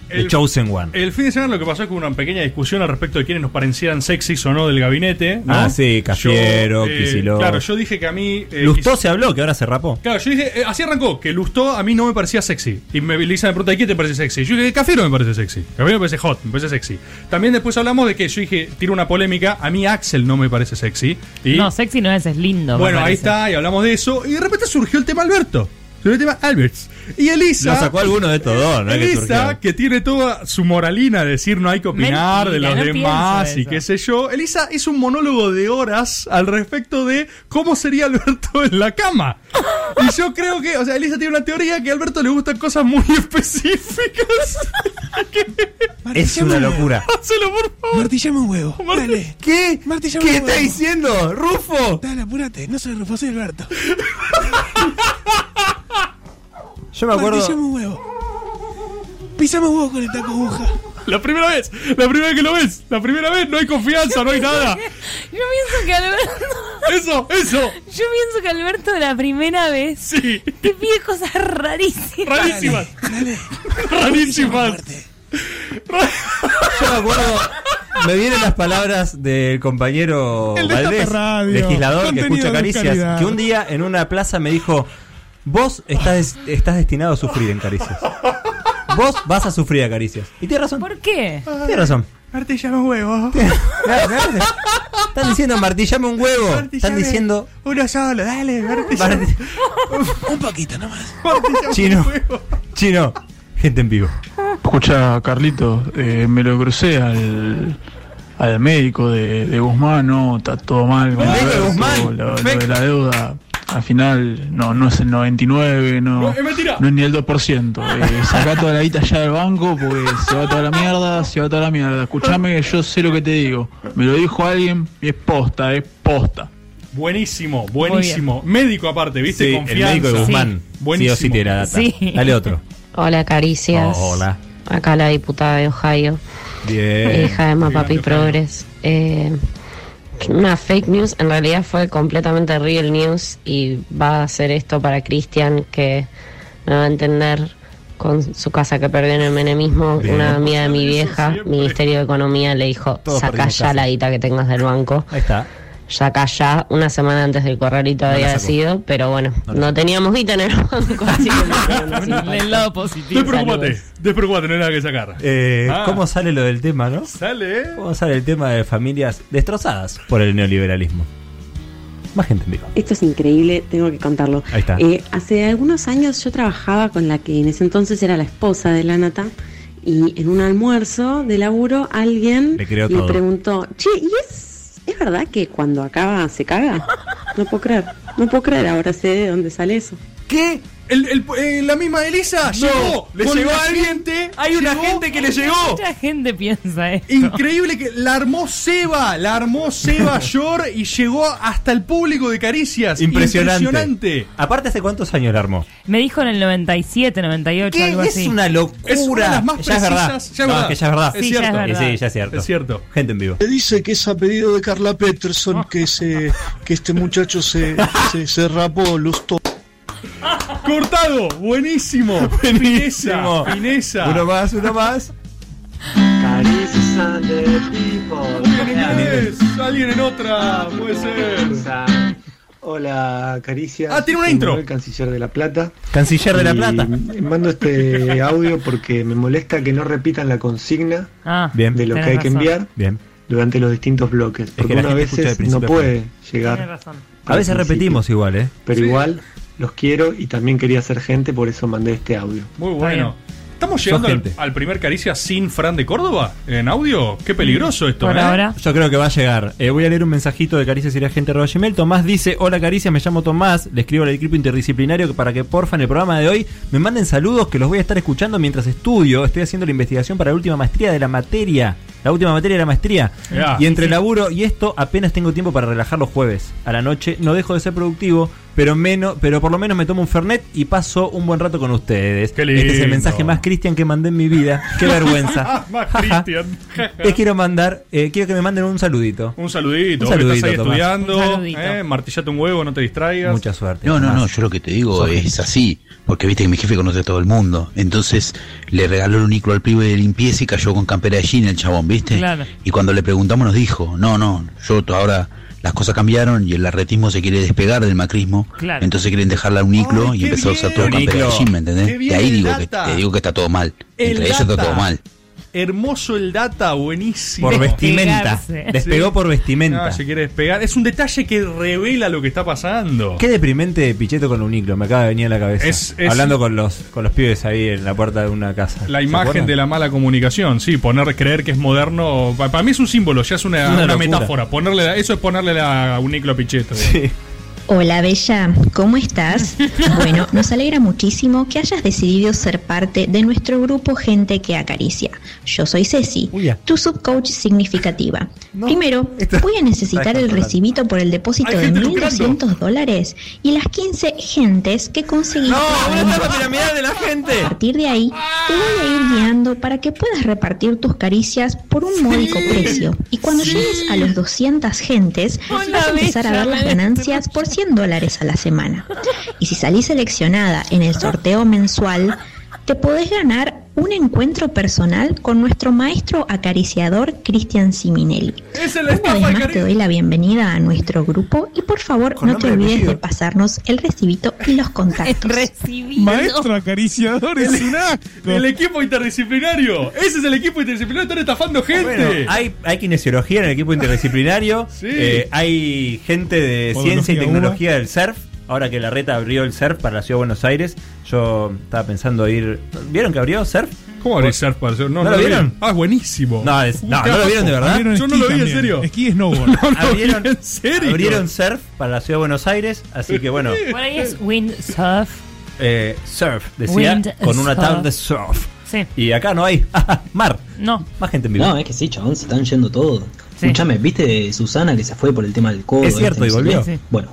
El- Chosen One. El fin de semana lo que pasó es que hubo una pequeña discusión al respecto de quiénes nos parecieran sexys o no del gabinete. ¿no? Ah, sí, Cafiero, eh. Claro, yo dije que a mí. eh, Lustó se habló, que ahora se rapó. Claro, yo dije, eh, así arrancó, que Lustó a mí no me parecía sexy. Y me, Lisa me pregunta, ¿y qué te parece sexy? Yo dije, Cafiero me parece sexy. Cafiero me parece hot, me parece sexy. También después hablamos de que yo dije, tiro una polémica, a mí Axel no me parece sexy. Y No, sexy no es, es lindo. bueno, ahí está, y hablamos de eso. Y de repente surgió el tema Alberto. Surgió el tema Alberts. Y Elisa. Lo sacó alguno de estos dos, no es que Elisa, que tiene toda su moralina de decir no hay que opinar Mentira, de los no demás y qué sé yo. Elisa hizo un monólogo de horas al respecto de cómo sería Alberto en la cama. Y yo creo que, o sea, Elisa tiene una teoría que a Alberto le gustan cosas muy específicas. Es una locura. Hacelo, por favor. Martillame un huevo. Dale. ¿Qué? Martillame ¿Qué un está diciendo? ¡Rufo! Dale, apúrate. No soy Rufo, soy Alberto. Yo me acuerdo. Martillame un huevo. Pisame un huevo con el taco aguja. La primera vez, la primera vez que lo ves, la primera vez no hay confianza, no hay nada. Yo pienso que Alberto. Eso, eso. Yo pienso que Alberto la primera vez te pide cosas rarísimas. Rarísimas. Rarísimas. Yo me acuerdo. Me vienen las palabras del compañero de Valdés, Radio. legislador que escucha caricias, que un día en una plaza me dijo: Vos estás, estás destinado a sufrir en caricias. Vos vas a sufrir a caricias. Y tienes razón. ¿Por qué? Tienes razón. Martillame un huevo. Están diciendo martillame un huevo. Están diciendo. Uno solo, dale, martillame. un poquito nomás. Chino. Chino. Gente en vivo. Escucha, Carlito, eh, me lo crucé al, al médico de, de Guzmán, no, está todo mal. con ¿El médico de Alberto, Guzmán? Lo, lo de Perfecto. la deuda, al final, no, no es el 99, no, No, no es ni el 2%. Eh, sacá toda la guita ya del banco porque se va toda la mierda, se va toda la mierda. Escuchame que yo sé lo que te digo. Me lo dijo alguien y es posta, es posta. Buenísimo, buenísimo. Médico aparte, ¿viste? Sí, el médico de Guzmán. Buenísimo. Sí o sí tiene la data. Sí. Dale otro. Hola, Caricias. Oh, hola. Acá la diputada de Ohio, Bien. hija de Mapapi Progress. Eh, una fake news, en realidad fue completamente real news y va a hacer esto para Cristian que me va a entender con su casa que perdió en el menemismo. Bien. Una amiga de mi vieja, Ministerio de Economía, le dijo, Todos saca ya casa". la guita que tengas del banco. Ahí está. Saca ya, una semana antes del corralito No la había sacó. sido, pero bueno, No no, teníamos guita en el banco, así que no El lado positivo. Despreocupate, despreocupate, no hay nada que sacar. Eh, Ah. ¿Cómo sale lo del tema, no? Sale, ¿eh? ¿Cómo sale el tema de familias destrozadas por el neoliberalismo? Más gente en vivo. Esto es increíble, tengo que contarlo. Ahí está. Eh, hace algunos años yo trabajaba con la que en ese entonces era la esposa de la Nata y en un almuerzo de laburo alguien Le preguntó, che, ¿y es, es verdad que cuando acaba se caga? No puedo creer, no puedo creer, ahora sé de dónde sale eso. ¿Qué? El, el- eh, la misma Elisa llegó. le llegó la a alguien. gente, Hay una llegó- gente que le llegó. Mucha gente piensa esto. Increíble que la armó Seba, la armó Seba Yor y llegó hasta el público de Caricias. Impresionante. Impresionante. Aparte, ¿hace cuántos años la armó? Me dijo en el 97, 98, ¿Qué? algo Es así. una locura. Es una de las más ya es verdad. precisas, ya es No, verdad. que ya es verdad. Es Sí, ya cierto. es verdad. Sí, ya es cierto. Es cierto. Gente en vivo. Le dice que es a pedido de Carla Peterson que se que este muchacho se, se, se rapó lustó. Cortado, buenísimo. Buenísimo. Fineza. Uno más, uno más. People. ¿Quién es? Alguien en otra, puede ser. Hola, Caricias. Ah, tiene una intro. Manuel, canciller de La Plata. Canciller de La Plata. Mando este audio porque me molesta que no repitan la consigna Ah, Bien. de lo que hay que enviar Bien. durante los distintos bloques. que Porque la una gente vez no puede llegar. razón. A veces repetimos igual, ¿eh? Pero Sí. igual los quiero y también quería ser gente, por eso mandé este audio. Muy bueno. ¿Estamos llegando al, primer caricia sin Fran de Córdoba en audio? Qué peligroso esto, ¿eh? Yo creo que va a llegar. Eh, voy a leer un mensajito de Caricias y la gente gmail. Tomás dice: Hola Caricias, me llamo Tomás. Le escribo al equipo interdisciplinario que para que porfa en el programa de hoy me manden saludos que los voy a estar escuchando mientras estudio. Estoy haciendo la investigación para la última maestría de la materia. La última materia de la maestría. Ya. Y entre Sí. laburo y esto apenas tengo tiempo para relajar los jueves. A la noche no dejo de ser productivo, pero menos, pero por lo menos me tomo un Fernet y paso un buen rato con ustedes. Qué Este es el lindo. mensaje más Cristian que mandé en mi vida. Qué vergüenza. Más Cristian. Les quiero mandar, eh, quiero que me manden un saludito. Un saludito, Un saludito, estás ahí Tomás. estudiando, Un saludito. eh, martillate un huevo, no te distraigas. Mucha suerte. No, no, no, yo lo que te digo es así, porque viste que mi jefe conoce a todo el mundo. Entonces le regaló el uniclo al pibe de limpieza y cayó con campera de jean el chabón, ¿viste? Claro. Y cuando le preguntamos nos dijo, no, no, yo ahora las cosas cambiaron y el arretismo se quiere despegar del macrismo. Claro. Entonces quieren dejarla a uniclo Ay, y empezó a usar todo de Uniclo. jean, ¿me entendés? Y ahí el digo que, data. te digo que está todo mal. El Entre ellos está data. todo mal. Hermoso el data, buenísimo. Por vestimenta. Despegó por vestimenta. Ah, se quiere despegar. Es un detalle que revela lo que está pasando. Qué deprimente Pichetto con uniclo, me acaba de venir a la cabeza. Es- es- Hablando con los, con los pibes ahí en la puerta de una casa. La ¿Se imagen de la mala comunicación, sí, poner creer que es moderno, pa- para mí es un símbolo, ya es una, Es una una metáfora. Ponerle, la- eso es ponerle la, a un Niclo Pichetto. Hola Bella, ¿cómo estás? Bueno, nos alegra muchísimo que hayas decidido ser parte de nuestro grupo Gente que Acaricia. Yo soy Ceci, tu subcoach significativa. Primero, voy a necesitar el recibito por el depósito de gente 1.200 dólares y las 15 gentes que conseguiste. para un- de la gente! A partir de ahí, te voy a ir guiando para que puedas repartir tus caricias por un módico precio. Y cuando llegues a los 200 gentes, vas a empezar a ver las ganancias por 100 dólares a la semana. Y si salís seleccionada en el sorteo mensual, te podés ganar un encuentro personal con nuestro maestro acariciador Cristian Siminelli. Una vez más te doy la bienvenida a nuestro grupo y por favor no te olvides de pasarnos el recibito y los contactos. Maestro acariciador es un asco. El equipo interdisciplinario. Ese es el equipo interdisciplinario. Están estafando gente. Bueno, hay, hay kinesiología en el equipo interdisciplinario. Sí. eh, hay gente de Podología ciencia y uva. tecnología del surf. Ahora que la reta abrió el surf para la ciudad de Buenos Aires, yo estaba pensando ir. ¿Vieron que abrió surf? ¿Cómo abrió surf para No, ¿No lo vieron? Ah, es buenísimo. No, es- no, ¿no lo vieron de verdad? Yo no lo vi en serio. Esquí y snowboard. No lo vi abrieron, en serio. abrieron surf para la ciudad de Buenos Aires, así que bueno. Por ahí es windsurf. eh, surf, decía, Wind con una tabla de surf. Sí. Y acá no hay. Mar. No. Más gente en vivo. No, es que sí, chabón, se están yendo todos. Escúchame, ¿viste Susana que se fue por el tema del codo? Es cierto, este, y no volvió. Sí. Bueno,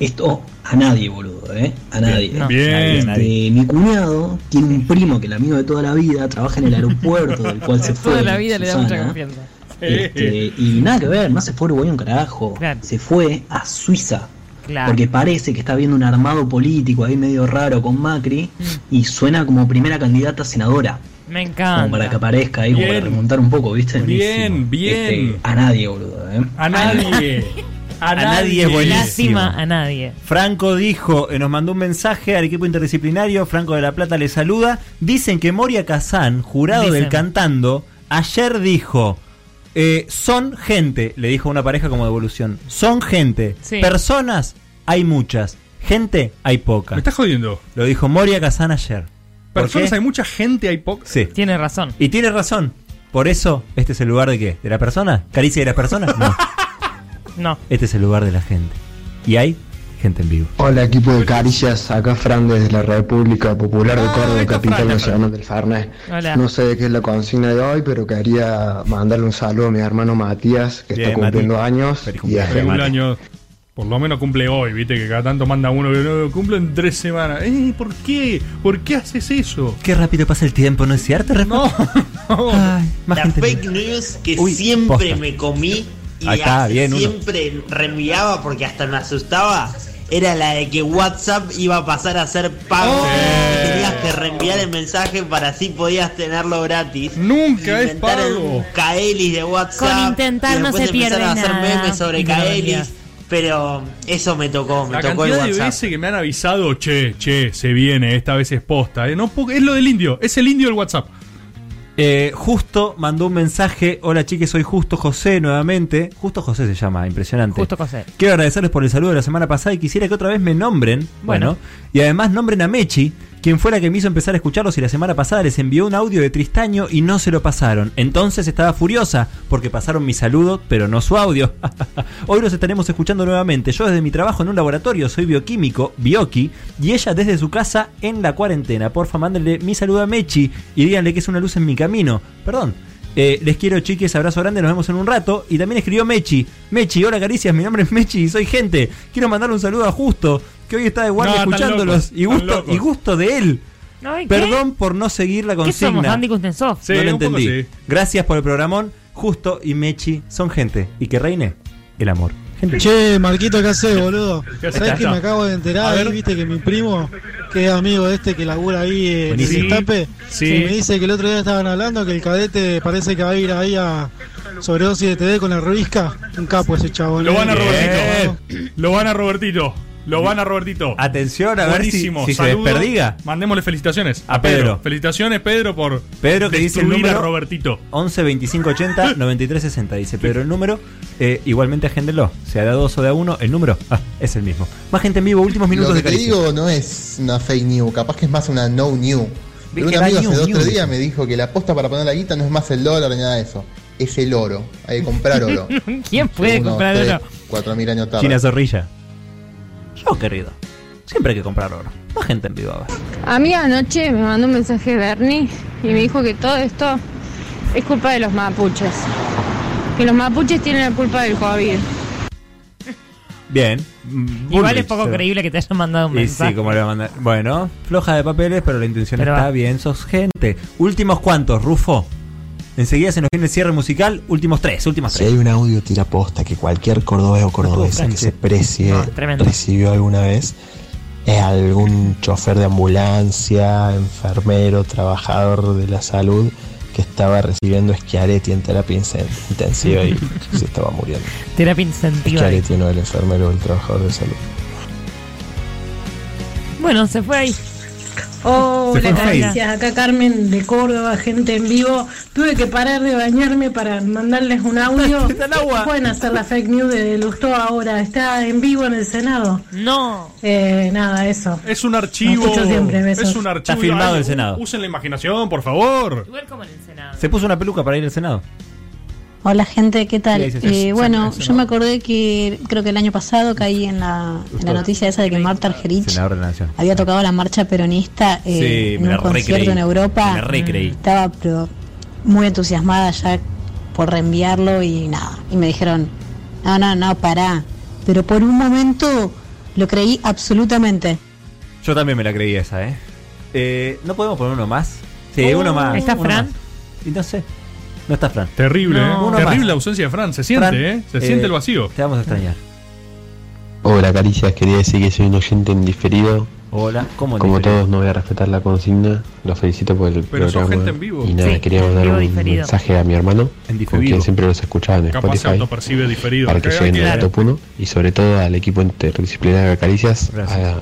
esto a nadie, boludo, ¿eh? A nadie. no. Bien. Este, mi cuñado tiene un primo que el amigo de toda la vida trabaja en el aeropuerto del cual se fue. Toda la vida le da mucha confianza. Este, y nada que ver, no se fue a Uruguay un carajo. Se fue a Suiza. Claro. Porque parece que está viendo un armado político ahí medio raro con Macri Mm. y suena como primera candidata a senadora. Me Como encanta. para que aparezca ahí, como para remontar un poco, ¿viste? Bien, bien. Este, a nadie, boludo, ¿eh? A nadie. A nadie es buenísimo. Lástima a nadie. Franco dijo, eh, nos mandó un mensaje al equipo interdisciplinario, Franco de la Plata le saluda. Dicen que Moria Kazán, jurado Dicen. del cantando, ayer dijo, eh, son gente, le dijo a una pareja como devolución, son gente, Sí. personas hay muchas, gente hay poca. Me estás jodiendo. Lo dijo Moria Kazán ayer. ¿Por Personas hay mucha gente, hay poca. Sí. Tiene razón. Y tiene razón. Por eso, ¿este es el lugar de qué? ¿De la persona? ¿Caricia de las personas? No. No. Este es el lugar de la gente. Y hay gente en vivo. Hola equipo de Caricias, acá Fran desde la República Popular de Córdoba, capital nacional del Farnés. Hola. No sé de qué es la consigna de hoy, pero quería mandarle un saludo a mi hermano Matías, que Bien, está cumpliendo Mati. años. Y a Feliz cumpleaños. Por lo menos cumple hoy, viste que cada tanto manda uno que no cumple en tres semanas. Eh, ¿por qué? ¿Por qué haces eso? Qué rápido pasa el tiempo, ¿no es cierto? No, Ay, más La gente en fake news que Uy, siempre posta. me comí y Ahí está, bien, uno. siempre reenviaba porque hasta me asustaba era la de que WhatsApp iba a pasar a ser pago y tenías que reenviar el mensaje para así podías tenerlo gratis. Nunca es pago. de WhatsApp. Con intentar y no después se pierde empezaron a hacer nada. memes sobre. Pero eso me tocó, me La tocó el cantidad de WhatsApp. veces que me han avisado, che, che, se viene, esta vez es posta. eh, no, es lo del indio, es el indio del WhatsApp. Eh, Justo mandó un mensaje. Hola chiques, soy Justo José nuevamente. Justo José se llama, impresionante. Justo José. Quiero agradecerles por el saludo de la semana pasada y quisiera que otra vez me nombren. Bueno. Bueno. y además nombren a Mechi, quien fue la que me hizo empezar a escucharlos y la semana pasada les envió un audio de Tristaño y no se lo pasaron. Entonces estaba furiosa porque pasaron mi saludo, pero no su audio. Hoy los estaremos escuchando nuevamente. Yo desde mi trabajo en un laboratorio soy bioquímico, Bioki, y ella desde su casa en la cuarentena. Porfa, mándenle mi saludo a Mechi y díganle que es una luz en mi camino. Perdón. Eh, les quiero chiques, abrazo grande, nos vemos en un rato. Y también escribió Mechi. Mechi, hola caricias, mi nombre es Mechi y soy gente. Quiero mandar un saludo a Justo, que hoy está de guardia No, escuchándolos. locos, y, gusto, y gusto de él. Perdón por no seguir la ¿Qué consigna. somos, Andy Kuznetsov? no lo entendí. sí. Gracias por el programón. Justo y Mechi son gente. Y que reine el amor. Gente. Che, Marquito, ¿qué haces, boludo? ¿Qué ¿Sabés que me acabo de enterar? A ver. Ahí, viste que mi primo, que es amigo este que labura ahí en el destape, Sí. y me dice que el otro día estaban hablando que el cadete parece que va a ir ahí a sobredosis de TV con la Ruisca. Un capo ese chabón. Lo van a eh. Robertito. Lo van a Robertito. Lo van a Robertito. Atención a ver si, Buenísimo. si se desperdiga. Mandémosle felicitaciones A Pedro. Felicitaciones, Pedro, por Pedro que dice el número a Robertito. 11 25 80 93 60 dice Pedro el número eh, igualmente agéndenlo sea de a dos o de a uno el número ah, es el mismo más gente en vivo últimos minutos Lo de que te digo no es una fake news, capaz que es más una no new. Pero un amigo new, hace dos new, tres dice. días me dijo que la aposta para poner la guita no es más el dólar ni nada de eso. Es el oro. Hay que comprar oro. ¿Quién puede comprar tres, oro? Cuatro mil años tarde. China Zorrilla yo querido siempre hay que comprar oro más gente en vivo a ver A mí anoche me mandó un mensaje Bernie y me dijo que todo esto es culpa de los mapuches. Que los mapuches tienen la culpa del COVID. bien Igual es poco creíble que te hayan mandado un y mensaje. sí, como le mandar. Bueno, floja de papeles, pero la intención Pero está va. bien. Sos gente. Últimos cuantos, Rufo. Enseguida se nos viene el cierre musical. Últimos tres, últimos Si tres. hay un audio tiraposta que cualquier cordobés o cordobesa que se precie No, recibió alguna vez, es algún chofer de ambulancia, enfermero, trabajador de la salud que estaba recibiendo Schiaretti en terapia intensiva y se estaba muriendo. Terapia incentiva. Schiaretti no el enfermero o el trabajador de salud. Bueno, se fue ahí. Hola, fue caricias. Acá Carmen de Córdoba, gente en vivo. Tuve que parar de bañarme para mandarles un audio. Pueden hacer la fake news de Lustó ahora. Está en vivo en el Senado. No. Eh, nada, eso. Es un archivo. Lo escucho siempre, besos. Es un archivo. Está filmado Ay, el Senado. Usen la imaginación, por favor. Igual como en el Senado. Se puso una peluca para ir al Senado. Hola gente, ¿qué tal? Eh, bueno, yo me acordé que creo que el año pasado caí en la, en la noticia esa de que Marta Argerich había tocado la marcha peronista eh, Sí, en un concierto recreí. en Europa. Recreí. Estaba pero, muy entusiasmada ya por reenviarlo y nada. Y me dijeron, no, no, no, pará. Pero por un momento lo creí absolutamente. Yo también me la creí esa, ¿eh? eh ¿No podemos poner uno más? Sí, Oh. uno más. ¿Está uno Fran? más. Y no sé. No está Fran. Terrible, No. ¿eh? Terrible más. la ausencia de Fran. Se siente, Fran, ¿eh? Se eh, siente el vacío. Te vamos a extrañar. Hola Caricias, quería decir que soy un oyente en diferido. Hola, ¿cómo en Como diferido? todos no voy a respetar la consigna, los felicito por el Pero programa. gente en vivo. Y nada, Sí, quería mandar un diferido. mensaje a mi hermano, En con quien siempre los escuchaba en Capaz Spotify, diferido. para que Claro, lleguen al claro. top 1 y sobre todo al equipo interdisciplinario de Caricias, a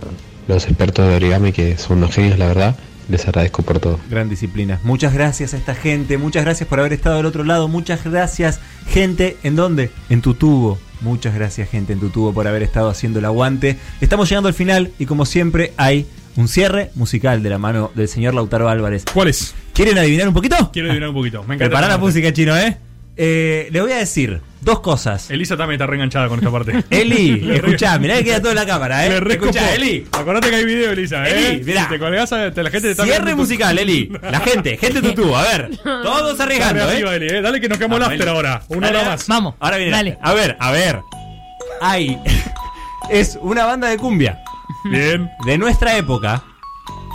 los expertos de origami que son unos genios, la verdad. Les agradezco por todo. Gran disciplina. Muchas gracias a esta gente. Muchas gracias por haber estado del otro lado. Muchas gracias, gente. ¿En dónde? En tu tubo. Muchas gracias, gente, en tu tubo por haber estado haciendo el aguante. Estamos llegando al final y, como siempre, hay un cierre musical de la mano del señor Lautaro Álvarez. ¿Cuál es? ¿Quieren adivinar un poquito? Quiero adivinar un poquito. Me encanta. Prepará la música, chino, ¿eh? Eh, Le voy a decir dos cosas. Elisa también está reenganchada con esta parte. Eli, escuchá, mirá que queda todo en la cámara, ¿eh? Re Escuchá. Eli. Acordate que hay video, Elisa, ¿eh? Eli, mirá. Si te colgás, la gente te está Cierre musical, Eli. La gente, gente tu tubo. A ver, todos arriesgando, Dale ¿eh? arriba, Eli, ¿eh? Dale que nos quedamos el Vamos, after Eli. ahora. Una Dale, hora más. Vamos. Ahora viene. Dale. A ver, a ver. Hay. Es una banda de cumbia. Bien. De nuestra época.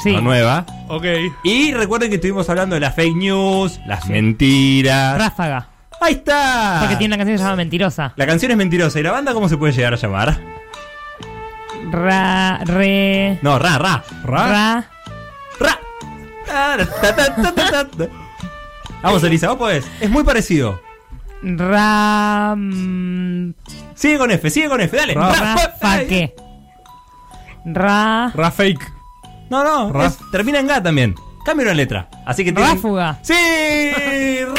Sí. No nueva. Ok. Y recuerden que estuvimos hablando de las fake news, las mentiras. Ráfaga. Ahí está. Porque tiene una canción que se llama Mentirosa. La canción es mentirosa. ¿Y la banda cómo se puede llegar a llamar? Ra, re. No, ra, ra. Ra. Vamos, Elisa, vos podés. Es muy parecido. Ra. mm, Sigue con F, sigue con F, dale. Ra- Rafa qué. Ra. Ra fake. No, no, Ra- es- termina en Ga también. Cambio una letra. Así que tienen- Ráfuga. ¡Sí!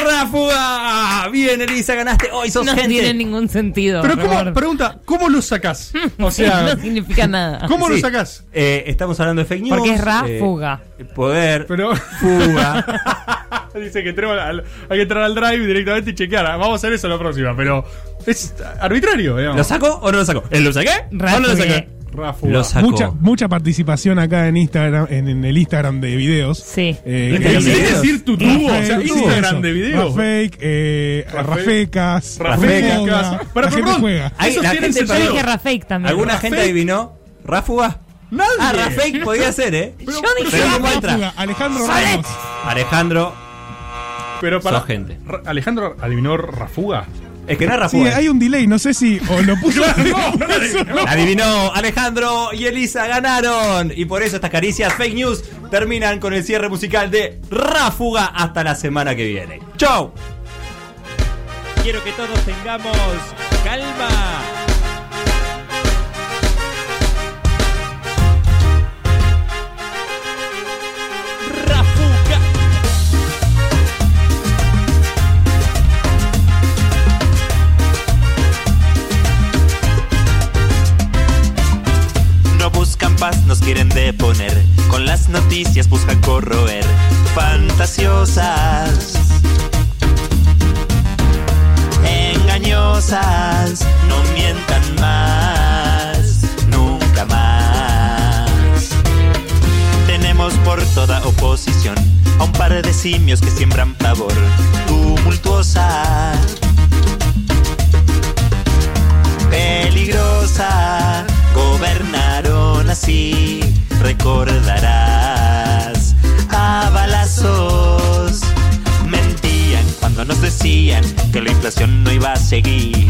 ¡Ráfuga! Bien, Elisa, ganaste. Hoy sos no gente. tiene ningún sentido. Pero ¿cómo, Robert. pregunta, ¿cómo lo sacás? O sea, no significa nada. ¿cómo lo sacás? Eh, estamos hablando de fake news. Porque es eh, ráfuga. poder, Pero fuga. dice que entremos al- hay que entrar al drive directamente y chequear. Vamos a hacer eso la próxima, pero es arbitrario, digamos. ¿Lo saco o no lo saco? ¿Eh, ¿Lo saqué? ¿O no lo saqué? Lo sacó. Mucha, mucha participación acá en Instagram, en, en el Instagram de videos. Sí. Eh, ¿Instagram de videos? decir tu tubo, o sea, Rafake, Instagram eso. de videos. Rafake, eh, Rafake. Rafecas, Rafecas. Moda, Pero, la gente perdón, juega. Ahí Esos la tienen gente sentido. Yo dije Rafake también. ¿Alguna gente adivinó? ¿Ráfuga? Nadie. Ah, Rafake podía ser, ¿eh? Yo Alejandro Ramos. Alejandro, Pero para sos gente. Alejandro adivinó Rafuga. Es que no es Sí, hay un delay, no sé si o lo puso. no, no. Adivinó, Alejandro y Elisa ganaron. Y por eso estas caricias fake news terminan con el cierre musical de Ráfuga hasta la semana que viene. ¡Chau! Quiero que todos tengamos calma. Nos quieren deponer. Con las noticias buscan corroer. Fantasiosas. Engañosas. No mientan más. Nunca más. Tenemos por toda oposición a un par de simios que siembran pavor. Tumultuosa. peligrosa. Gobernaron así, recordarás. A balazos mentían cuando nos decían que la inflación no iba a seguir.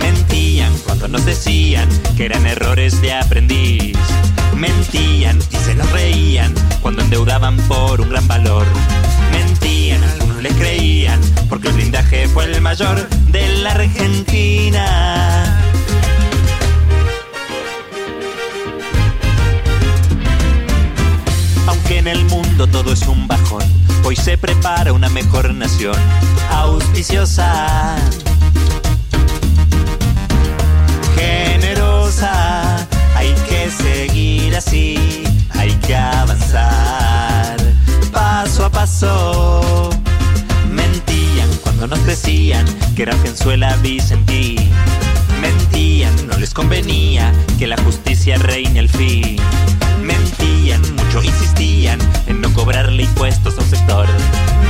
Mentían cuando nos decían que eran errores de aprendiz. Mentían y se nos reían cuando endeudaban por un gran valor. Mentían, algunos les creían, porque el blindaje fue el mayor de la Argentina. Aunque en el mundo todo es un bajón, hoy se prepara una mejor nación, auspiciosa, generosa. Hay que seguir así, hay que avanzar, paso a paso. Mentían cuando nos decían que era Fianzuela Vicentí. Mentían, no les convenía que la justicia reine al fin. Mentían, mucho insistían en no cobrarle impuestos a un sector.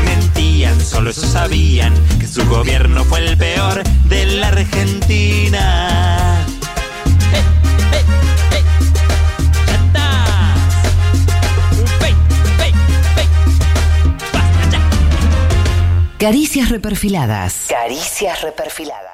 Mentían, solo eso sabían, que su gobierno fue el peor de la Argentina. Caricias reperfiladas. Caricias reperfiladas.